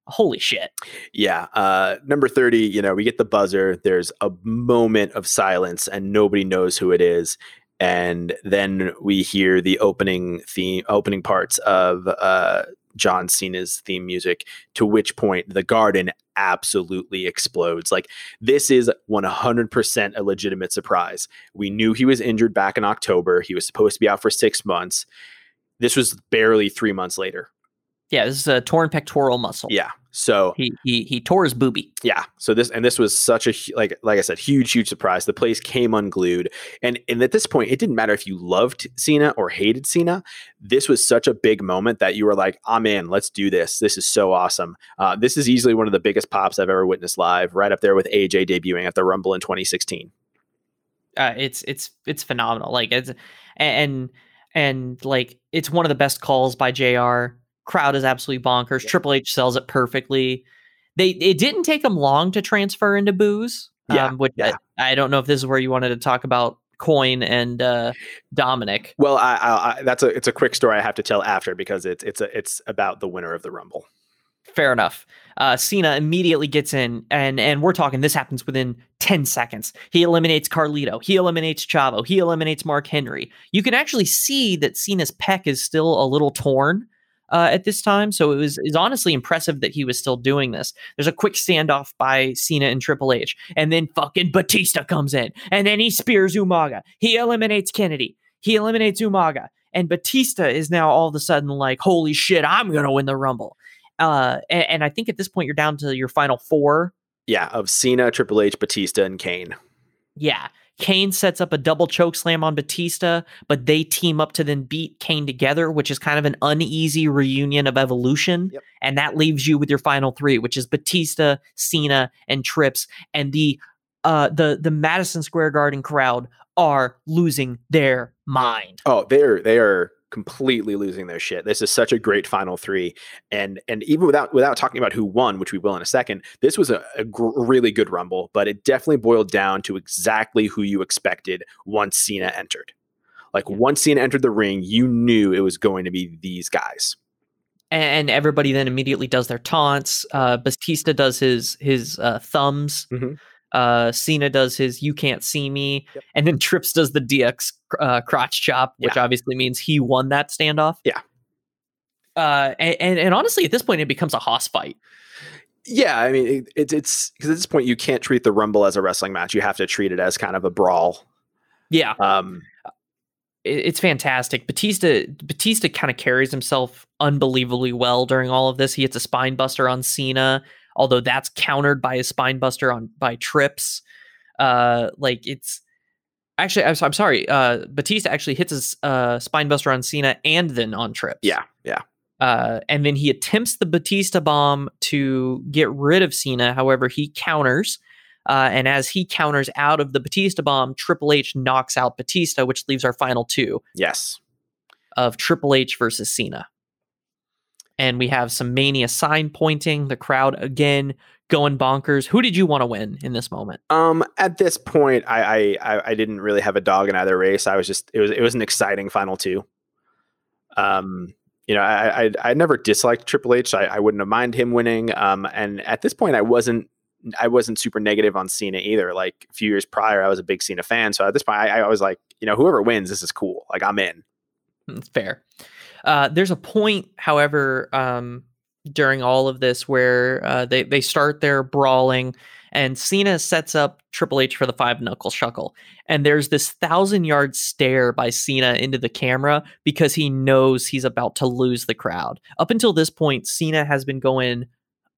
holy shit. Yeah. Uh, number 30, you know, we get the buzzer. There's a moment of silence and nobody knows who it is. And then we hear the opening theme, opening parts of uh, John Cena's theme music, to which point the garden absolutely explodes. Like, this is 100% a legitimate surprise. We knew he was injured back in October. He was supposed to be out for six months. This was barely three months later. Yeah, this is a torn pectoral muscle. Yeah. So He, he, he tore his booby. yeah so this and this was such a like like i said huge huge surprise the place came unglued and and at this point it didn't matter if you loved cena or hated cena this was such a big moment that you were like i'm in let's do this this is so awesome uh, this is easily one of the biggest pops i've ever witnessed live right up there with aj debuting at the rumble in 2016 uh, it's it's it's phenomenal. Like it's and and like it's one of the best calls by Jr. Crowd is absolutely bonkers. Yeah. Triple H sells it perfectly. They it didn't take them long to transfer into boos. Yeah, um, which yeah. I, I don't know if this is where you wanted to talk about Coin and uh, Dominic. well I, I, I that's a it's a quick story i have to tell after because it's it's a, it's about the winner of the rumble Fair enough. Uh, Cena immediately gets in, and and we're talking. This happens within ten seconds. He eliminates Carlito. He eliminates Chavo. He eliminates Mark Henry. You can actually see that Cena's pec is still a little torn uh, at this time. So it was is honestly impressive that he was still doing this. There's a quick standoff by Cena and Triple H, and then fucking Batista comes in, and then he spears Umaga. He eliminates Kennedy. He eliminates Umaga, and Batista is now all of a sudden like, holy shit, I'm gonna win the Rumble. Uh, and, and I think at this point you're down to your final four. yeah of cena triple h batista and kane Yeah. Kane sets up a double choke slam on Batista, but they team up to then beat Kane together, which is kind of an uneasy reunion of evolution. Yep. And that leaves you with your final three, which is Batista, Cena, and Trips. And the uh the the Madison Square Garden crowd are losing their mind. Oh, they're they are completely losing their shit. This is such a great final three, and and even without without talking about who won, which we will in a second, this was a, a gr- really good rumble. But it definitely boiled down to exactly who you expected once Cena entered. Like once Cena entered the ring, you knew it was going to be these guys. And everybody then immediately does their taunts. Uh, Batista does his his uh, thumbs. Mhm. Uh, Cena does his "You can't see me," Yep. and then Trips does the DX uh, crotch chop, which obviously means he won that standoff. Yeah. Uh, and, and and honestly, at this point, it becomes a hoss fight. Yeah, I mean it, it, it's because at this point you can't treat the Rumble as a wrestling match. You have to treat it as kind of a brawl. Yeah, Um, it's fantastic. Batista Batista kind of carries himself unbelievably well during all of this. He hits a spine buster on Cena, although that's countered by a spine buster on by Trips. Uh, like it's actually I'm, I'm sorry. Uh, Batista actually hits his uh, spine buster on Cena and then on Trips. yeah, yeah, Uh, and then he attempts the Batista bomb to get rid of Cena. However, he counters. Uh, and as he counters out of the Batista bomb, Triple H knocks out Batista, which leaves our final two yes. of Triple H versus Cena. And we have some Mania sign pointing, the crowd again going bonkers. Who did you want to win in this moment? Um, at this point, I, I I didn't really have a dog in either race. I was just it was it was an exciting final two. Um, you know, I I I never disliked Triple H. I, I wouldn't have mind him winning. Um, and at this point, I wasn't I wasn't super negative on Cena either. Like a few years prior, I was a big Cena fan. So at this point, I, I was like, you know, whoever wins, this is cool. Like I'm in. It's fair. Uh, there's a point, however, um, during all of this where uh, they they start their brawling, and Cena sets up Triple H for the five knuckle shuckle, and there's this thousand yard stare by Cena into the camera because he knows he's about to lose the crowd. Up until this point, Cena has been going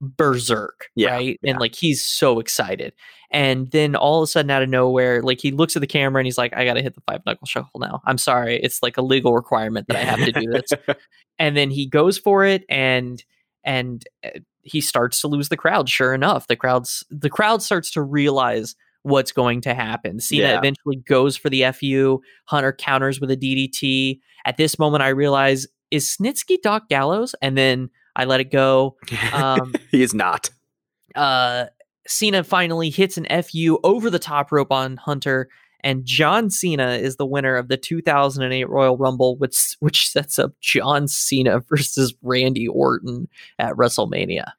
berserk, Yeah, right? yeah. And like he's so excited. And then all of a sudden, out of nowhere, like he looks at the camera and he's like, I got to hit the five knuckle shuffle now. I'm sorry. It's like a legal requirement that I have to do this. *laughs* and then he goes for it and, and uh, he starts to lose the crowd. Sure enough, the crowd's, the crowd starts to realize what's going to happen. Cena Yeah. eventually goes for the FU. Hunter counters with a DDT. At this moment, I realize, is Snitsky Doc Gallows? And then I let it go. Um, *laughs* he is not. uh Cena finally hits an FU over the top rope on Hunter, and John Cena is the winner of the 2008 Royal Rumble, which which sets up John Cena *laughs* versus Randy Orton at WrestleMania.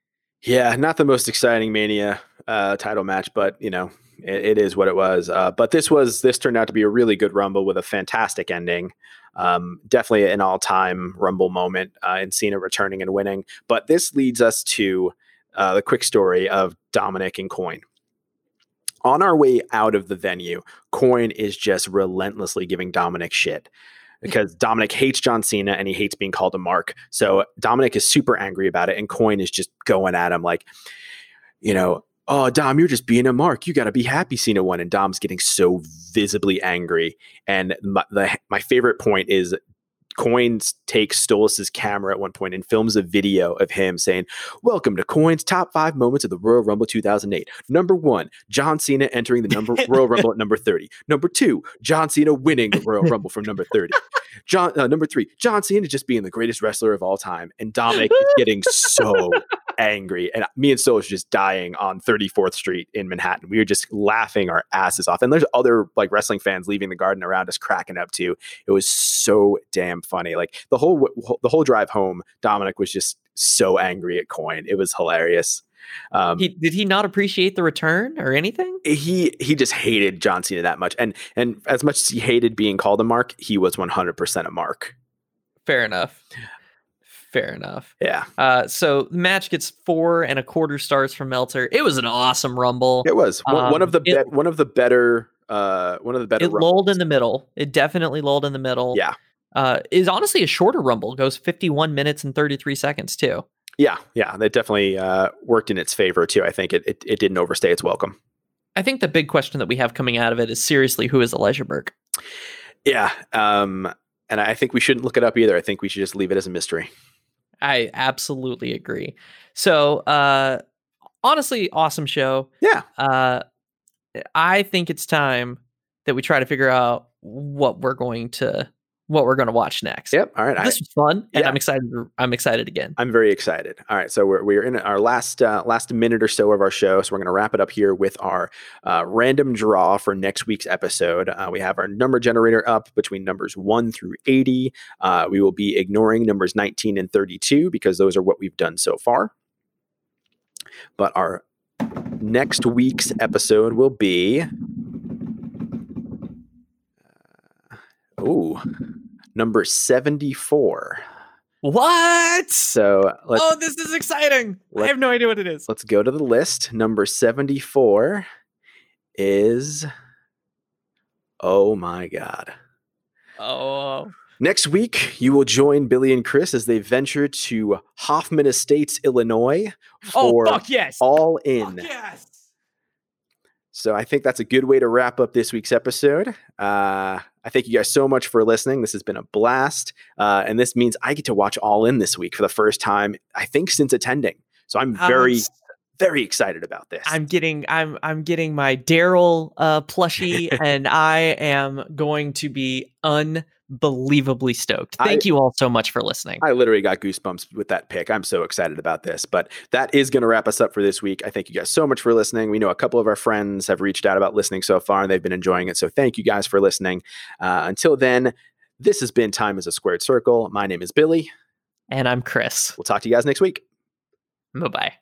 Yeah, not the most exciting Mania uh, title match, but you know it, it is what it was. Uh, but this was this turned out to be a really good Rumble with a fantastic ending. Um, definitely an all-time Rumble moment uh, in Cena returning and winning. But this leads us to uh, the quick story of Dominic and Coin. On our way out of the venue, Coin is just relentlessly giving Dominic shit because *laughs* Dominic hates John Cena and he hates being called a mark. So Dominic is super angry about it, and Coin is just going at him like, you know, oh Dom, you're just being a mark. You got to be happy Cena won, and Dom's getting so visibly angry. And my, the, my favorite point is. Coins takes Stolas's camera at one point and films a video of him saying, Welcome to Coins top five moments of the Royal Rumble 2008. Number one, John Cena entering the number *laughs* Royal Rumble at number 30. Number two, John Cena winning the Royal Rumble from number 30. John uh, number three, John Cena just being the greatest wrestler of all time, and Dominic is getting so *laughs* angry, and me and Stolas just dying on 34th Street in Manhattan. We were just laughing our asses off, and there's other like wrestling fans leaving the garden around us, cracking up too. It was so damn funny. Like the whole the whole drive home, Dominic was just so angry at Coin. It was hilarious. Um, He, did he not appreciate the return or anything? he he just hated John Cena that much, and and as much as he hated being called a mark, he was 100% a mark. Fair enough. Fair enough. Yeah, Uh, so the match gets four and a quarter stars from Meltzer. It was an awesome rumble. it was one, one of the Um, it- be- one of the better uh one of the better. it lulled in the middle. It definitely lulled in the middle. Yeah. Uh, is honestly a shorter rumble. Goes 51 minutes and 33 seconds too. Yeah, yeah, that definitely uh, worked in its favor too. I think it, it it didn't overstay its welcome. I think the big question that we have coming out of it is seriously who is Elijah Burke? Yeah, um, and I think we shouldn't look it up either. I think we should just leave it as a mystery. I absolutely agree. So, uh, honestly, awesome show. Yeah, Uh, I think it's time that we try to figure out what we're going to what we're going to watch next. Yep. All right. This was fun, and Yeah. I'm excited. I'm excited again. I'm very excited. All right, so we're we're in our last uh, last minute or so of our show, so we're going to wrap it up here with our uh, random draw for next week's episode. Uh, we have our number generator up between numbers one through eighty. Uh, we will be ignoring numbers nineteen and thirty-two because those are what we've done so far. But our next week's episode will be. Ooh, number seventy-four. What? So let's oh, this is exciting. I have no idea what it is. let's go to the list. Number 74 is Oh my god. Oh, Next week, you will join Billy and Chris as they venture to Hoffman Estates, Illinois oh, for fuck yes. All Fuck In. yes. So I think that's a good way to wrap up this week's episode. Uh, I thank you guys so much for listening. This has been a blast. Uh, and this means I get to watch All In this week for the first time, I think, since attending. So I'm I'm very, s- very excited about this. I'm getting I'm I'm getting my Darryl uh, plushie, *laughs* and I am going to be unbelievably stoked. I- Thank you all so much for listening. I literally got goosebumps with that pick. I'm so excited about this. But that is going to wrap us up for this week. I thank you guys so much for listening. We know a couple of our friends have reached out about listening so far, and they've been enjoying it. So thank you guys for listening. Uh, until then, this has been Time as a Squared Circle. My name is Billy. and I'm Chris. We'll talk to you guys next week. Bye bye.